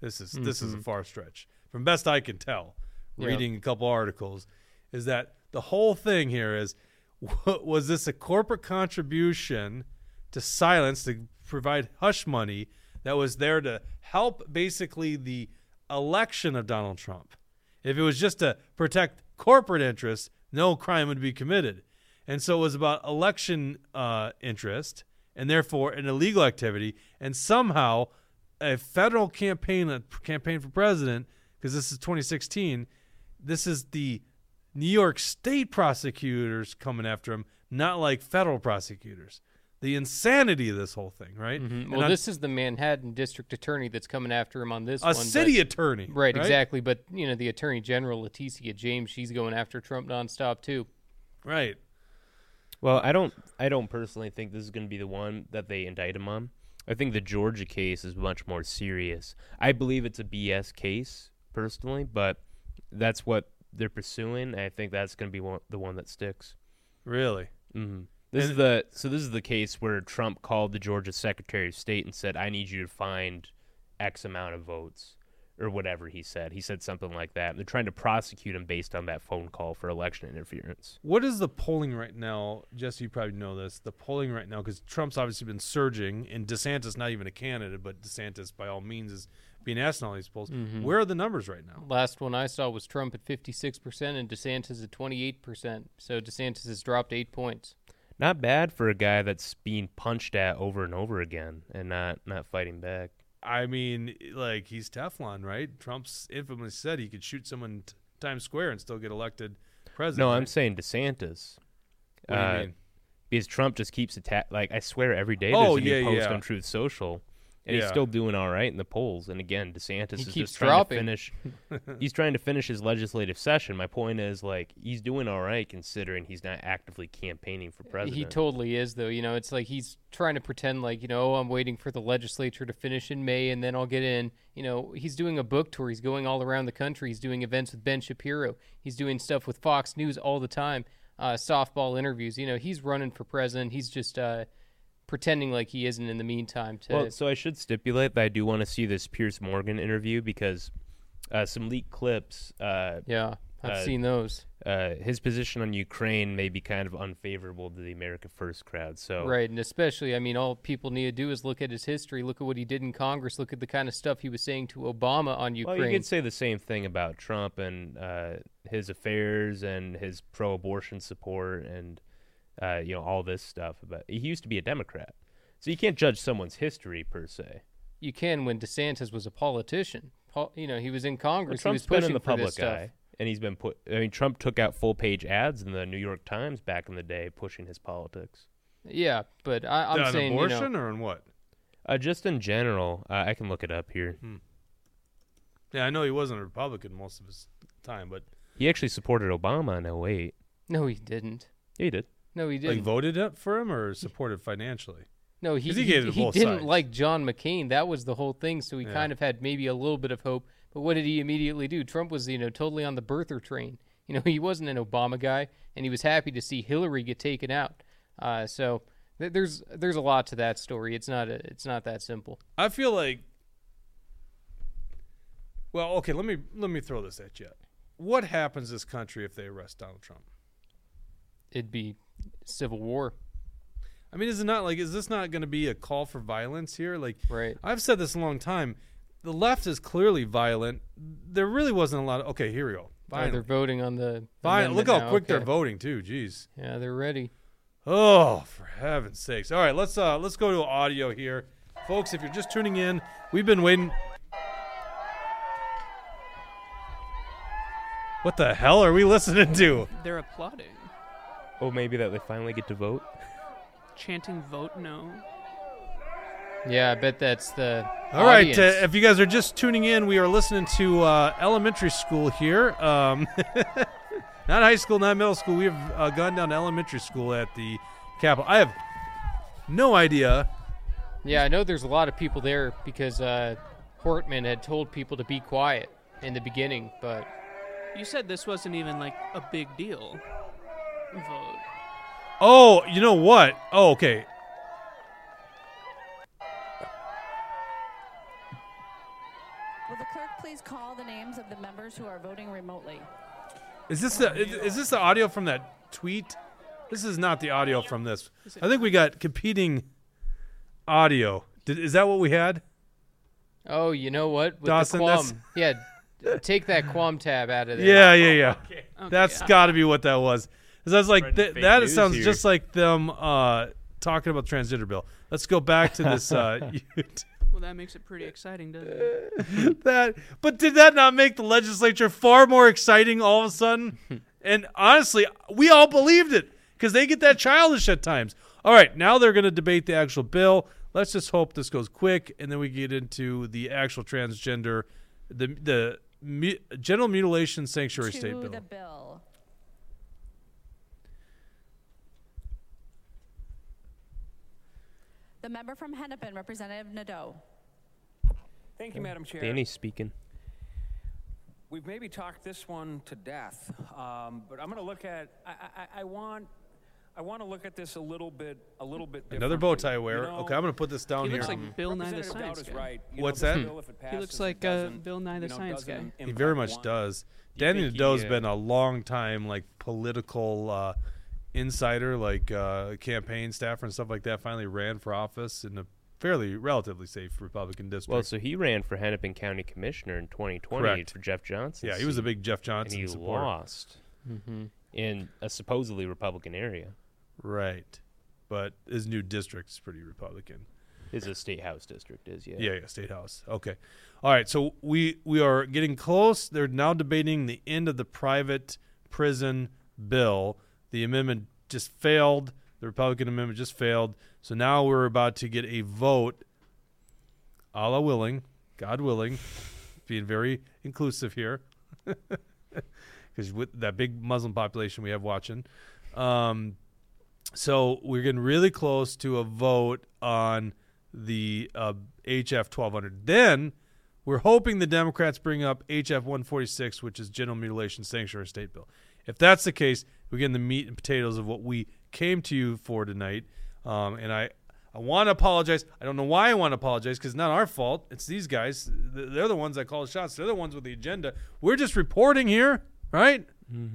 [SPEAKER 1] This is this is a far stretch. From best I can tell, Reading a couple articles, is that the whole thing here is was this a corporate contribution to silence to provide hush money that was there to help basically the election of Donald Trump? If it was just to protect corporate interests, no crime would be committed. And so it was about election uh, interest and therefore an illegal activity. And somehow a federal campaign, a campaign for president, because this is 2016, this is the New York state prosecutors coming after him, not like federal prosecutors. The insanity of this whole thing, right?
[SPEAKER 2] Mhm.
[SPEAKER 1] And
[SPEAKER 2] Well,
[SPEAKER 1] on-
[SPEAKER 2] this is the Manhattan District Attorney that's coming after him on this
[SPEAKER 1] a
[SPEAKER 2] one.
[SPEAKER 1] city
[SPEAKER 2] but,
[SPEAKER 1] attorney,
[SPEAKER 2] right, exactly. But you know, the Attorney General Letitia James, she's going after Trump nonstop too.
[SPEAKER 1] right.
[SPEAKER 3] Well, I don't. I don't personally think this is going to be the one that they indict him on. I think the Georgia case is much more serious. I believe it's a BS case personally, but that's what they're pursuing. I think that's going to be one, the one that sticks.
[SPEAKER 1] Really.
[SPEAKER 3] hmm This is the so this is the case where Trump called the Georgia Secretary of State and said, "I need you to find X amount of votes." Or whatever he said. He said something like that. They're trying to prosecute him based on that phone call for election interference.
[SPEAKER 1] What is the polling right now? Jesse, you probably know this. The polling right now, because Trump's obviously been surging, and DeSantis not even a candidate, but DeSantis by all means is being asked in all these polls.
[SPEAKER 2] Mhm.
[SPEAKER 1] Where are the numbers right now?
[SPEAKER 2] Last one I saw was Trump at 56% and DeSantis at 28%. So DeSantis has dropped eight points.
[SPEAKER 3] Not bad for a guy that's being punched at over and over again and not not fighting back.
[SPEAKER 1] I mean, like he's Teflon, right? Trump's infamously said he could shoot someone in t- Times Square and still get elected president.
[SPEAKER 3] No, I'm saying DeSantis.
[SPEAKER 1] What do you
[SPEAKER 3] Uh,
[SPEAKER 1] mean?
[SPEAKER 3] Because Trump just keeps attack. Like I swear, every day
[SPEAKER 1] Oh,
[SPEAKER 3] there's a
[SPEAKER 1] yeah,
[SPEAKER 3] post
[SPEAKER 1] yeah.
[SPEAKER 3] on Truth Social, and he's still doing all right in the polls. And again, DeSantis
[SPEAKER 2] He
[SPEAKER 3] is
[SPEAKER 2] keeps
[SPEAKER 3] just trying
[SPEAKER 2] dropping.
[SPEAKER 3] to finish. he's trying to finish his legislative session. My point is, like, he's doing all right considering he's not actively campaigning for president.
[SPEAKER 2] He totally is, though. You know, it's like he's trying to pretend like, you know, oh, I'm waiting for the legislature to finish in May and then I'll get in. You know, he's doing a book tour. He's going all around the country. He's doing events with Ben Shapiro. He's doing stuff with Fox News all the time, uh, softball interviews. You know, he's running for president. He's just uh, pretending like he isn't in the meantime. To
[SPEAKER 3] Well, so I should stipulate that I do want to see this Piers Morgan interview because uh, some leaked clips. Uh,
[SPEAKER 2] yeah, I've
[SPEAKER 3] uh,
[SPEAKER 2] seen those.
[SPEAKER 3] uh, his position on Ukraine may be kind of unfavorable to the America First crowd. So
[SPEAKER 2] Right, and especially, I mean, all people need to do is look at his history, look at what he did in Congress, look at the kind of stuff he was saying to Obama on Ukraine.
[SPEAKER 3] Well, you could say the same thing about Trump and uh, his affairs and his pro-abortion support and uh, you know all this stuff. But he used to be a Democrat, so you can't judge someone's history per se.
[SPEAKER 2] you can when DeSantis was a politician. You know, he was in Congress. he
[SPEAKER 3] Trump's
[SPEAKER 2] was
[SPEAKER 3] been
[SPEAKER 2] pushing
[SPEAKER 3] in the public
[SPEAKER 2] stuff.
[SPEAKER 3] eye, and he's been put. I mean, Trump took out full-page ads in the New York Times back in the day, pushing his politics.
[SPEAKER 2] Yeah, but I, I'm
[SPEAKER 1] on
[SPEAKER 2] saying, you
[SPEAKER 1] abortion
[SPEAKER 2] know,
[SPEAKER 1] or on what?
[SPEAKER 3] Uh, just in general, uh, I can look it up here.
[SPEAKER 1] Yeah, I know he wasn't a Republican most of his time, but
[SPEAKER 3] He actually supported Obama in 08.
[SPEAKER 2] no, he didn't.
[SPEAKER 3] Yeah, he did.
[SPEAKER 2] No, he didn't.
[SPEAKER 1] Like voted up for him or supported financially.
[SPEAKER 2] no, he
[SPEAKER 1] he
[SPEAKER 2] he, he didn't
[SPEAKER 1] sides.
[SPEAKER 2] like John McCain. That was the whole thing. So he
[SPEAKER 1] Yeah.
[SPEAKER 2] kind of had maybe a little bit of hope. But what did he immediately do? Trump was, you know, totally on the birther train. You know, he wasn't an Obama guy, and he was happy to see Hillary get taken out. Uh, so th- there's there's a lot to that story. It's not a, it's not that simple.
[SPEAKER 1] I feel like Well, okay, let me let me throw this at you. What happens this country if they arrest Donald Trump?
[SPEAKER 2] It'd be civil war,
[SPEAKER 1] I mean, is it not like is this not going to be a call for violence here? Like
[SPEAKER 2] right?
[SPEAKER 1] I've said this a long time. The left is clearly violent. There really wasn't a lot of Okay, here we go.
[SPEAKER 2] Oh, they're voting on the
[SPEAKER 1] Violent. Look how
[SPEAKER 2] now,
[SPEAKER 1] quick they're voting too. Jeez.
[SPEAKER 2] Yeah, they're ready.
[SPEAKER 1] Oh, for heaven's sakes! All right, let's uh let's go to audio here, folks. If you're just tuning in, we've been waiting. What the hell are we listening to?
[SPEAKER 4] They're applauding,
[SPEAKER 3] Oh, maybe that they finally get to vote.
[SPEAKER 4] chanting "Vote No."
[SPEAKER 2] Yeah, I bet that's the.
[SPEAKER 1] All right,
[SPEAKER 2] audience.
[SPEAKER 1] uh, if you guys are just tuning in, we are listening to uh, elementary school here. Um, not high school, not middle school. We have uh, gone down to elementary school at the Capitol. I have no idea.
[SPEAKER 2] Yeah, I know there's a lot of people there because uh, Hortman had told people to be quiet in the beginning, but
[SPEAKER 4] You said this wasn't even like a big deal. Vote.
[SPEAKER 1] Oh, you know what? Oh, okay.
[SPEAKER 5] Will the clerk please call the names of the members who are voting remotely?
[SPEAKER 1] Is this the is, is this the audio from that tweet? This is not the audio from this. I think we got competing audio. Did, is that what we had?
[SPEAKER 2] oh, you know what? With
[SPEAKER 1] Dawson,
[SPEAKER 2] the
[SPEAKER 1] that's-
[SPEAKER 2] Quam, yeah, take that Quam tab out of there.
[SPEAKER 1] Yeah, yeah, yeah.
[SPEAKER 4] Okay,
[SPEAKER 1] That's
[SPEAKER 4] yeah.
[SPEAKER 1] got to be what that was. 'Cause I was like, th- that sounds
[SPEAKER 3] here.
[SPEAKER 1] just like them uh, talking about transgender bill. Let's go back to this. Uh,
[SPEAKER 4] Well, that makes it pretty exciting, doesn't it?
[SPEAKER 1] that, but did that not make the legislature far more exciting all of a sudden? and honestly, we all believed it because they get that childish at times. All right, now they're going to debate the actual bill. Let's just hope this goes quick, and then we get into the actual transgender, the the mu- genital mutilation sanctuary
[SPEAKER 5] to
[SPEAKER 1] state bill.
[SPEAKER 5] the bill. The member from Hennepin, Representative Nadeau.
[SPEAKER 6] Thank you, Madam Chair.
[SPEAKER 3] Danny's speaking.
[SPEAKER 6] We've maybe talked this one to death, um, but I'm going to look at. I, I, I want. I want to look at this a little bit, a little bit.
[SPEAKER 1] Another bow tie
[SPEAKER 6] differently. You
[SPEAKER 1] wear.
[SPEAKER 6] know,
[SPEAKER 1] okay, I'm going to put this down here.
[SPEAKER 4] He
[SPEAKER 1] here.
[SPEAKER 4] looks like Bill Nye the Science Guy.
[SPEAKER 6] right.
[SPEAKER 1] What's
[SPEAKER 6] know,
[SPEAKER 1] that?
[SPEAKER 6] bill, if it
[SPEAKER 4] He looks like,
[SPEAKER 6] it
[SPEAKER 4] uh, Bill Nye the
[SPEAKER 6] you know,
[SPEAKER 4] Science Guy.
[SPEAKER 1] he very much
[SPEAKER 6] one.
[SPEAKER 1] does.
[SPEAKER 3] You
[SPEAKER 1] Danny
[SPEAKER 3] think he,
[SPEAKER 1] Nadeau's
[SPEAKER 3] uh,
[SPEAKER 1] been a long time like political uh, insider, like uh, campaign staffer and stuff like that. Finally ran for office in a fairly relatively safe Republican district.
[SPEAKER 3] Well, so he ran for Hennepin County Commissioner in 2020
[SPEAKER 1] Correct.
[SPEAKER 3] for Jeff Johnson.
[SPEAKER 1] yeah, he was a big Jeff
[SPEAKER 3] and
[SPEAKER 1] Johnson
[SPEAKER 3] he
[SPEAKER 1] supporter.
[SPEAKER 3] lost
[SPEAKER 2] Mm-hmm.
[SPEAKER 3] in a supposedly Republican area.
[SPEAKER 1] Right. But his new district is pretty Republican.
[SPEAKER 3] His a state house district is, yeah.
[SPEAKER 1] Yeah, yeah, state house. Okay. All right, so we we are getting close. They're now debating the end of the private prison bill. The amendment just failed. The Republican amendment just failed. So now we're about to get a vote. Allah willing, God willing, being very inclusive here, because with that big Muslim population we have watching, um, so we're getting really close to a vote on the uh, HF 1200. Then we're hoping the Democrats bring up HF 146, which is Genital Mutilation Sanctuary State Bill. If that's the case, we get in the meat and potatoes of what we came to you for tonight. Um, and I, I want to apologize. I don't know why I want to apologize because it's not our fault. It's these guys. They're the ones that call the shots. They're the ones with the agenda. We're just reporting here, right?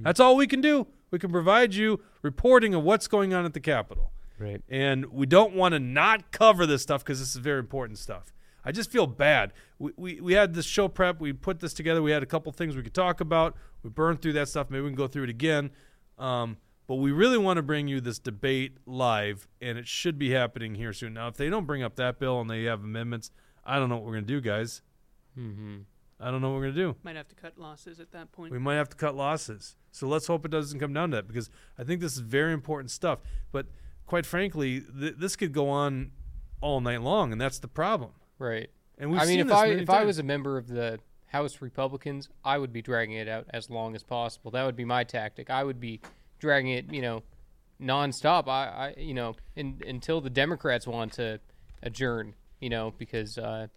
[SPEAKER 1] That's all we can do. We can provide you reporting of what's going on at the Capitol.
[SPEAKER 3] Right.
[SPEAKER 1] And we don't want to not cover this stuff because this is very important stuff. I just feel bad. We, we, we had this show prep. We put this together. We had a couple things we could talk about. We burned through that stuff. Maybe we can go through it again. Um, but we really want to bring you this debate live, and it should be happening here soon. Now, if they don't bring up that bill and they have amendments, I don't know what we're going to do, guys.
[SPEAKER 2] Mm-hmm.
[SPEAKER 1] I don't know what we're going to do.
[SPEAKER 4] Might have to cut losses at that point.
[SPEAKER 1] We might have to cut losses. So let's hope it doesn't come down to that because I think this is very important stuff. But quite frankly, th- this could go on all night long, and that's the problem.
[SPEAKER 2] Right.
[SPEAKER 1] And we've
[SPEAKER 2] I mean,
[SPEAKER 1] seen
[SPEAKER 2] if
[SPEAKER 1] this
[SPEAKER 2] I
[SPEAKER 1] many
[SPEAKER 2] if I was a member of the House Republicans, I would be dragging it out as long as possible. That would be my tactic. I would be dragging it, you know, nonstop. I, I you know, in, until the Democrats want to adjourn, you know, because uh,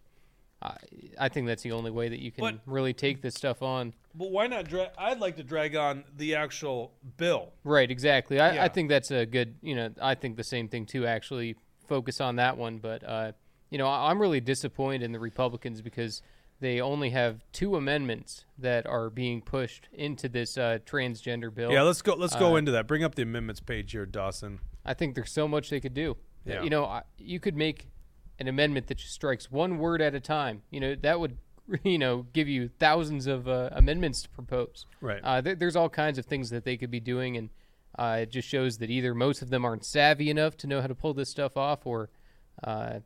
[SPEAKER 2] I I think that's the only way that you can
[SPEAKER 1] But-
[SPEAKER 2] really take this stuff on.
[SPEAKER 1] But why not drag? I'd like to drag on the actual bill.
[SPEAKER 2] Right, exactly. I,
[SPEAKER 1] Yeah.
[SPEAKER 2] I think that's a good, you know, I think the same thing too, actually focus on that one. But, uh, you know, I, I'm really disappointed in the Republicans because they only have two amendments that are being pushed into this uh, transgender bill.
[SPEAKER 1] Yeah, let's go. Let's go
[SPEAKER 2] Uh,
[SPEAKER 1] into that. Bring up the amendments page here, Dawson.
[SPEAKER 2] I think there's so much they could do.
[SPEAKER 1] Yeah.
[SPEAKER 2] You know, you could make an amendment that just strikes one word at a time. You know, that would, you know, give you thousands of uh, amendments to propose.
[SPEAKER 1] Right.
[SPEAKER 2] Uh, there, there's all kinds of things that they could be doing, and uh, it just shows that either most of them aren't savvy enough to know how to pull this stuff off, or, uh,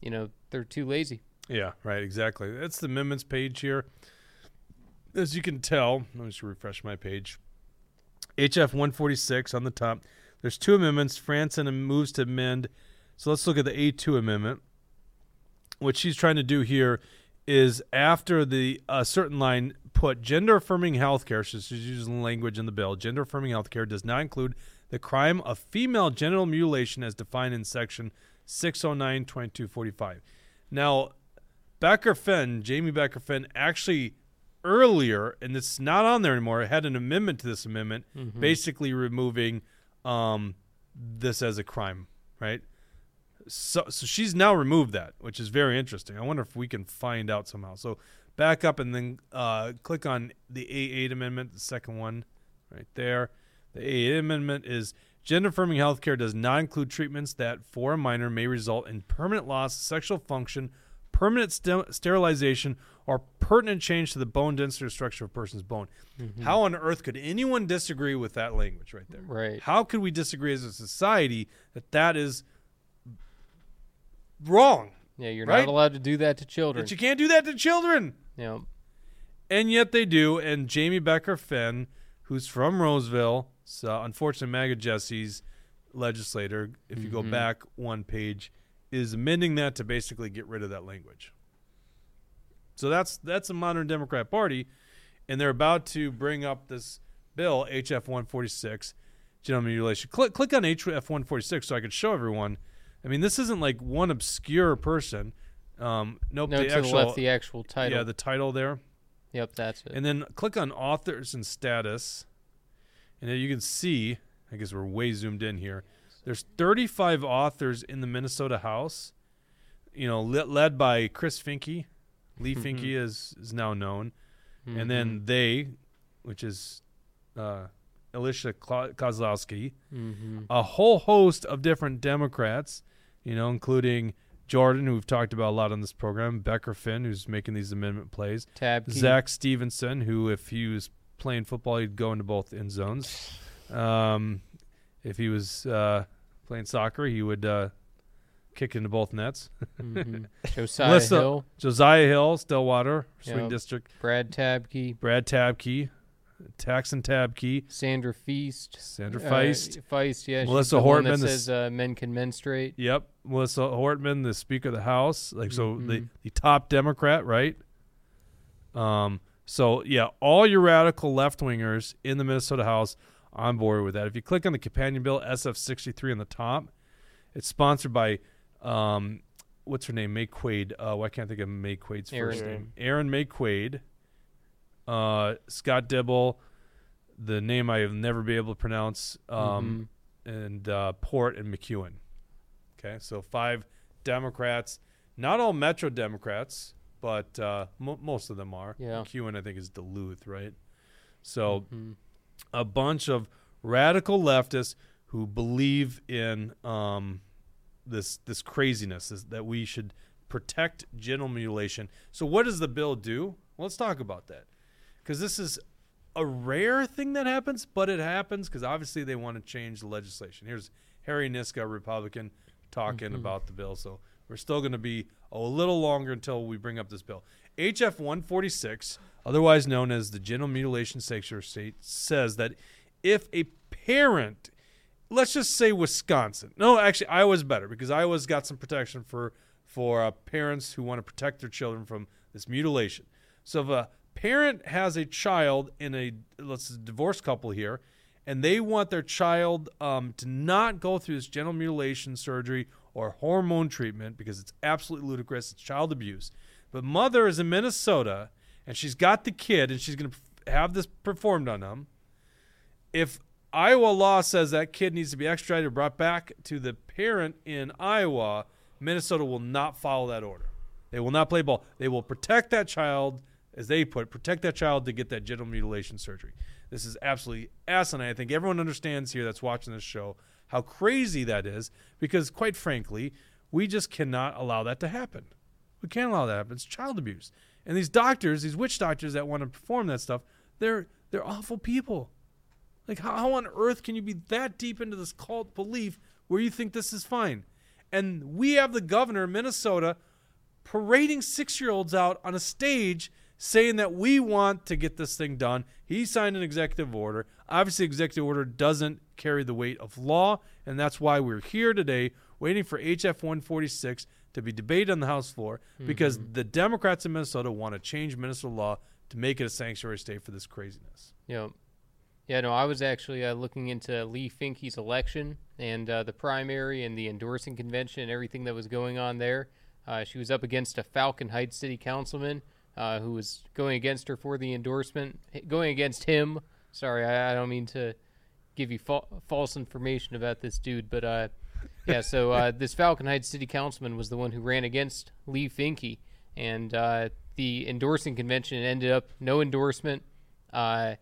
[SPEAKER 2] you know, they're too lazy.
[SPEAKER 1] Yeah, right. Exactly. That's the amendments page here. As you can tell, let me just refresh my page. HF 146 on the top. There's two amendments. France and moves to amend. So let's look at the A2 amendment. What she's trying to do here is after the uh, certain line put gender affirming healthcare, so she's using language in the bill, gender affirming healthcare does not include the crime of female genital mutilation as defined in section 609 2245. Now, Becker Finn, Jamie Becker Finn, actually earlier, and it's not on there anymore, had an amendment to this amendment, basically removing um, this as a crime, right? So, so she's now removed that, which is very interesting. I wonder if we can find out somehow. So back up and then uh, click on the A8 amendment, the second one right there. The A8 amendment is gender affirming healthcare does not include treatments that, for a minor, may result in permanent loss of sexual function, permanent ster- sterilization, or pertinent change to the bone density or structure of a person's bone. Mm-hmm. How on earth could anyone disagree with that language right there?
[SPEAKER 2] Right.
[SPEAKER 1] How could we disagree as a society that that is wrong?
[SPEAKER 2] Yeah, you're
[SPEAKER 1] Right?
[SPEAKER 2] not allowed to do that to children.
[SPEAKER 1] That you can't do that to children.
[SPEAKER 2] yeah.
[SPEAKER 1] And yet they do. And Jamie Becker Finn, who's from Roseville, so unfortunately MAGA Jesse's legislator, if you go back one page, is amending that to basically get rid of that language. So that's that's a modern Democrat Party, and they're about to bring up this bill HF 146, genital mutilation. Click click on HF 146 so I could show everyone. I mean, this isn't like one obscure person. Um, nope,
[SPEAKER 2] No,
[SPEAKER 1] the
[SPEAKER 2] to
[SPEAKER 1] actual
[SPEAKER 2] the left, the actual title.
[SPEAKER 1] yeah the title there.
[SPEAKER 2] yep, that's it.
[SPEAKER 1] And then click on authors and status. And you can see, I guess we're way zoomed in here. There's 35 authors in the Minnesota House, you know, le- led by Chris Finke. Leigh Finke is, is now known. And then they, which is uh, Alicia Kozlowski,
[SPEAKER 2] mm-hmm.
[SPEAKER 1] a whole host of different Democrats, you know, including Jordan, who we've talked about a lot on this program, Becker Finn, who's making these amendment plays,
[SPEAKER 2] Tab.
[SPEAKER 1] Zack Stephenson, who if he was playing football, he'd go into both end zones. Um, if he was uh, playing soccer, he would uh, kick into both nets.
[SPEAKER 2] Mhm. Josiah
[SPEAKER 1] Melissa-
[SPEAKER 2] Hill,
[SPEAKER 1] Josiah Hill, Stillwater, Swing
[SPEAKER 2] Yep.
[SPEAKER 1] District,
[SPEAKER 2] Brad Tabke,
[SPEAKER 1] Brad Tabke, Taxon Tabke,
[SPEAKER 2] Sandra Feast,
[SPEAKER 1] Sandra
[SPEAKER 2] uh,
[SPEAKER 1] Feist.
[SPEAKER 2] Feist, yeah.
[SPEAKER 1] Melissa
[SPEAKER 2] the
[SPEAKER 1] Hortman, the
[SPEAKER 2] says uh, men can menstruate.
[SPEAKER 1] Yep, Melissa Hortman, the Speaker of the House, like so the
[SPEAKER 2] Mhm.
[SPEAKER 1] the top Democrat, right? Um. So yeah, all your radical left wingers in the Minnesota House on board with that. If you click on the companion bill SF sixty three on the top, it's sponsored by um, what's her name? Maye Quade. Uh, why can't I think of Maye Quade's first name? Erin Maye Quade. Uh, Scott Dibble, the name I have never be able to pronounce. Um, and uh, Port and McEwen. Okay, so five Democrats, not all Metro Democrats, but uh, mo most of them are.
[SPEAKER 2] Yeah.
[SPEAKER 1] McEwen, I think, is Duluth, right? So
[SPEAKER 2] Mhm.
[SPEAKER 1] a bunch of radical leftists who believe in um, this this craziness is that we should protect genital mutilation. So what does the bill do? Well, let's talk about that because this is a rare thing that happens, but it happens because obviously they want to change the legislation. Here's Harry Niska, Republican, talking about the bill. So we're still going to be a little longer until we bring up this bill. HF 146, otherwise known as the Genital Mutilation Sanctuary State, says that if a parent, let's just say Wisconsin, no, actually Iowa's better because Iowa's got some protection for for uh, parents who want to protect their children from this mutilation. So if a parent has a child in a let's divorced couple here, and they want their child um, to not go through this genital mutilation surgery or hormone treatment because it's absolutely ludicrous. It's child abuse. But mother is in Minnesota and she's got the kid and she's going to have this performed on them. If Iowa law says that kid needs to be extradited or brought back to the parent in Iowa, Minnesota will not follow that order. They will not play ball. They will protect that child, as they put, it, protect that child to get that genital mutilation surgery. This is absolutely asinine. I think everyone understands here that's watching this show how crazy that is because, quite frankly, we just cannot allow that to happen. We can't allow that to happen. It's child abuse. And these doctors, these witch doctors that want to perform that stuff, they're they're awful people. Like how, how on earth can you be that deep into this cult belief where you think this is fine? And we have the governor of Minnesota parading six year olds out on a stage saying that we want to get this thing done. He signed an executive order. Obviously, executive order doesn't carry the weight of law, and that's why we're here today waiting for HF 146 to be debated on the House floor because the Democrats in Minnesota want to change Minnesota law to make it a sanctuary state for this craziness.
[SPEAKER 2] Yep. Yeah, no, I was actually uh, looking into Leigh Finke's election and uh, the primary and the endorsing convention and everything that was going on there. Uh, she was up against a Falcon Heights city councilman uh, who was going against her for the endorsement, going against him. Sorry, I, I don't mean to give you fa- false information about this dude, but uh, yeah, so uh, this Falcon Heights city councilman was the one who ran against Leigh Finke, and uh, the endorsing convention ended up no endorsement. Uh,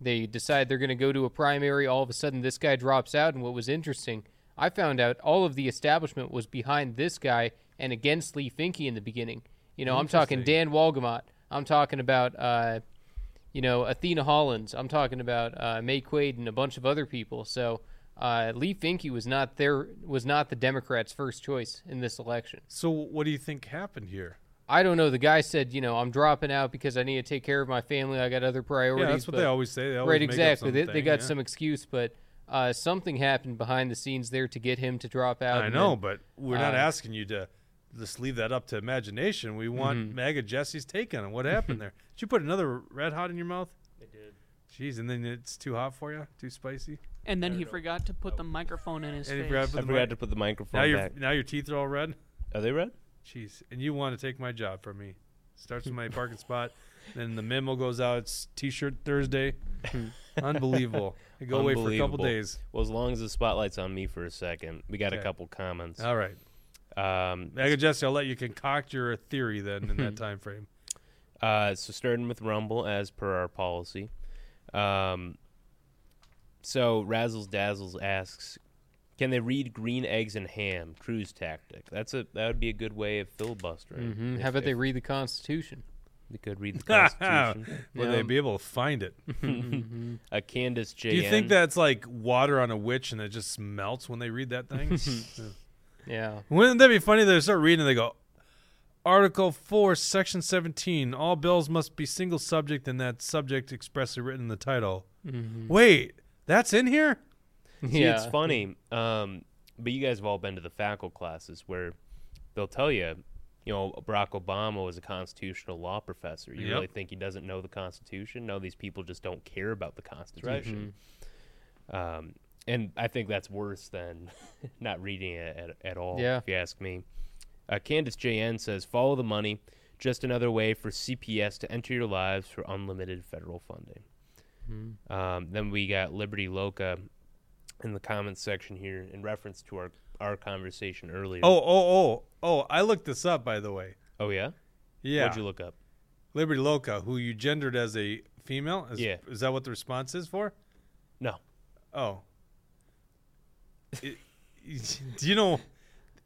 [SPEAKER 2] they decide they're going to go to a primary. All of a sudden, this guy drops out. And what was interesting, I found out all of the establishment was behind this guy and against Leigh Finke in the beginning. You know, I'm talking Dan Wolgamott. I'm talking about, uh, you know, Athena Hollins. I'm talking about uh, Maye Quade and a bunch of other people. So uh, Leigh Finke was not there. Was not the Democrats' first choice in this election.
[SPEAKER 1] So what do you think happened here?
[SPEAKER 2] I don't know. The guy said, you know, I'm dropping out because I need to take care of my family. I got other priorities.
[SPEAKER 1] Yeah, that's what
[SPEAKER 2] but-
[SPEAKER 1] they always say. They always
[SPEAKER 2] right, exactly. They, they got
[SPEAKER 1] yeah.
[SPEAKER 2] some excuse, but uh, something happened behind the scenes there to get him to drop out.
[SPEAKER 1] I know,
[SPEAKER 2] then-
[SPEAKER 1] but we're not
[SPEAKER 2] uh,
[SPEAKER 1] asking you to just leave that up to imagination. We want
[SPEAKER 2] Mm-hmm.
[SPEAKER 1] MAGA Jesse's take on it. What happened there? Did you put another red hot in your mouth?
[SPEAKER 3] I did.
[SPEAKER 1] Jeez, and then it's too hot for you, too spicy.
[SPEAKER 4] And then he forgot to put the microphone in his
[SPEAKER 1] And
[SPEAKER 4] face.
[SPEAKER 1] forgot to
[SPEAKER 3] I
[SPEAKER 1] put the
[SPEAKER 3] forgot
[SPEAKER 1] mic-
[SPEAKER 3] to put the microphone
[SPEAKER 1] now your
[SPEAKER 3] back.
[SPEAKER 1] now your teeth are all red.
[SPEAKER 3] Are they red?
[SPEAKER 1] Jeez, and you want to take my job from me? Starts with my parking spot, then the memo goes out. It's T-shirt Thursday. Unbelievable. You go away for a couple days.
[SPEAKER 3] Well, as long as the spotlight's on me for a second, we got a couple comments.
[SPEAKER 1] All right,
[SPEAKER 3] Um,
[SPEAKER 1] MAGA Jesse, I'll let you concoct your theory then in that time frame.
[SPEAKER 3] Uh, so starting with Rumble as per our policy. Um, so Razzles Dazzles asks, can they read Green Eggs and Ham? Cruise tactic. That's a that would be a good way of filibustering.
[SPEAKER 2] Mhm.
[SPEAKER 3] If-
[SPEAKER 2] How about they read the Constitution?
[SPEAKER 3] they could read the Constitution?
[SPEAKER 1] Would
[SPEAKER 2] Yeah.
[SPEAKER 1] they be able to find it?
[SPEAKER 3] a Candace J.
[SPEAKER 1] Do you think that's like water on a witch and it just melts when they read that thing?
[SPEAKER 2] Yeah.
[SPEAKER 1] Wouldn't that be funny? They start reading and they go, Article 4, Section 17. All bills must be single subject and that subject expressly written in the title. Wait, that's in here?
[SPEAKER 3] See,
[SPEAKER 2] yeah.
[SPEAKER 3] it's funny. Um, but you guys have all been to the faculty classes where they'll tell you, you know, Barack Obama was a constitutional law professor. You
[SPEAKER 1] Yep.
[SPEAKER 3] really think he doesn't know the Constitution? No, these people just don't care about the Constitution. Um, and I think that's worse than not reading it at, at all,
[SPEAKER 2] Yeah.
[SPEAKER 3] if you ask me. Uh, Candace JN says, follow the money. Just another way for CPS to enter your lives for unlimited federal funding. Um, then we got Liberty Loca in the comments section here in reference to our, our conversation earlier.
[SPEAKER 1] Oh, oh, oh. Oh, I looked this up, by the way.
[SPEAKER 3] oh yeah?
[SPEAKER 1] Yeah.
[SPEAKER 3] What'd you look up?
[SPEAKER 1] Liberty Loca, who you gendered as a female? Is,
[SPEAKER 3] Yeah.
[SPEAKER 1] Is that what the response is for?
[SPEAKER 3] No.
[SPEAKER 1] Oh. It- do you know?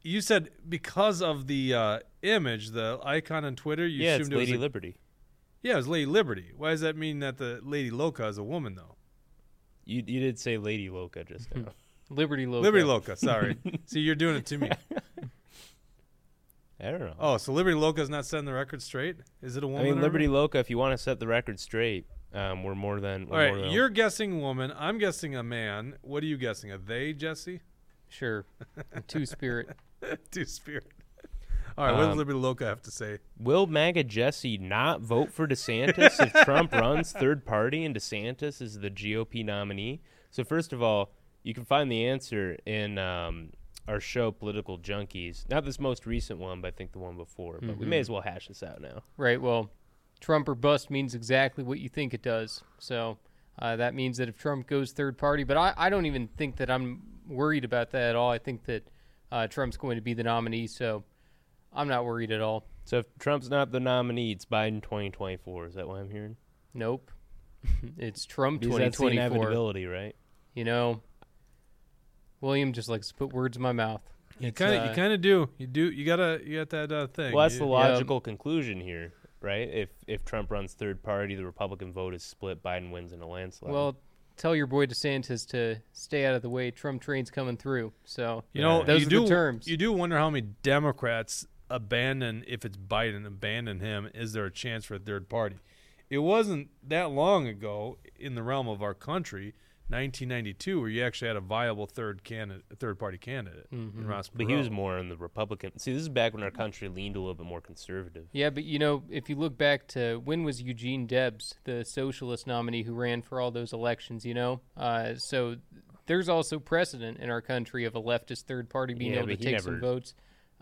[SPEAKER 1] You said because of the uh, image, the icon on Twitter, you
[SPEAKER 3] yeah, it's
[SPEAKER 1] assumed it was
[SPEAKER 3] Lady
[SPEAKER 1] a-
[SPEAKER 3] Liberty.
[SPEAKER 1] Yeah, it was Lady Liberty. Why does that mean that the Lady Loca is a woman, though?
[SPEAKER 3] You you did say Lady Loca just now.
[SPEAKER 2] Liberty Loca.
[SPEAKER 1] Liberty Loca, sorry. See, you're doing it to me.
[SPEAKER 3] I don't know.
[SPEAKER 1] Oh, so Liberty Loca is not setting the record straight? Is it a woman?
[SPEAKER 3] I mean,
[SPEAKER 1] or-
[SPEAKER 3] Liberty Loca. If you want to set the record straight, um, we're more than. We're
[SPEAKER 1] All
[SPEAKER 3] more than
[SPEAKER 1] you're guessing woman. I'm guessing a man. What are you guessing? A they, Jesse?
[SPEAKER 2] Sure. Two Spirit.
[SPEAKER 1] Two spirit. All right, what does
[SPEAKER 3] Um,
[SPEAKER 1] Liberty Loca have to say?
[SPEAKER 3] Will MAGA Jesse not vote for DeSantis if Trump runs third party and DeSantis is the GOP nominee? So first of all, you can find the answer in um, our show, Political Junkies. Not this most recent one, but I think the one before. But we may as well hash this out now.
[SPEAKER 2] Right. Well, Trump or bust means exactly what you think it does. So uh, that means that if Trump goes third party, but I, I don't even think that I'm worried about that at all. I think that uh, Trump's going to be the nominee. So I'm not worried at all.
[SPEAKER 3] So if Trump's not the nominee, it's Biden 2024. Is that what I'm hearing?
[SPEAKER 2] Nope. it's Trump
[SPEAKER 3] Because that's the
[SPEAKER 2] 2024.
[SPEAKER 3] inevitability, right?
[SPEAKER 2] You know, William just likes to put words in my mouth.
[SPEAKER 1] You kind of,
[SPEAKER 2] uh,
[SPEAKER 1] you kind of do. You do. You gotta, you got that uh, thing.
[SPEAKER 3] Well, that's
[SPEAKER 1] You-
[SPEAKER 3] the logical conclusion here, right? If if Trump runs third party, the Republican vote is split. Biden wins in a landslide.
[SPEAKER 2] Well, tell your boy DeSantis to stay out of the way. Trump train's coming through. So
[SPEAKER 1] You know,
[SPEAKER 2] those
[SPEAKER 1] you
[SPEAKER 2] are
[SPEAKER 1] do.
[SPEAKER 2] the terms.
[SPEAKER 1] You do wonder how many Democrats abandon if it's Biden, abandon him. Is there a chance for a third party? It wasn't that long ago in the realm of our country, 1992, where you actually had a viable third candidate, third party candidate
[SPEAKER 2] Mm-hmm.
[SPEAKER 1] in Ross
[SPEAKER 3] but he was more on the Republican. See, this is back when our country leaned a little bit more conservative.
[SPEAKER 2] Yeah, but you know, if you look back to when was Eugene Debs the socialist nominee who ran for all those elections? You know, uh, so there's also precedent in our country of a leftist third party being
[SPEAKER 3] Yeah,
[SPEAKER 2] able to
[SPEAKER 3] but he
[SPEAKER 2] take some votes.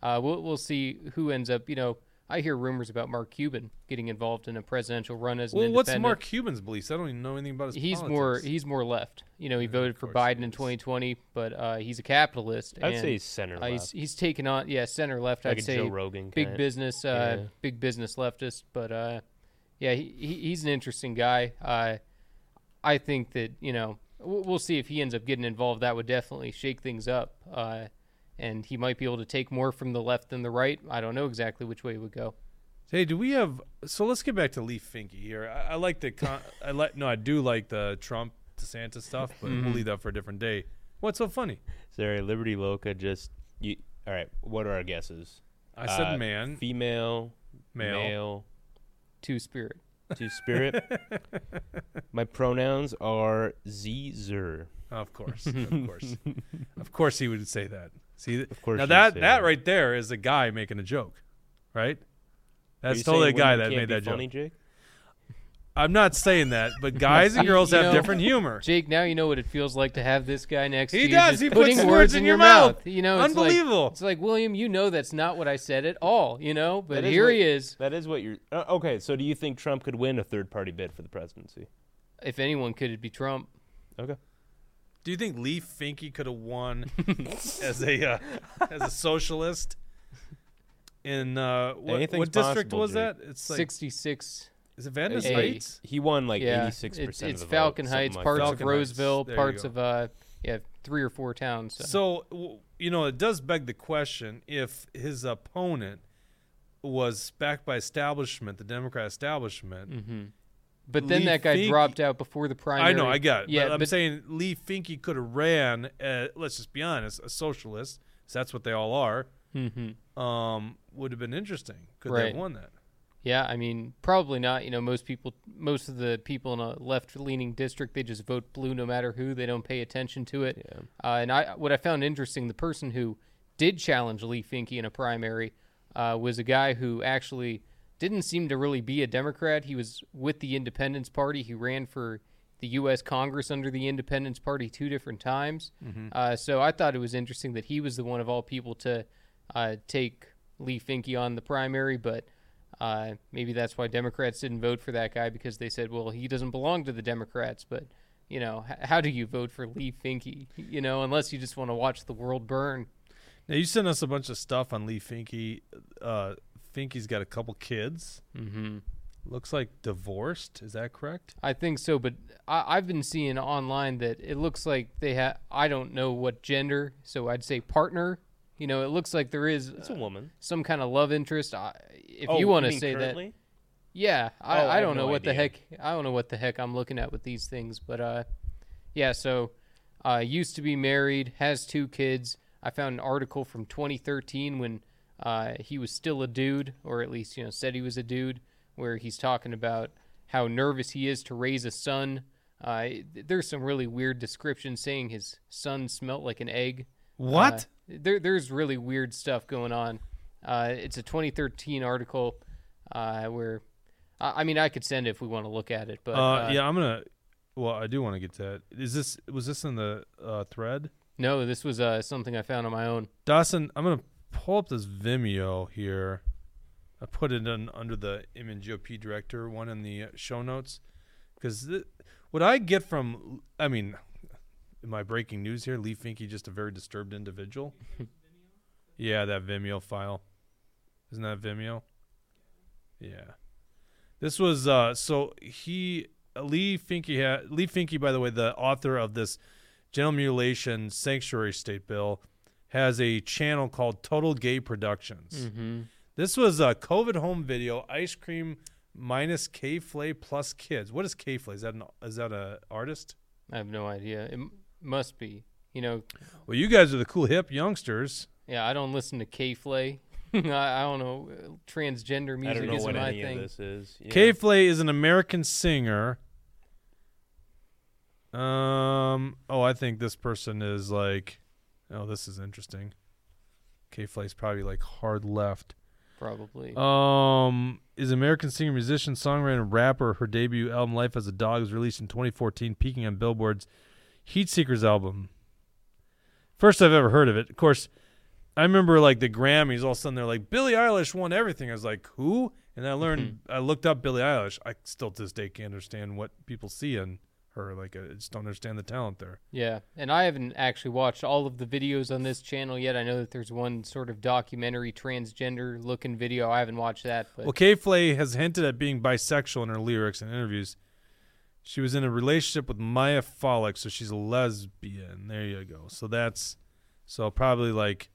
[SPEAKER 2] Uh, we'll we'll see who ends up. You know, I hear rumors about Mark Cuban getting involved in a presidential run as an
[SPEAKER 1] Well, what's. Mark Cuban's beliefs? I don't even know anything about his.
[SPEAKER 2] He's
[SPEAKER 1] politics.
[SPEAKER 2] more he's more left. You know, he voted for Biden in 2020, but uh, he's a capitalist.
[SPEAKER 3] I'd
[SPEAKER 2] and,
[SPEAKER 3] say he's center
[SPEAKER 2] uh, he's he's taken on yeah center left.
[SPEAKER 3] like
[SPEAKER 2] I'd
[SPEAKER 3] a
[SPEAKER 2] say
[SPEAKER 3] Joe Rogan.
[SPEAKER 2] big
[SPEAKER 3] kinda.
[SPEAKER 2] business, uh,
[SPEAKER 3] Yeah.
[SPEAKER 2] big business leftist. But uh, yeah, he, he he's an interesting guy. Uh, I think that you know we'll, we'll see if he ends up getting involved. That would definitely shake things up, uh, and he might be able to take more from the left than the right. I don't know exactly which way it would go.
[SPEAKER 1] Hey, do we have? So let's get back to Leigh Finke here. I, I like the. Con- I like. No, I do like the Trump DeSantis stuff, but we'll leave that for a different day. What's so funny?
[SPEAKER 3] Sorry, Liberty Loca just you. All right, what are our guesses?
[SPEAKER 1] I said
[SPEAKER 3] Uh,
[SPEAKER 1] man,
[SPEAKER 3] Female,
[SPEAKER 1] male.
[SPEAKER 3] male,
[SPEAKER 2] Two spirit.
[SPEAKER 3] two spirit. My pronouns are Z Zer.
[SPEAKER 1] Of course, of course, of course, he would say that. See,
[SPEAKER 3] Of course
[SPEAKER 1] now that that
[SPEAKER 3] that.
[SPEAKER 1] right there is a guy making a joke, right? That's totally a guy that made that
[SPEAKER 3] funny,
[SPEAKER 1] joke.
[SPEAKER 3] Jake?
[SPEAKER 1] I'm not saying that, but guys and girls
[SPEAKER 2] you
[SPEAKER 1] have
[SPEAKER 2] know-
[SPEAKER 1] different humor.
[SPEAKER 2] Jake, now you know what it feels like to have this guy next
[SPEAKER 1] He
[SPEAKER 2] to you.
[SPEAKER 1] does.
[SPEAKER 2] just
[SPEAKER 1] He
[SPEAKER 2] putting
[SPEAKER 1] puts
[SPEAKER 2] words
[SPEAKER 1] words
[SPEAKER 2] in
[SPEAKER 1] in
[SPEAKER 2] your
[SPEAKER 1] your mouth.
[SPEAKER 2] You know, it's like-
[SPEAKER 1] Unbelievable.
[SPEAKER 2] it's like William, you know that's not what I said at all. You know, but
[SPEAKER 3] That is
[SPEAKER 2] here
[SPEAKER 3] what-
[SPEAKER 2] he is.
[SPEAKER 3] That is what you're. Uh, okay, so do you think Trump could win a third party bid for the presidency?
[SPEAKER 2] If anyone could, it'd be Trump.
[SPEAKER 3] Okay.
[SPEAKER 1] Do you think Leigh Finke could have won as a uh, as a socialist? In uh, what, what district was
[SPEAKER 3] Jake.
[SPEAKER 1] that? It's like
[SPEAKER 2] Sixty-six.
[SPEAKER 1] is it Venice
[SPEAKER 2] A.
[SPEAKER 1] Heights?
[SPEAKER 3] He won like
[SPEAKER 2] yeah,
[SPEAKER 3] 86%
[SPEAKER 2] it's,
[SPEAKER 3] of
[SPEAKER 2] it's
[SPEAKER 3] the vote,
[SPEAKER 2] Falcon
[SPEAKER 3] something
[SPEAKER 2] Heights,
[SPEAKER 3] like
[SPEAKER 2] parts.
[SPEAKER 1] Falcon
[SPEAKER 2] of
[SPEAKER 1] Heights.
[SPEAKER 2] Roseville,
[SPEAKER 1] There
[SPEAKER 2] parts of uh, yeah, three or four towns. So.
[SPEAKER 1] So you know, it does beg the question: if his opponent was backed by establishment, the Democrat establishment.
[SPEAKER 2] Mhm. But then
[SPEAKER 1] Lee
[SPEAKER 2] that guy
[SPEAKER 1] Finke-
[SPEAKER 2] dropped out before the primary.
[SPEAKER 1] I know, I got it.
[SPEAKER 2] Yeah,
[SPEAKER 1] but I'm
[SPEAKER 2] but
[SPEAKER 1] saying Leigh Finke could have ran. Uh, let's just be honest, a socialist. 'cause that's what they all are.
[SPEAKER 2] Mhm.
[SPEAKER 1] Um, would have been interesting. Could they
[SPEAKER 2] Right.
[SPEAKER 1] have won that?
[SPEAKER 2] Yeah, I mean, probably not. You know, most people, most of the people in a left-leaning district, they just vote blue no matter who. They don't pay attention to it.
[SPEAKER 3] Yeah.
[SPEAKER 2] Uh, and I, what I found interesting, the person who did challenge Leigh Finke in a primary uh, was a guy who actually didn't seem to really be a Democrat. He was with the Independence Party. He ran for the U.S. Congress under the Independence Party two different times. Uh, so I thought it was interesting that he was the one of all people to uh, take Leigh Finke on the primary, but. Uh, maybe that's why Democrats didn't vote for that guy because they said, well, he doesn't belong to the Democrats. But, you know, h- how do you vote for Leigh Finke? You know, unless you just want to watch the world burn.
[SPEAKER 1] Now you sent us a bunch of stuff on Leigh Finke. Uh, he's got a couple kids.
[SPEAKER 2] Mm-hmm.
[SPEAKER 1] Looks like divorced. Is that correct?
[SPEAKER 2] I think so, but I, I've been seeing online that it looks like they have, I don't know what gender, so I'd say partner. You know, it looks like there is
[SPEAKER 3] It's a
[SPEAKER 2] uh,
[SPEAKER 3] woman.
[SPEAKER 2] some kind of love interest. I, if
[SPEAKER 3] Oh,
[SPEAKER 2] you want to say that. Yeah, I,
[SPEAKER 3] Oh, I
[SPEAKER 2] I don't know
[SPEAKER 3] no
[SPEAKER 2] what the heck I don't know what the heck I'm looking at with these things, but uh, yeah. So, uh, used to be married, has two kids. I found an article from 2013 when uh, he was still a dude, or at least you know said he was a dude, where he's talking about how nervous he is to raise a son. Uh, there's some really weird descriptions saying his son smelt like an egg.
[SPEAKER 1] What?
[SPEAKER 2] Uh, there, there's really weird stuff going on. Uh, it's a 2013 article uh, where, I, I mean, I could send it if we want to look at it, but
[SPEAKER 1] uh,
[SPEAKER 2] uh,
[SPEAKER 1] yeah, I'm gonna. Well, I do want to get to that. Is this was this in the uh, thread?
[SPEAKER 2] no, this was uh, something I found on my own.
[SPEAKER 1] Dawson, I'm gonna pull up this Vimeo here. I put it in under the MNGOP director one in the uh, show notes because th- what I get from, I mean, am I breaking news here? Leigh Finke just a very disturbed individual. yeah, that Vimeo file, isn't that Vimeo? Yeah, this was uh so he Leigh Finke had Leigh Finke by the way the author of this genital mutilation sanctuary state bill has a channel called Total Gay Productions.
[SPEAKER 2] Mm-hmm.
[SPEAKER 1] This was a COVID home video, ice cream minus K Flay plus kids. What is K Flay? Is that an is that a artist?
[SPEAKER 2] I have no idea. It m- must be. You know,
[SPEAKER 1] Well, you guys are the cool hip youngsters.
[SPEAKER 2] yeah, I don't listen to K Flay. I, I don't know. Transgender
[SPEAKER 3] I
[SPEAKER 2] music
[SPEAKER 3] don't know
[SPEAKER 2] isn't
[SPEAKER 3] what
[SPEAKER 2] my
[SPEAKER 3] any
[SPEAKER 2] thing.
[SPEAKER 3] of this is. Yeah.
[SPEAKER 1] K Flay is an American singer. Um. Oh, I think this person is like. Oh, this is interesting. K Flay's probably like hard left.
[SPEAKER 2] Probably.
[SPEAKER 1] Um, is American singer, musician, songwriter, and rapper. Her debut album "Life as a Dog" was released in 2014, peaking on Billboard's Heat Seekers album. First I've ever heard of it. Of course, I remember like the Grammys. All of a sudden they're like Billie Eilish won everything. I was like, who? And I learned. I looked up Billie Eilish. I still to this day can't understand what people see in her. Like I just don't understand the talent there.
[SPEAKER 2] Yeah, and I haven't actually watched all of the videos on this channel yet. I know that there's one sort of documentary transgender looking video. I haven't watched that, but
[SPEAKER 1] Well, K Flay has hinted at being bisexual in her lyrics and interviews. She was in a relationship with Miya Folick, so she's a lesbian. There you go. So that's so probably like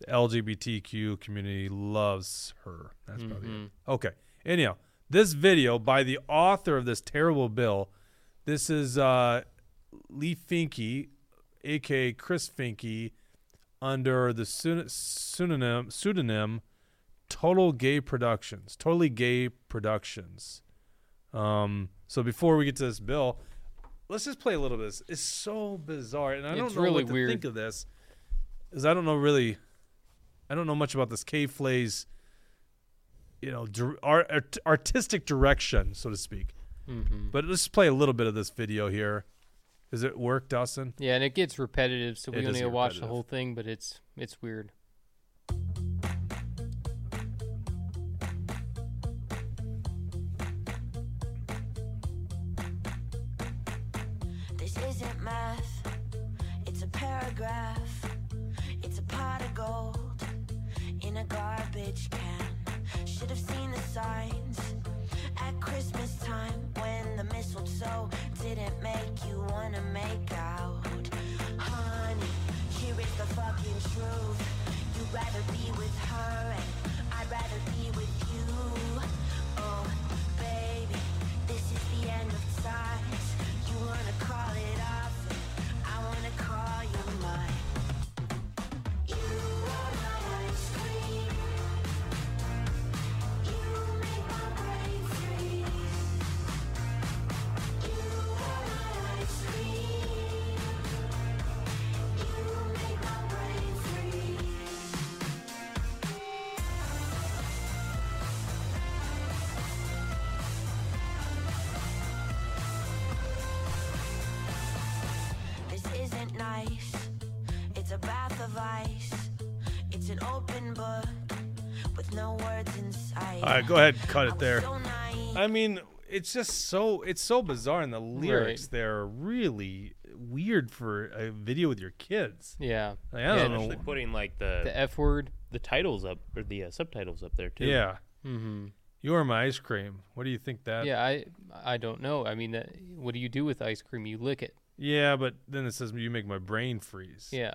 [SPEAKER 1] The LGBTQ community loves her. That's probably it. Mm-hmm. Okay. Anyhow, this video by the author of this terrible bill. This is uh, Leigh Finke, aka Chris Finke, under the pseudonym pseudonym Total Gay Productions. Totally Gay Productions. Um, so before we get to this bill, let's just play a little bit. this. It's so bizarre, and I don't
[SPEAKER 2] It's
[SPEAKER 1] know
[SPEAKER 2] really
[SPEAKER 1] what to
[SPEAKER 2] weird.
[SPEAKER 1] think of this. Is I don't know really, I don't know much about this K Flay's, you know, art, artistic direction, so to speak.
[SPEAKER 2] Mm-hmm.
[SPEAKER 1] But let's play a little bit of this video here. Does it work, Dawson?
[SPEAKER 2] Yeah, and it gets repetitive, so
[SPEAKER 1] It
[SPEAKER 2] we
[SPEAKER 1] does
[SPEAKER 2] only
[SPEAKER 1] get
[SPEAKER 2] watch the whole thing, but it's it's weird.
[SPEAKER 7] This isn't math, it's a paragraph. It's a pot of gold in a garbage can. Should have seen the signs at Christmas time when the mistletoe didn't make you wanna make out. Honey, here is the fucking truth. You'd rather be with her, and I'd rather be with you.
[SPEAKER 1] Go ahead, and
[SPEAKER 7] cut
[SPEAKER 1] it there. I mean, it's just so it's so bizarre, and the lyrics
[SPEAKER 2] Right.
[SPEAKER 1] there are really weird for a video with your kids.
[SPEAKER 2] Yeah,
[SPEAKER 1] Like, I
[SPEAKER 2] Yeah,
[SPEAKER 1] don't
[SPEAKER 3] Actually
[SPEAKER 1] know.
[SPEAKER 3] putting like the
[SPEAKER 2] the F word.
[SPEAKER 3] the titles up or the uh, subtitles up there too.
[SPEAKER 1] Yeah,
[SPEAKER 2] Mm-hmm.
[SPEAKER 1] you're my ice cream. What do you think that?
[SPEAKER 2] Yeah, I I don't know. I mean, uh, what do you do with ice cream? You lick it.
[SPEAKER 1] Yeah, but then it says you make my brain freeze.
[SPEAKER 2] Yeah.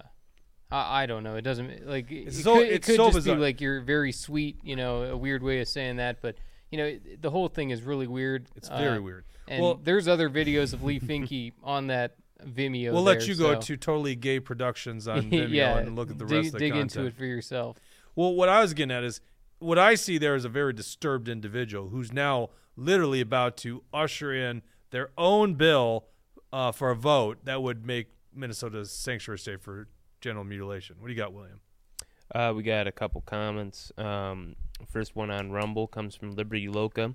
[SPEAKER 2] I, I don't know. It doesn't like it,
[SPEAKER 1] It's so-
[SPEAKER 2] could, it could
[SPEAKER 1] so
[SPEAKER 2] just
[SPEAKER 1] bizarre.
[SPEAKER 2] be like you're very sweet. You know, a weird way of saying that, but you know, the whole thing is really weird.
[SPEAKER 1] it's very
[SPEAKER 2] uh,
[SPEAKER 1] weird.
[SPEAKER 2] And
[SPEAKER 1] Well-
[SPEAKER 2] there's other videos of Leigh Finke on that Vimeo.
[SPEAKER 1] We'll let
[SPEAKER 2] there,
[SPEAKER 1] you go to totally gay productions on Vimeo
[SPEAKER 2] yeah,
[SPEAKER 1] and look at the
[SPEAKER 2] dig,
[SPEAKER 1] rest of the
[SPEAKER 2] dig
[SPEAKER 1] content.
[SPEAKER 2] into it for yourself.
[SPEAKER 1] Well, what I was getting at is what I see there is a very disturbed individual who's now literally about to usher in their own bill uh, for a vote that would make Minnesota a sanctuary state for genital mutilation. What do you got, William?
[SPEAKER 3] Uh, we got a couple comments. Um, first one on Rumble comes from Liberty Loca.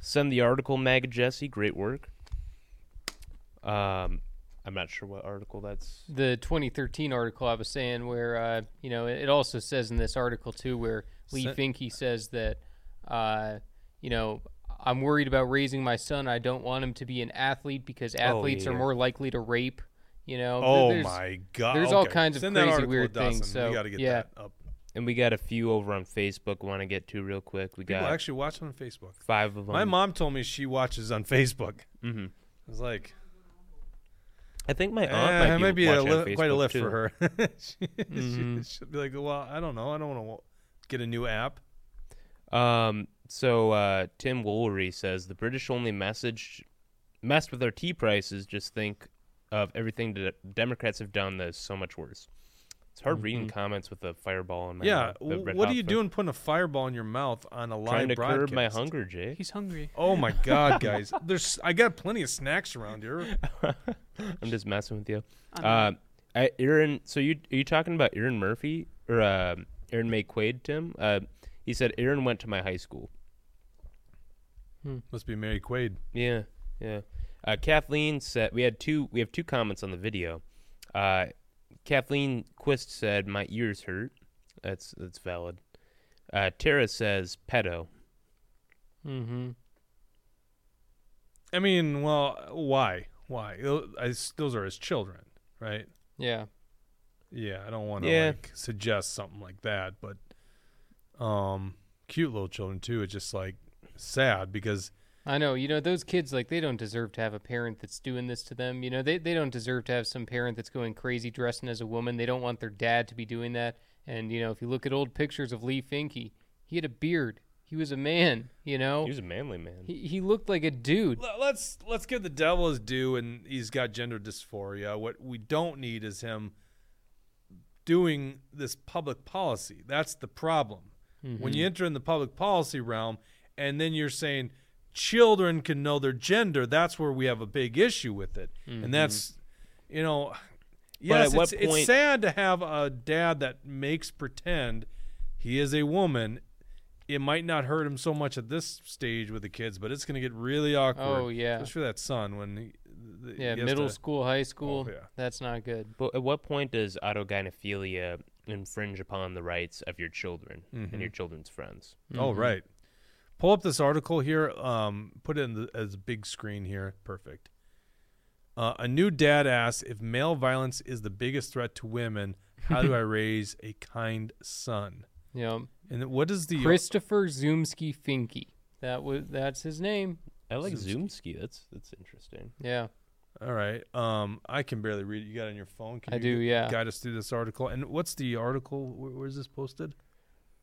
[SPEAKER 3] Send the article, Maga Jesse. Great work. Um, I'm not sure what article that's.
[SPEAKER 2] The 2013 article I was saying, where uh, you know, it, it also says in this article too, where Lee
[SPEAKER 1] Sen-
[SPEAKER 2] Finke says that, uh, you know, I'm worried about raising my son. I don't want him to be an athlete because athletes are
[SPEAKER 3] yeah.
[SPEAKER 2] more likely to rape. You know.
[SPEAKER 1] Oh
[SPEAKER 2] there's-
[SPEAKER 1] my God!
[SPEAKER 2] there's all kinds of
[SPEAKER 1] Send that
[SPEAKER 2] crazy
[SPEAKER 1] article
[SPEAKER 2] weird things,
[SPEAKER 1] Dawson.
[SPEAKER 2] so,
[SPEAKER 1] we got to get
[SPEAKER 2] yeah.
[SPEAKER 1] that up.
[SPEAKER 3] And we got a few over on Facebook. Want to get to real quick. We
[SPEAKER 1] People
[SPEAKER 3] got
[SPEAKER 1] actually watch on Facebook.
[SPEAKER 3] five of them.
[SPEAKER 1] My mom told me she watches on Facebook.
[SPEAKER 3] hmm
[SPEAKER 1] I was like,
[SPEAKER 3] I think my
[SPEAKER 1] eh,
[SPEAKER 3] aunt
[SPEAKER 1] it
[SPEAKER 3] might,
[SPEAKER 1] might be a
[SPEAKER 3] watching on
[SPEAKER 1] li- quite a lift
[SPEAKER 3] too.
[SPEAKER 1] for her. she,
[SPEAKER 2] Mhm.
[SPEAKER 1] she'll be like, well, I don't know. I don't want to get a new app.
[SPEAKER 3] Um, so uh, Tim Woolery says the British only message messed with our tea prices. Just think of everything that Democrats have done that's so much worse. It's hard reading comments with a fireball in my
[SPEAKER 1] Yeah.
[SPEAKER 3] mouth. the
[SPEAKER 1] w-
[SPEAKER 3] Red
[SPEAKER 1] what are you
[SPEAKER 3] Fire-
[SPEAKER 1] doing putting a fireball in your mouth on a live
[SPEAKER 3] Trying to curb my hunger, Jake.
[SPEAKER 4] He's hungry.
[SPEAKER 1] Oh my god, guys! There's I got plenty of snacks around here.
[SPEAKER 3] I'm just messing with you.
[SPEAKER 4] I'm
[SPEAKER 3] Uh, I, Aaron, so you are you talking about Erin Murphy or uh, Erin Maye Quade, Tim? Uh, he said Aaron went to my high school.
[SPEAKER 1] Must be Maye Quade.
[SPEAKER 3] Yeah, yeah. Uh, Kathleen said we had two. We have two comments on the video. Uh, Kathleen Quist said my ears hurt. That's that's valid. Uh, Tara says pedo.
[SPEAKER 2] Mm-hmm.
[SPEAKER 1] I mean, well, why? Why? Tho- I s- Those are his children, right?
[SPEAKER 2] Yeah.
[SPEAKER 1] Yeah, I don't want to
[SPEAKER 3] Yeah.
[SPEAKER 1] like suggest something like that, but um, cute little children too. It's just like sad because
[SPEAKER 2] I know, you know, those kids like they don't deserve to have a parent that's doing this to them. You know, they they don't deserve to have some parent that's going crazy dressing as a woman. They don't want their dad to be doing that. And you know, if you look at old pictures of Leigh Finke, he had a beard. He was a man. You know,
[SPEAKER 3] He was a manly man.
[SPEAKER 2] he, he looked like a dude.
[SPEAKER 1] L- Let's let's give the devil his due, and he's got gender dysphoria. What we don't need is him doing this public policy. That's the problem. Mm-hmm. When you enter in the public policy realm, and then you're saying children can know their gender, that's where we have a big issue with it, and mm-hmm. that's you know. Yes,
[SPEAKER 3] at what
[SPEAKER 1] it's, it's sad to have a dad that makes pretend he is a woman. It might not hurt him so much at this stage with the kids, but it's going to get really awkward.
[SPEAKER 2] Oh, yeah.
[SPEAKER 1] especially for that son when he, th-
[SPEAKER 2] Yeah,
[SPEAKER 1] he
[SPEAKER 2] middle
[SPEAKER 1] to-
[SPEAKER 2] school, high school.
[SPEAKER 1] Oh, yeah.
[SPEAKER 2] That's not good.
[SPEAKER 3] But at what point does autogynephilia infringe upon the rights of your children and mm-hmm. your children's friends?
[SPEAKER 1] Oh, mm-hmm. right. Pull up this article here. Um, put it in the, as a big screen here. Perfect. Uh, a new dad asks if male violence is the biggest threat to women. How do I raise a kind son?
[SPEAKER 2] You know,
[SPEAKER 1] And what is the
[SPEAKER 2] Christopher Zumsky Finke? That was that's his name.
[SPEAKER 3] I like
[SPEAKER 1] Zumsky.
[SPEAKER 3] That's that's interesting.
[SPEAKER 2] Yeah.
[SPEAKER 1] All right. Um, I can barely read it. You got it on your phone? Can
[SPEAKER 2] I
[SPEAKER 1] you
[SPEAKER 2] do, yeah.
[SPEAKER 1] Guide us through this article. And what's the article? Where, where's this posted?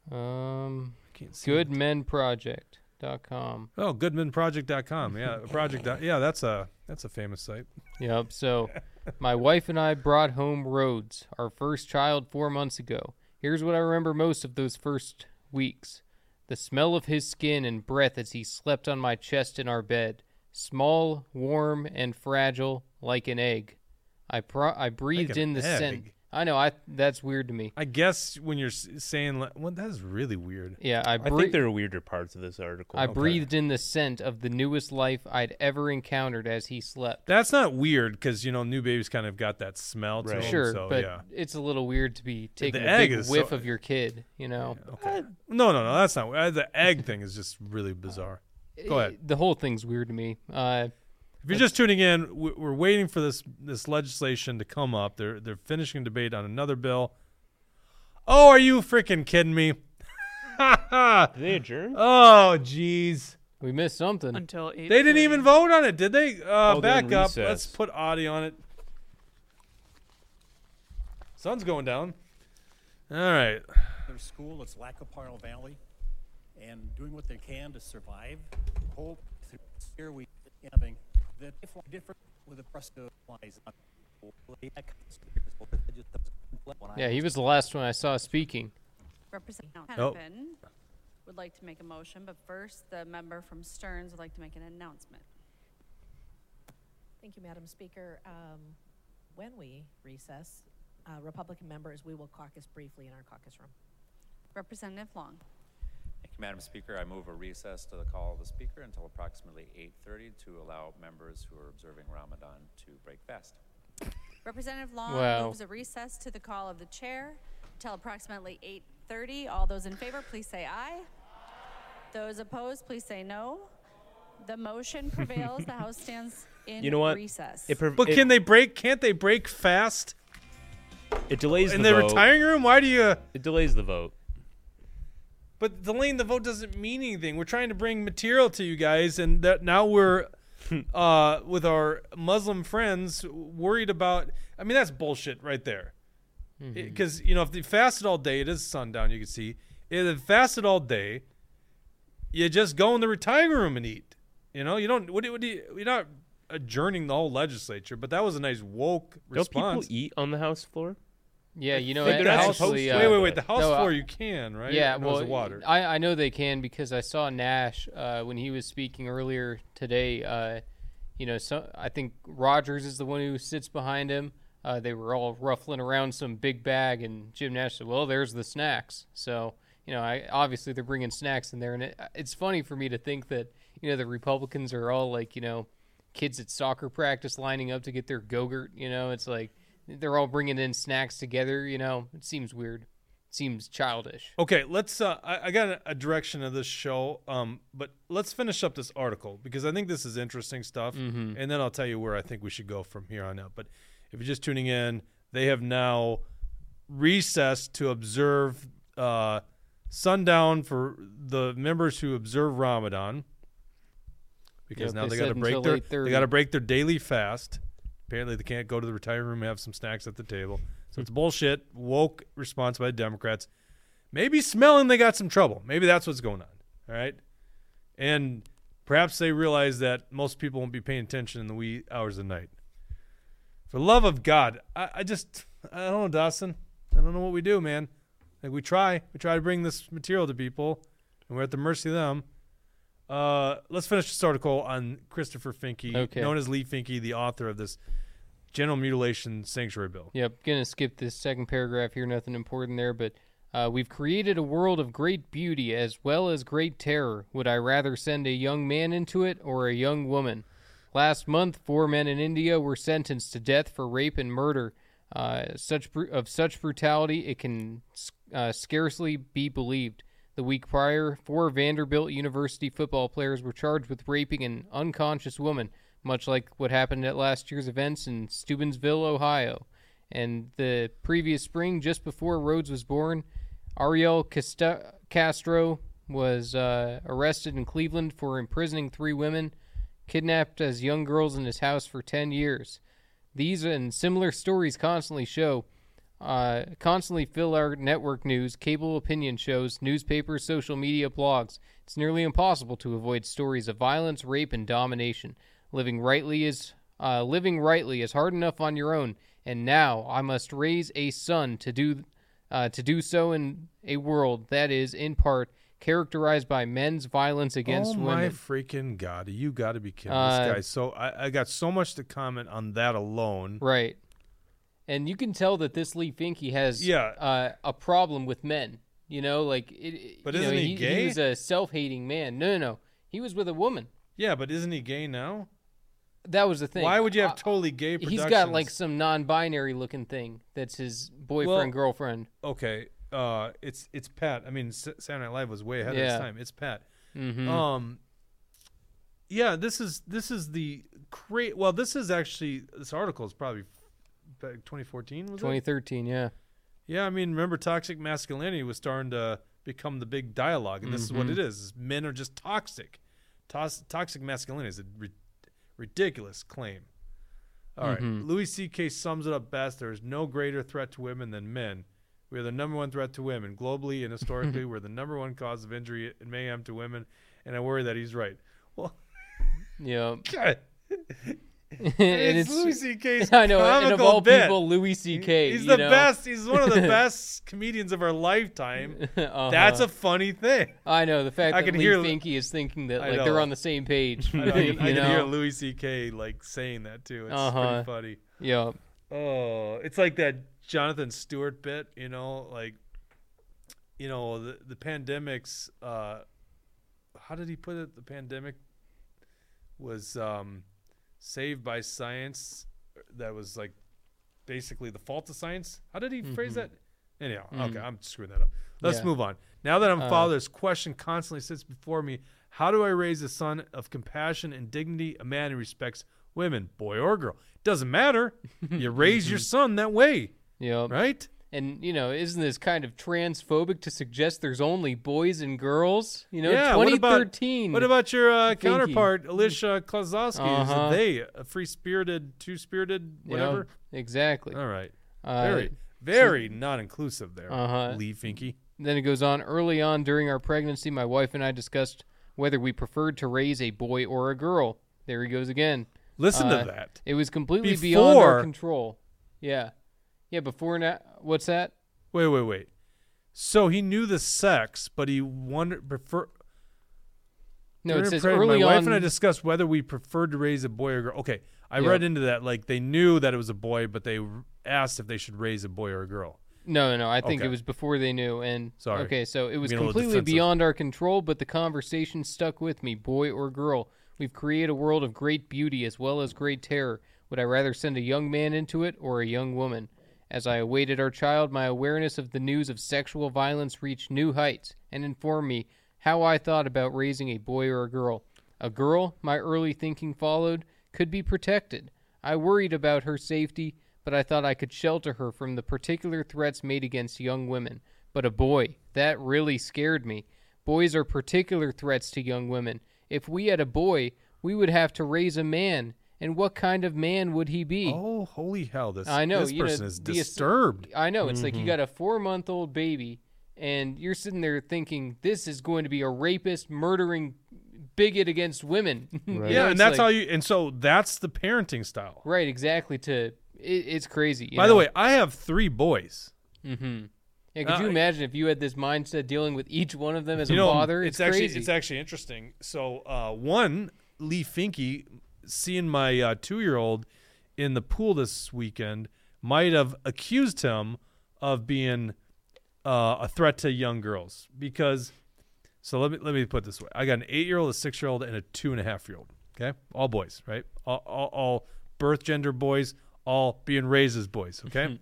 [SPEAKER 2] Um,
[SPEAKER 1] I can't see.
[SPEAKER 2] goodmenproject.com.
[SPEAKER 1] Oh, goodmanproject.com. Yeah, project. dot- Yeah, that's a that's a famous site.
[SPEAKER 2] Yep. So, my wife and I brought home Rhodes, our first child, four months ago. Here's what I remember most of those first weeks the smell of his skin and breath as he slept on my chest in our bed. Small, warm, and fragile, like an egg. I pro- I breathed
[SPEAKER 1] an
[SPEAKER 2] in the scent.
[SPEAKER 1] Egg?
[SPEAKER 2] I know. I that's weird to me.
[SPEAKER 1] I guess when you're s- saying, like, well, that is really weird.
[SPEAKER 2] Yeah, I
[SPEAKER 3] I think there are weirder parts of this article.
[SPEAKER 2] I breathed in the scent of the newest life I'd ever encountered as he slept.
[SPEAKER 1] That's not weird because you know new babies kind of got that smell to
[SPEAKER 3] Right.
[SPEAKER 1] them.
[SPEAKER 2] Sure,
[SPEAKER 1] so,
[SPEAKER 2] but
[SPEAKER 1] yeah.
[SPEAKER 2] it's a little weird to be taking a
[SPEAKER 1] egg
[SPEAKER 2] big
[SPEAKER 1] is
[SPEAKER 2] whiff
[SPEAKER 1] so-
[SPEAKER 2] of your kid. You know,
[SPEAKER 1] Okay. No, no, no. That's not. Uh, the egg thing is just really bizarre. Go ahead.
[SPEAKER 2] the whole thing's weird to me. Uh,
[SPEAKER 1] If you're just tuning in, we- we're waiting for this this legislation to come up. They're they're finishing debate on another bill. Oh, are you freaking kidding me?
[SPEAKER 3] Did they adjourn?
[SPEAKER 1] oh, jeez.
[SPEAKER 2] we missed something.
[SPEAKER 4] until eight.
[SPEAKER 1] They didn't even vote on it, did they? Uh,
[SPEAKER 3] Oh,
[SPEAKER 1] back up.
[SPEAKER 3] recess.
[SPEAKER 1] Let's put audio on it. Sun's going down. All right.
[SPEAKER 8] their school, it's Lac qui Parle Valley, and doing what they can to survive. Hope through this year we having that if we're different with the rest of lies.
[SPEAKER 2] Yeah, he was the last one I saw speaking.
[SPEAKER 5] Representative
[SPEAKER 1] Oh.
[SPEAKER 5] Hannafin would like to make a motion, but first, the member from Stearns would like to make an announcement.
[SPEAKER 9] Thank you, Madam Speaker. Um, When we recess, uh, Republican members, we will caucus briefly in our caucus room.
[SPEAKER 5] Representative Long.
[SPEAKER 10] Thank you, Madam Speaker. I move a recess to the call of the Speaker until approximately 8:30 to allow members who are observing Ramadan to break fast.
[SPEAKER 5] Representative Long
[SPEAKER 2] Wow.
[SPEAKER 5] moves a recess to the call of the chair till approximately 8:30. All those in favor, please say aye. Those opposed, please say no. The motion prevails. the House stands in
[SPEAKER 3] You know what?
[SPEAKER 5] recess.
[SPEAKER 3] It, prov-
[SPEAKER 1] But
[SPEAKER 3] it,
[SPEAKER 1] can they break? Can't they break fast
[SPEAKER 3] it delays
[SPEAKER 1] in
[SPEAKER 3] the, In
[SPEAKER 1] the
[SPEAKER 3] vote.
[SPEAKER 1] retiring room? Why do you?
[SPEAKER 3] It delays the vote.
[SPEAKER 1] But delaying the vote doesn't mean anything. We're trying to bring material to you guys, and that now we're uh, with our Muslim friends worried about. I mean, that's bullshit right there. Because you know, if they fasted all day, it is sundown. You can see if they fasted all day, you just go in the retiring room and eat. You know, you don't. What do, what do you? You're not adjourning the whole legislature, but that was a nice woke response.
[SPEAKER 3] Don't people eat on the House floor?
[SPEAKER 2] Yeah, you know,
[SPEAKER 3] think they're not
[SPEAKER 2] actually,
[SPEAKER 3] supposed
[SPEAKER 2] uh,
[SPEAKER 1] wait, wait, wait. The house
[SPEAKER 2] No,
[SPEAKER 1] floor you can, right?
[SPEAKER 2] Yeah,
[SPEAKER 1] No,
[SPEAKER 2] well,
[SPEAKER 1] it's water.
[SPEAKER 2] I, I know they can because I saw Nash uh, when he was speaking earlier today. Uh, you know, so I think Rogers is the one who sits behind him. Uh, they were all ruffling around some big bag, and Jim Nash said, "Well, there's the snacks." So you know, I, obviously they're bringing snacks in there, and it, it's funny for me to think that you know the Republicans are all like you know kids at soccer practice lining up to get their go-gurt. You know, it's like they're all bringing in snacks together. You know, it seems weird. It seems childish.
[SPEAKER 1] Okay, let's. Uh, I, I got a, direction of this show, um, but let's finish up this article because I think this is interesting stuff, and then I'll tell you where I think we should go from here on out. But if you're just tuning in, they have now recessed to observe uh, sundown for the members who observe Ramadan because
[SPEAKER 2] Yep,
[SPEAKER 1] now
[SPEAKER 2] they
[SPEAKER 1] they got to break their they got to break their daily fast. Apparently, they can't go to the retiring room and have some snacks at the table. So it's bullshit, woke response by the Democrats. Maybe smelling they got some trouble. Maybe that's what's going on. All right. And perhaps they realize that most people won't be paying attention in the wee hours of the night. For love of God, I, I just, I don't know, Dawson. I don't know what we do, man. Like we try, we try to bring this material to people, and we're at the mercy of them. Uh, let's finish this article on Christopher Finke,
[SPEAKER 2] Okay.
[SPEAKER 1] known as Leigh Finke, the author of this general mutilation sanctuary bill.
[SPEAKER 2] Yep, gonna skip this second paragraph here. Nothing important there, but uh, we've created a world of great beauty as well as great terror. Would I rather send a young man into it or a young woman? Last month, four men in India were sentenced to death for rape and murder. Uh, such bru- of such brutality, it can uh, scarcely be believed. The week prior, four Vanderbilt University football players were charged with raping an unconscious woman, much like what happened at last year's events in Steubenville, Ohio. And the previous spring, just before Rhodes was born, Ariel Casta- Castro was uh, arrested in Cleveland for imprisoning three women, kidnapped as young girls in his house for 10 years. These and similar stories constantly show, uh, constantly fill our network news, cable opinion shows, newspapers, social media, blogs. It's nearly impossible to avoid stories of violence, rape, and domination. Living rightly is uh, living rightly is hard enough on your own, and now I must raise a son to do uh, to do so in a world that is, in part, characterized by men's violence against women.
[SPEAKER 1] oh my
[SPEAKER 2] women.
[SPEAKER 1] freaking god! You got to be kidding
[SPEAKER 2] Uh,
[SPEAKER 1] this guy. So I, I got so much to comment on that alone.
[SPEAKER 2] Right. And you can tell that this Leigh Finke has
[SPEAKER 1] Yeah.
[SPEAKER 2] uh, a problem with men. You know, like it.
[SPEAKER 1] But isn't he gay?
[SPEAKER 2] He was a self-hating man. No, no, no. He was with a woman.
[SPEAKER 1] Yeah, but isn't he gay now?
[SPEAKER 2] That was the thing.
[SPEAKER 1] Why would you have
[SPEAKER 2] Uh,
[SPEAKER 1] totally gay
[SPEAKER 2] He's got like some non-binary looking thing. That's his boyfriend,
[SPEAKER 1] Well,
[SPEAKER 2] girlfriend.
[SPEAKER 1] Okay, uh, it's it's Pat. I mean, S- Saturday Night Live was way ahead of
[SPEAKER 2] Yeah.
[SPEAKER 1] its time. It's Pat.
[SPEAKER 2] Mhm.
[SPEAKER 1] Um, yeah, this is this is the great. Well, this is actually this article is probably 2014 was it?
[SPEAKER 2] 2013. Yeah.
[SPEAKER 1] Yeah, I mean, remember toxic masculinity was starting to become the big dialogue, and this is what
[SPEAKER 2] Mhm.
[SPEAKER 1] it is: men are just toxic. Tos- toxic masculinity is a ri- ridiculous claim. All right,
[SPEAKER 2] Mhm.
[SPEAKER 1] Louis C.K. sums it up best: there is no greater threat to women than men. We are the number one threat to women globally and historically. we're the number one cause of injury and mayhem to women, and I worry that he's right. Well,
[SPEAKER 2] Yeah.
[SPEAKER 1] God.
[SPEAKER 2] and
[SPEAKER 1] it's, Louis C.K.'s
[SPEAKER 2] I know. And of all
[SPEAKER 1] bit.
[SPEAKER 2] people, Louis C.K.
[SPEAKER 1] He's the
[SPEAKER 2] know?
[SPEAKER 1] best. He's one of the best comedians of our lifetime.
[SPEAKER 2] Uh-huh.
[SPEAKER 1] That's a funny thing.
[SPEAKER 2] I know the fact
[SPEAKER 1] I
[SPEAKER 2] that
[SPEAKER 1] can
[SPEAKER 2] Lee
[SPEAKER 1] hear-
[SPEAKER 2] Finke is thinking that like they're on the same page.
[SPEAKER 1] I, know, I can, I can hear? Louis C.K. like saying that too. It's
[SPEAKER 2] Uh-huh.
[SPEAKER 1] pretty funny.
[SPEAKER 2] Yeah.
[SPEAKER 1] Oh, it's like that Jonathan Stewart bit. You know, like you know the the pandemics. Uh, how did he put it? The pandemic was um, saved by science. That was like basically the fault of science. How did he phrase
[SPEAKER 2] Mhm.
[SPEAKER 1] that? Anyhow,
[SPEAKER 2] Mhm.
[SPEAKER 1] okay, I'm screwing that up. Let's
[SPEAKER 2] Yeah.
[SPEAKER 1] move on. Now that I'm
[SPEAKER 2] Uh,
[SPEAKER 1] father, this question constantly sits before me: How do I raise a son of compassion and dignity, a man who respects women, boy or girl? Doesn't matter. you raise your son that way,
[SPEAKER 2] Yeah.
[SPEAKER 1] right?
[SPEAKER 2] And you know, isn't this kind of transphobic to suggest there's only boys and girls? You know,
[SPEAKER 1] yeah. What about what about your uh, counterpart, Alicia Kozlowski?
[SPEAKER 2] Uh-huh.
[SPEAKER 1] Is they a free spirited, two spirited,
[SPEAKER 2] Yeah,
[SPEAKER 1] whatever?
[SPEAKER 2] exactly.
[SPEAKER 1] All right.
[SPEAKER 2] Uh,
[SPEAKER 1] Very, very non inclusive there.
[SPEAKER 2] Uh-huh.
[SPEAKER 1] Leigh Finke.
[SPEAKER 2] Then it goes on. Early on during our pregnancy, my wife and I discussed whether we preferred to raise a boy or a girl. There he goes again.
[SPEAKER 1] Listen
[SPEAKER 2] Uh,
[SPEAKER 1] to that.
[SPEAKER 2] It was completely beyond our control. Yeah, yeah. Before now, what's that?
[SPEAKER 1] Wait, wait, wait. So he knew the sex, but he wondered prefer.
[SPEAKER 2] No, it says early
[SPEAKER 1] my wife and I discussed whether we preferred to raise a boy or a girl. Okay, I
[SPEAKER 2] Yeah.
[SPEAKER 1] read into that like they knew that it was a boy, but they r- asked if they should raise a boy or a girl.
[SPEAKER 2] No, no, I think
[SPEAKER 1] Okay.
[SPEAKER 2] it was before they knew. And
[SPEAKER 1] Sorry.
[SPEAKER 2] okay, so it was
[SPEAKER 1] Being a little
[SPEAKER 2] completely
[SPEAKER 1] defensive.
[SPEAKER 2] beyond our control, but the conversation stuck with me, boy or girl. We've created a world of great beauty as well as great terror. Would I rather send a young man into it or a young woman? As I awaited our child, my awareness of the news of sexual violence reached new heights and informed me how I thought about raising a boy or a girl. A girl, my early thinking followed, could be protected. I worried about her safety, but I thought I could shelter her from the particular threats made against young women. But a boy, that really scared me. Boys are particular threats to young women. If we had a boy, we would have to raise a man, and what kind of man would he be?
[SPEAKER 1] Oh, holy hell! This
[SPEAKER 2] I know
[SPEAKER 1] this
[SPEAKER 2] you know,
[SPEAKER 1] person is
[SPEAKER 2] the ass-
[SPEAKER 1] disturbed.
[SPEAKER 2] I know it's like you
[SPEAKER 1] Mhm.
[SPEAKER 2] got a four month old baby, and you're sitting there thinking this is going to be a rapist, murdering bigot against women. You know,
[SPEAKER 1] Yeah, and that's
[SPEAKER 2] like-
[SPEAKER 1] how you. And so that's the parenting style.
[SPEAKER 2] Right, exactly. To it, it's crazy. you
[SPEAKER 1] By the way, I have three boys.
[SPEAKER 2] Mm-hmm. Yeah, could
[SPEAKER 1] Uh,
[SPEAKER 2] you imagine if you had this mindset dealing with each one of them as
[SPEAKER 1] you
[SPEAKER 2] a
[SPEAKER 1] know,
[SPEAKER 2] father?
[SPEAKER 1] It's,
[SPEAKER 2] It's,
[SPEAKER 1] actually
[SPEAKER 2] crazy.
[SPEAKER 1] it's actually interesting. So uh, one Leigh Finke, seeing my uh, two year old in the pool this weekend, might have accused him of being uh, a threat to young girls because. So let me let me put this way: I got an eight year old, a six year old, and a two and a half year old. Okay, all boys, right? All, all, all birth gender boys, all being raised as boys. Okay.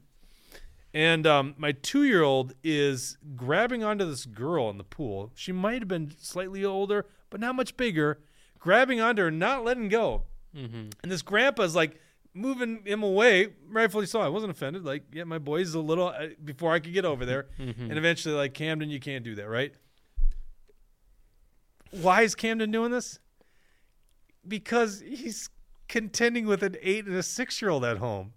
[SPEAKER 1] And um, my two year old is grabbing onto this girl in the pool. She might have been slightly older, but not much bigger, grabbing onto her, not letting go.
[SPEAKER 2] Mm-hmm.
[SPEAKER 1] And this grandpa's like moving him away, rightfully so. I wasn't offended. Like, yeah, my boy's a little uh, before I could get over there.
[SPEAKER 2] Mhm.
[SPEAKER 1] And eventually, like, Camden, you can't do that, right? Why is Camden doing this? Because he's contending with an eight and a six year old at home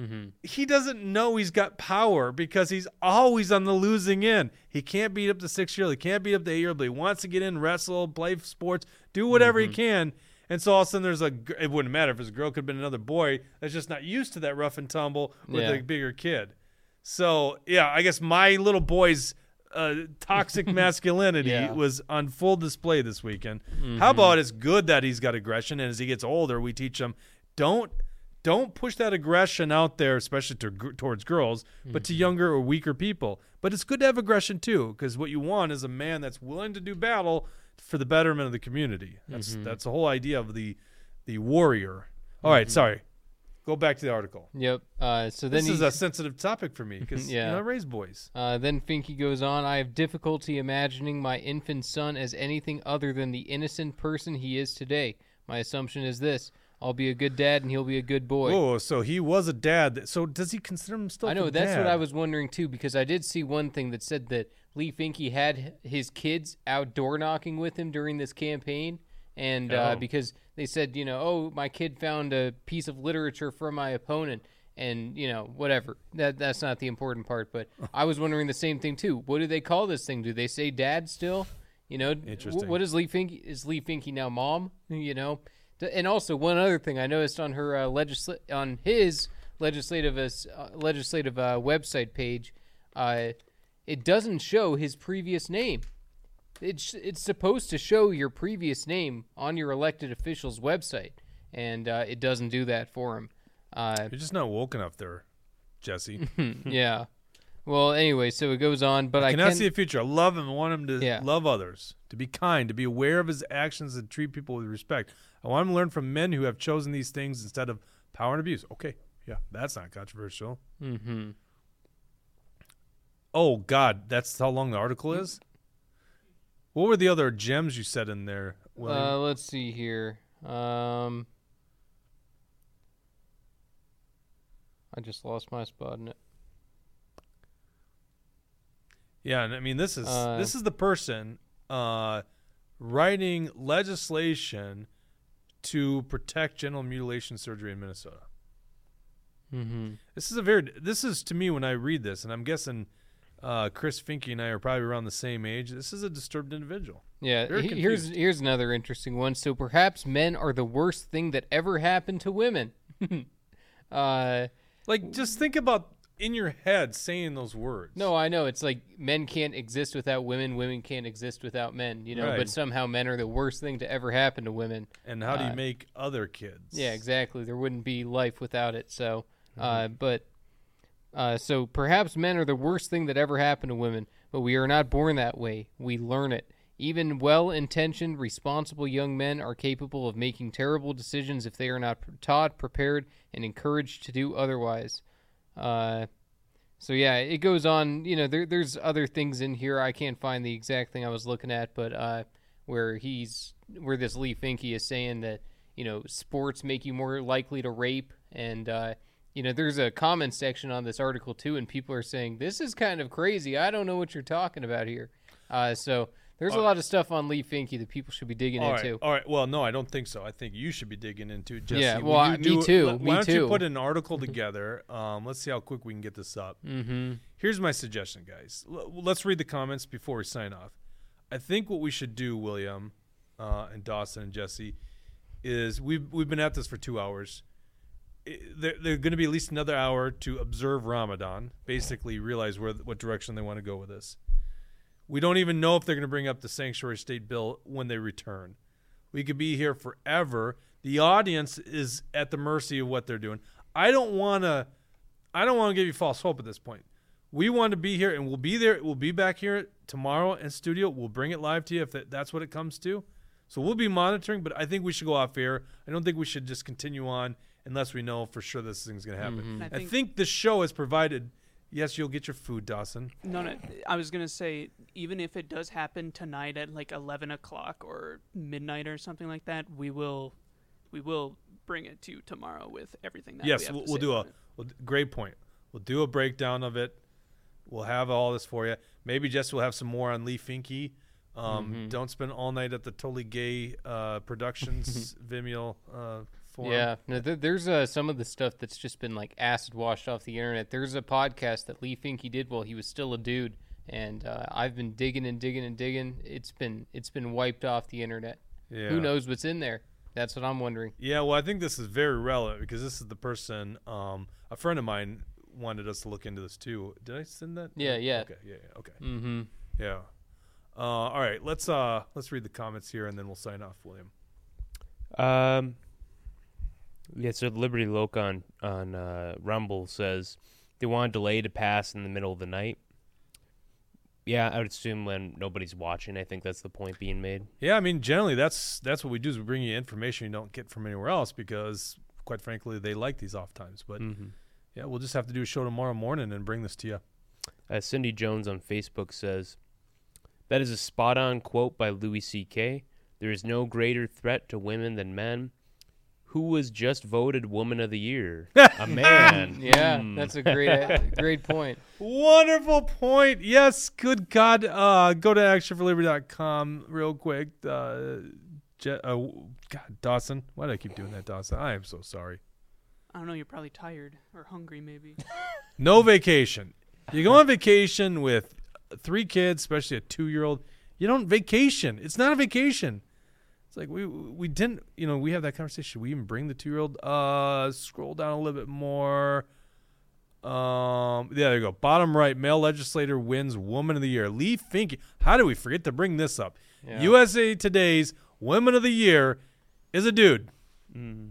[SPEAKER 2] Mm-hmm.
[SPEAKER 1] he doesn't know he's got power because he's always on the losing end. He can't beat up the six year old. He can't beat up the eight year old, but he wants to get in, wrestle, play sports, do whatever
[SPEAKER 2] Mhm.
[SPEAKER 1] he can. And so all of a sudden, there's a. It wouldn't matter if his girl could have been another boy that's just not used to that rough and tumble with
[SPEAKER 2] Yeah.
[SPEAKER 1] a bigger kid. So yeah, I guess my little boy's uh, toxic masculinity
[SPEAKER 2] Yeah.
[SPEAKER 1] was on full display this weekend.
[SPEAKER 2] Mhm.
[SPEAKER 1] How about it's good that he's got aggression, and as he gets older, we teach him don't don't push that aggression out there, especially to, towards girls, but to younger or weaker people. But it's good to have aggression too, because what you want is a man that's willing to do battle for the betterment of the community. That's
[SPEAKER 2] Mhm.
[SPEAKER 1] that's the whole idea of the the warrior. All right, sorry. Go back to the article.
[SPEAKER 2] Yep. Uh, so then
[SPEAKER 1] This is a sensitive topic for me because
[SPEAKER 2] Yeah.
[SPEAKER 1] you know, I raise boys.
[SPEAKER 2] Uh, then Finke goes on. I have difficulty imagining my infant son as anything other than the innocent person he is today. My assumption is this: I'll be a good dad, and he'll be a good boy.
[SPEAKER 1] Oh, so he was a dad. that- So does he consider himself?
[SPEAKER 2] I know that's what? I was wondering too, because I did see one thing that said that Leigh Finke had his kids out door knocking with him during this campaign, and uh,
[SPEAKER 1] Oh.
[SPEAKER 2] because they said, you know, oh, my kid found a piece of literature from my opponent, and you know, whatever. That that's not the important part, but I was wondering the same thing too. What do they call this thing? Do they say dad still? You know,
[SPEAKER 1] Interesting.
[SPEAKER 2] what is Leigh Finke? Is Leigh Finke now mom? You know, D- and also one other thing I noticed on her uh, legisla- on his legislative uh, legislative uh, website page, uh, it doesn't show his previous name. It's it's supposed to show your previous name on your elected official's website, and uh, it doesn't do that for him. Uh,
[SPEAKER 1] You're just not woke enough there, Jesse.
[SPEAKER 2] yeah. Well, anyway, so it goes on, but I,
[SPEAKER 1] I cannot
[SPEAKER 2] can
[SPEAKER 1] see a future. I love him. I want him to
[SPEAKER 2] Yeah.
[SPEAKER 1] love others, to be kind, to be aware of his actions, and treat people with respect. I want him to learn from men who have chosen these things instead of power and abuse. Okay, yeah, that's not controversial.
[SPEAKER 2] hmm
[SPEAKER 1] Oh God, that's how long the article is. What were the other gems you said in there? William?
[SPEAKER 2] Uh, let's see here. Um, I just lost my spot in it.
[SPEAKER 1] Yeah, and I mean this is
[SPEAKER 2] Uh,
[SPEAKER 1] this is the person uh, writing legislation to protect genital mutilation surgery in Minnesota.
[SPEAKER 2] Mm-hmm.
[SPEAKER 1] This is a very this is to me when I read this, and I'm guessing uh, Chris Finke and I are probably around the same age. This is a disturbed individual.
[SPEAKER 2] Yeah,
[SPEAKER 1] Very
[SPEAKER 2] he- here's
[SPEAKER 1] confused.
[SPEAKER 2] here's another interesting one. So perhaps men are the worst thing that ever happened to women. uh,
[SPEAKER 1] like just think about in your head saying those words.
[SPEAKER 2] No, I know it's like men can't exist without women, women can't exist without men. You know,
[SPEAKER 1] Right.
[SPEAKER 2] but somehow men are the worst thing to ever happen to women.
[SPEAKER 1] And how do you
[SPEAKER 2] Uh,
[SPEAKER 1] make other kids?
[SPEAKER 2] Yeah, exactly. There wouldn't be life without it. So, uh,
[SPEAKER 1] Mm-hmm.
[SPEAKER 2] but uh, so perhaps men are the worst thing that ever happened to women, but we are not born that way. We learn it. Even well-intentioned, responsible young men are capable of making terrible decisions if they are not taught, prepared, and encouraged to do otherwise. Uh, so yeah, it goes on. You know, there, there's other things in here. I can't find the exact thing I was looking at, but uh, where he's where this Leigh Finke is saying that you know sports make you more likely to rape, and uh, you know there's a comment section on this article too, and people are saying this is kind of crazy. I don't know what you're talking about here. Uh, so There's a lot of stuff on Leigh Finke that people should be digging
[SPEAKER 1] All right,
[SPEAKER 2] into.
[SPEAKER 1] all right. Well, no, I don't think so. I think you should be digging into Jesse.
[SPEAKER 2] Yeah, well, I- me too, me
[SPEAKER 1] Why don't you put an article together? Um, let's see how quick we can get this up.
[SPEAKER 2] Mm-hmm.
[SPEAKER 1] Here's my suggestion, guys. L- let's read the comments before we sign off. I think what we should do, William, uh, and Dawson and Jesse, is we've we've been at this for two hours. They're, they're going to be at least another hour to observe Ramadan, basically realize where what direction they want to go with this. We don't even know if they're going to bring up the sanctuary state bill when they return. We could be here forever. The audience is at the mercy of what they're doing. I don't want to. I don't want to give you false hope at this point. We want to be here, and we'll be there. We'll be back here tomorrow in studio. We'll bring it live to you if that, that's what it comes to. So we'll be monitoring, but I think we should go off air. I don't think we should just continue on unless we know for sure this thing's going to happen.
[SPEAKER 4] Mhm. I
[SPEAKER 1] I
[SPEAKER 4] think-
[SPEAKER 1] think the show has provided. Yes, you'll get your food, Dawson.
[SPEAKER 4] No, no. I was gonna say, even if it does happen tonight at like eleven o'clock or midnight or something like that, we will, we will bring it to you tomorrow with everything that. we
[SPEAKER 1] yes,
[SPEAKER 4] have
[SPEAKER 1] we'll,
[SPEAKER 4] to
[SPEAKER 1] we'll
[SPEAKER 4] say
[SPEAKER 1] do a we'll, great point. We'll do a breakdown of it. We'll have all this for you. Maybe Jess will have some more on Leigh Finke. Um,
[SPEAKER 2] Mhm.
[SPEAKER 1] Don't spend all night at the Totally Gay uh, Productions Vimeo uh, forum.
[SPEAKER 2] Yeah, no, there, there's uh, some of the stuff that's just been like acid washed off the internet. There's a podcast that Leigh Finke did while he was still a dude, and uh, I've been digging and digging and digging. It's been it's been wiped off the internet.
[SPEAKER 1] Yeah.
[SPEAKER 2] Who knows what's in there? That's what I'm wondering.
[SPEAKER 1] Yeah, well, I think this is very relevant because this is the person. Um, a friend of mine wanted us to look into this too. Did I send that?
[SPEAKER 2] Yeah, yeah.
[SPEAKER 1] Okay, yeah, yeah, okay.
[SPEAKER 2] Mhm.
[SPEAKER 1] Yeah. Uh, all right, let's uh, let's read the comments here and then we'll sign off, William.
[SPEAKER 3] Um, yeah, so Liberty Loc on on uh, Rumble says they want a delay to pass in the middle of the night. Yeah, I would assume when nobody's watching. I think that's the point being made.
[SPEAKER 1] Yeah, I mean, generally that's that's what we do is we bring you information you don't get from anywhere else because, quite frankly, they like these off times. But
[SPEAKER 3] Mhm.
[SPEAKER 1] yeah, we'll just have to do a show tomorrow morning and bring this to you.
[SPEAKER 3] Uh, Cindy Jones on Facebook says, That is a spot on quote by Louis C.K. There is no greater threat to women than men. Who was just voted Woman of the Year? a man.
[SPEAKER 2] Yeah,
[SPEAKER 3] Hmm.
[SPEAKER 2] that's a great great point.
[SPEAKER 1] Wonderful point. Yes, good God. Uh, go to actionforliberty.com real quick. Uh, Je- uh, God, Dawson. Why do I keep doing that, Dawson? I am so sorry.
[SPEAKER 4] I don't know. You're probably tired or hungry, maybe.
[SPEAKER 1] No vacation. You go on vacation with three kids, especially a two-year-old. You don't vacation. It's not a vacation. It's like we we didn't, you know, we have that conversation. Should we even bring the two-year-old? Uh, scroll down a little bit more. Um, yeah, there you go. Bottom right, male legislator wins Woman of the Year. Leigh Finke. How do we forget to bring this up?
[SPEAKER 2] Yeah.
[SPEAKER 1] USA Today's Women of the Year is a dude.
[SPEAKER 3] Mm.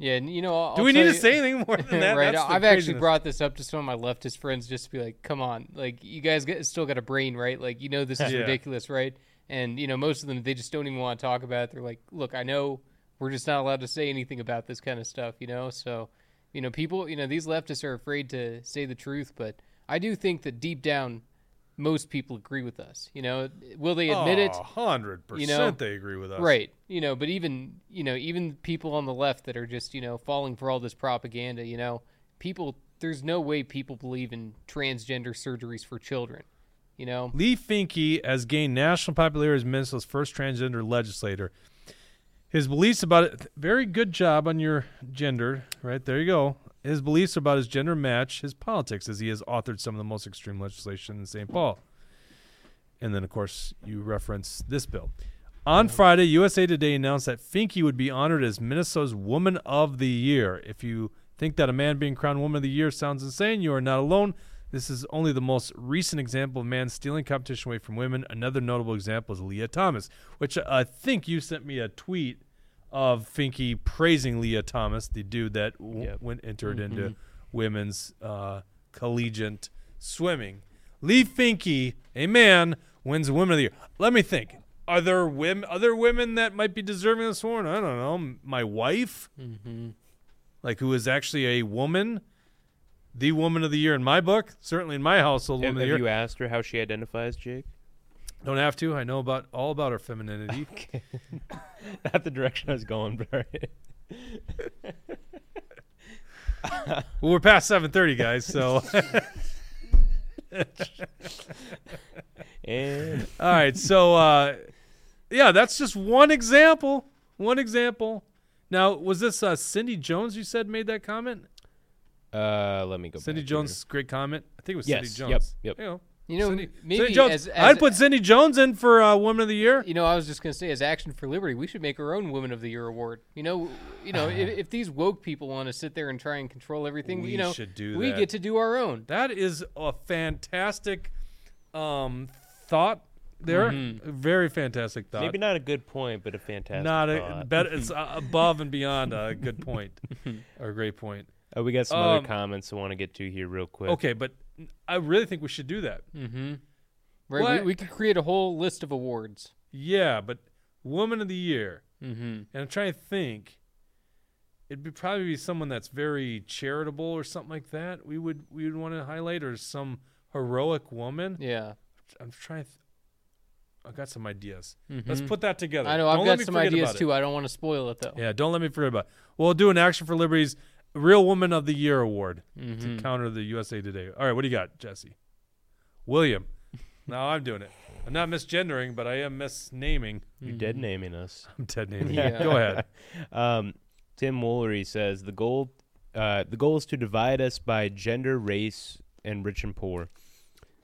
[SPEAKER 2] Yeah, and you know, I'll,
[SPEAKER 1] Do we need
[SPEAKER 2] tell
[SPEAKER 1] to say anything more than that?
[SPEAKER 2] right. I've actually brought this up to some of my leftist friends just to be like, "Come on, like you guys get, still got a brain, right? Like you know this is
[SPEAKER 1] Yeah.
[SPEAKER 2] ridiculous, right?" And you know, most of them they just don't even want to talk about it. They're like, "Look, I know we're just not allowed to say anything about this kind of stuff, you know." So, you know, people, you know, these leftists are afraid to say the truth, but I do think that deep down, most people agree with us. You know, will they admit it?
[SPEAKER 1] Oh, hundred
[SPEAKER 2] You know,
[SPEAKER 1] percent, they agree with us.
[SPEAKER 2] Right. You know, but even you know, even people on the left that are just you know falling for all this propaganda. You know, people. There's no way people believe in transgender surgeries for children. You know.
[SPEAKER 1] Leigh Finke has gained national popularity as Minnesota's first transgender legislator. His beliefs about it, very good job on your gender, right? There you go. His beliefs about his gender match his politics as he has authored some of the most extreme legislation in St. Paul. And then, of course, you reference this bill. On Friday, USA Today announced that Finke would be honored as Minnesota's Woman of the Year. If you think that a man being crowned Woman of the Year sounds insane, you are not alone. This is only the most recent example of man stealing competition away from women. Another notable example is Lia Thomas, which uh, I think you sent me a tweet of Finke praising Lia Thomas, the dude that w-
[SPEAKER 3] Yep.
[SPEAKER 1] went entered
[SPEAKER 2] Mm-hmm.
[SPEAKER 1] into women's uh, collegiate swimming. Leigh Finke, a man, wins Woman of the Year. Let me think. Are there women, other women that might be deserving of this award? I don't know. My wife,
[SPEAKER 2] Mm-hmm.
[SPEAKER 1] like who is actually a woman, the woman of the year in my book. Certainly in my household,
[SPEAKER 3] Have,
[SPEAKER 1] woman of
[SPEAKER 3] have you asked her how she identifies, Jake?
[SPEAKER 1] Don't have to. I know about all about her femininity.
[SPEAKER 3] Okay. Not the direction I was going, but all right.
[SPEAKER 1] well, we're past seven thirty, guys. So.
[SPEAKER 3] And
[SPEAKER 1] All right, so uh, yeah, that's just one example. One example. Now, was this uh, Cindy Jones? You said made that comment.
[SPEAKER 3] uh, let me go.
[SPEAKER 1] Cindy Jones, great comment. I think it was
[SPEAKER 3] Yes,
[SPEAKER 1] Cindy
[SPEAKER 3] yep,
[SPEAKER 1] Jones.
[SPEAKER 3] yep.
[SPEAKER 1] You know,
[SPEAKER 2] You know,
[SPEAKER 1] Cindy,
[SPEAKER 2] maybe
[SPEAKER 1] Cindy Jones.
[SPEAKER 2] as-
[SPEAKER 1] I'd put Cindy Jones in for uh, Woman of the Year.
[SPEAKER 2] You know, I was just gonna say, as Action for Liberty, we should make our own Women of the Year award. You know, you know, if, if these woke people want to sit there and try and control everything,
[SPEAKER 1] We
[SPEAKER 2] you know,
[SPEAKER 1] should do
[SPEAKER 2] we
[SPEAKER 1] that.
[SPEAKER 2] get to do our own.
[SPEAKER 1] That is a fantastic um, thought there.
[SPEAKER 2] Mm-hmm.
[SPEAKER 1] Very fantastic thought.
[SPEAKER 3] Maybe not a good point, but a fantastic.
[SPEAKER 1] not a
[SPEAKER 3] thought.
[SPEAKER 1] better. It's uh, above and beyond a good point or a great point.
[SPEAKER 3] Uh, we got some
[SPEAKER 1] Um,
[SPEAKER 3] other comments I want to get to here real quick.
[SPEAKER 1] Okay, but I really think we should do that.
[SPEAKER 2] Mm-hmm. Right,
[SPEAKER 1] What?
[SPEAKER 2] we, we could create a whole list of awards.
[SPEAKER 1] Yeah, but Woman of the Year,
[SPEAKER 2] Mm-hmm.
[SPEAKER 1] and I'm trying to think. It'd be probably be someone that's very charitable or something like that. We would we would want to highlight or some heroic woman.
[SPEAKER 2] Yeah,
[SPEAKER 1] I'm trying. Th- I got some ideas. Let's
[SPEAKER 2] Mhm.
[SPEAKER 1] put that together.
[SPEAKER 2] I know.
[SPEAKER 1] Don't
[SPEAKER 2] I've got some ideas too. I don't want to spoil it though.
[SPEAKER 1] Yeah, don't let me forget about. It. We'll do an Action for Liberty's Real Woman of the Year award
[SPEAKER 2] Mhm.
[SPEAKER 1] to counter the USA Today. All right, what do you got, Jesse? William. now I'm doing it. I'm not misgendering, but I am misnaming.
[SPEAKER 3] You're dead naming us.
[SPEAKER 1] I'm dead naming.
[SPEAKER 2] Yeah.
[SPEAKER 1] Go ahead.
[SPEAKER 3] um, Tim Woolery says the goal, uh, the goal is to divide us by gender, race, and rich and poor.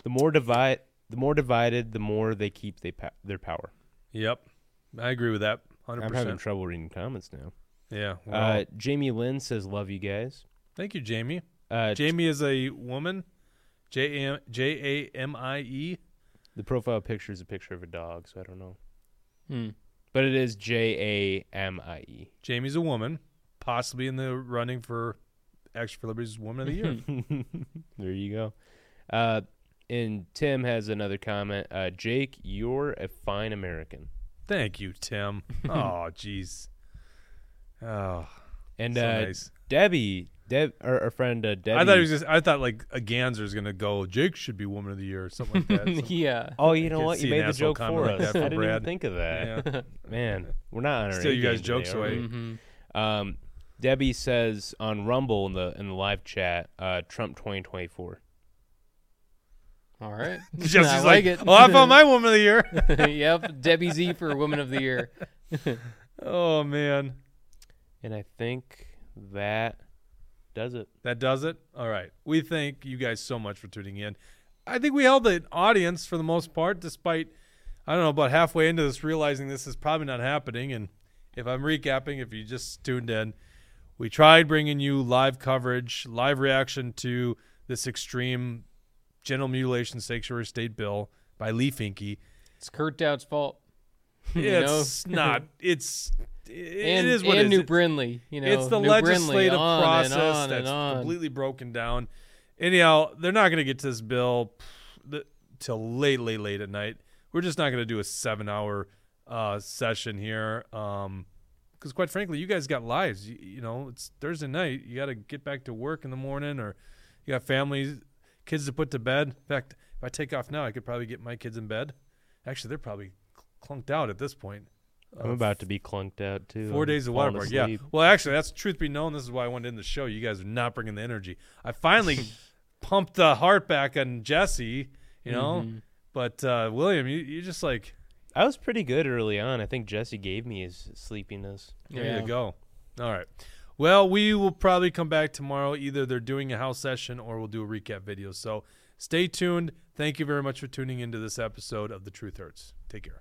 [SPEAKER 3] The more divide, the more divided, the more they keep they pa- their power.
[SPEAKER 1] Yep, I agree with that. Hundred
[SPEAKER 3] I'm having
[SPEAKER 1] percent.
[SPEAKER 3] trouble reading comments now.
[SPEAKER 1] Yeah.
[SPEAKER 3] Uh, Jamie Lynn says, "Love you guys."
[SPEAKER 1] thank you, Jamie.
[SPEAKER 3] Uh,
[SPEAKER 1] Jamie is a woman. J A M J A M I E.
[SPEAKER 3] the profile picture is a picture of a dog, so I don't know,
[SPEAKER 2] Hmm.
[SPEAKER 3] but it is J A M I E.
[SPEAKER 1] Jamie's a woman, possibly in the running for Action for Liberty's Woman of the Year.
[SPEAKER 3] there you go. Uh, and Tim has another comment. Uh, Jake, you're a fine American.
[SPEAKER 1] Thank you, Tim. oh, jeez. Oh,
[SPEAKER 3] And
[SPEAKER 1] so
[SPEAKER 3] uh,
[SPEAKER 1] nice.
[SPEAKER 3] Debbie, Deb, our, our friend uh, Debbie.
[SPEAKER 1] I thought he was just. I thought like a Ganser's gonna go. Jake should be Woman of the Year or something like that. So-
[SPEAKER 2] yeah.
[SPEAKER 3] Oh, you know what? You made the joke
[SPEAKER 1] comment
[SPEAKER 3] for
[SPEAKER 1] like
[SPEAKER 3] us. I didn't even think of that.
[SPEAKER 1] Yeah.
[SPEAKER 3] Man, we're not on our
[SPEAKER 1] Steal you guys'
[SPEAKER 3] game
[SPEAKER 1] jokes
[SPEAKER 3] today, are
[SPEAKER 1] away.
[SPEAKER 2] Mm-hmm.
[SPEAKER 3] Um, Debbie says on Rumble in the in the live chat, uh, Trump 2024.
[SPEAKER 2] All right.
[SPEAKER 1] Jesse's
[SPEAKER 2] I
[SPEAKER 1] like,
[SPEAKER 2] like it.
[SPEAKER 1] oh, I found my Woman of the Year.
[SPEAKER 2] yep, Debbie Z for Woman of the Year.
[SPEAKER 1] oh man,
[SPEAKER 3] And I think that does it.
[SPEAKER 1] that does it. All right. We thank you guys so much for tuning in. I think we held the audience for the most part, despite I don't know about halfway into this realizing this is probably not happening. And if I'm recapping, if you just tuned in, we tried bringing you live coverage, live reaction to this extreme genital mutilation sanctuary state bill by Leigh Finke.
[SPEAKER 2] It's Kurt Daudt's fault. You know?
[SPEAKER 1] It's not. It's it
[SPEAKER 2] and,
[SPEAKER 1] is what
[SPEAKER 2] and
[SPEAKER 1] it
[SPEAKER 2] New
[SPEAKER 1] is.
[SPEAKER 2] Brindley. You know,
[SPEAKER 1] it's the
[SPEAKER 2] Neu Brindley,
[SPEAKER 1] legislative
[SPEAKER 2] on
[SPEAKER 1] process
[SPEAKER 2] and on
[SPEAKER 1] that's
[SPEAKER 2] and on.
[SPEAKER 1] completely broken down. Anyhow, they're not going to get to this bill till late, late, late at night. We're just not going to do a seven-hour uh, session here, because quite frankly, you guys got lives. You, you know, it's Thursday night. You got to get back to work in the morning, or you got families, kids to put to bed. In fact, if I take off now, I could probably get my kids in bed. Actually, they're probably clunked out at this point.
[SPEAKER 3] I'm about to be clunked out too.
[SPEAKER 1] Four
[SPEAKER 3] I'm
[SPEAKER 1] days of water park. Yeah.
[SPEAKER 3] asleep.
[SPEAKER 1] Well, actually, that's truth be known. This is why I wanted in the show. You guys are not bringing the energy. I finally pumped the heart back on Jesse, you know,
[SPEAKER 2] Mhm.
[SPEAKER 1] but uh, William, you you just like
[SPEAKER 3] I was pretty good early on. I think Jesse gave me his sleepiness.
[SPEAKER 1] there
[SPEAKER 2] Yeah.
[SPEAKER 1] you go. All right. Well, we will probably come back tomorrow. Either they're doing a house session or we'll do a recap video. So stay tuned. Thank you very much for tuning into this episode of The Truth Hurts. Take care.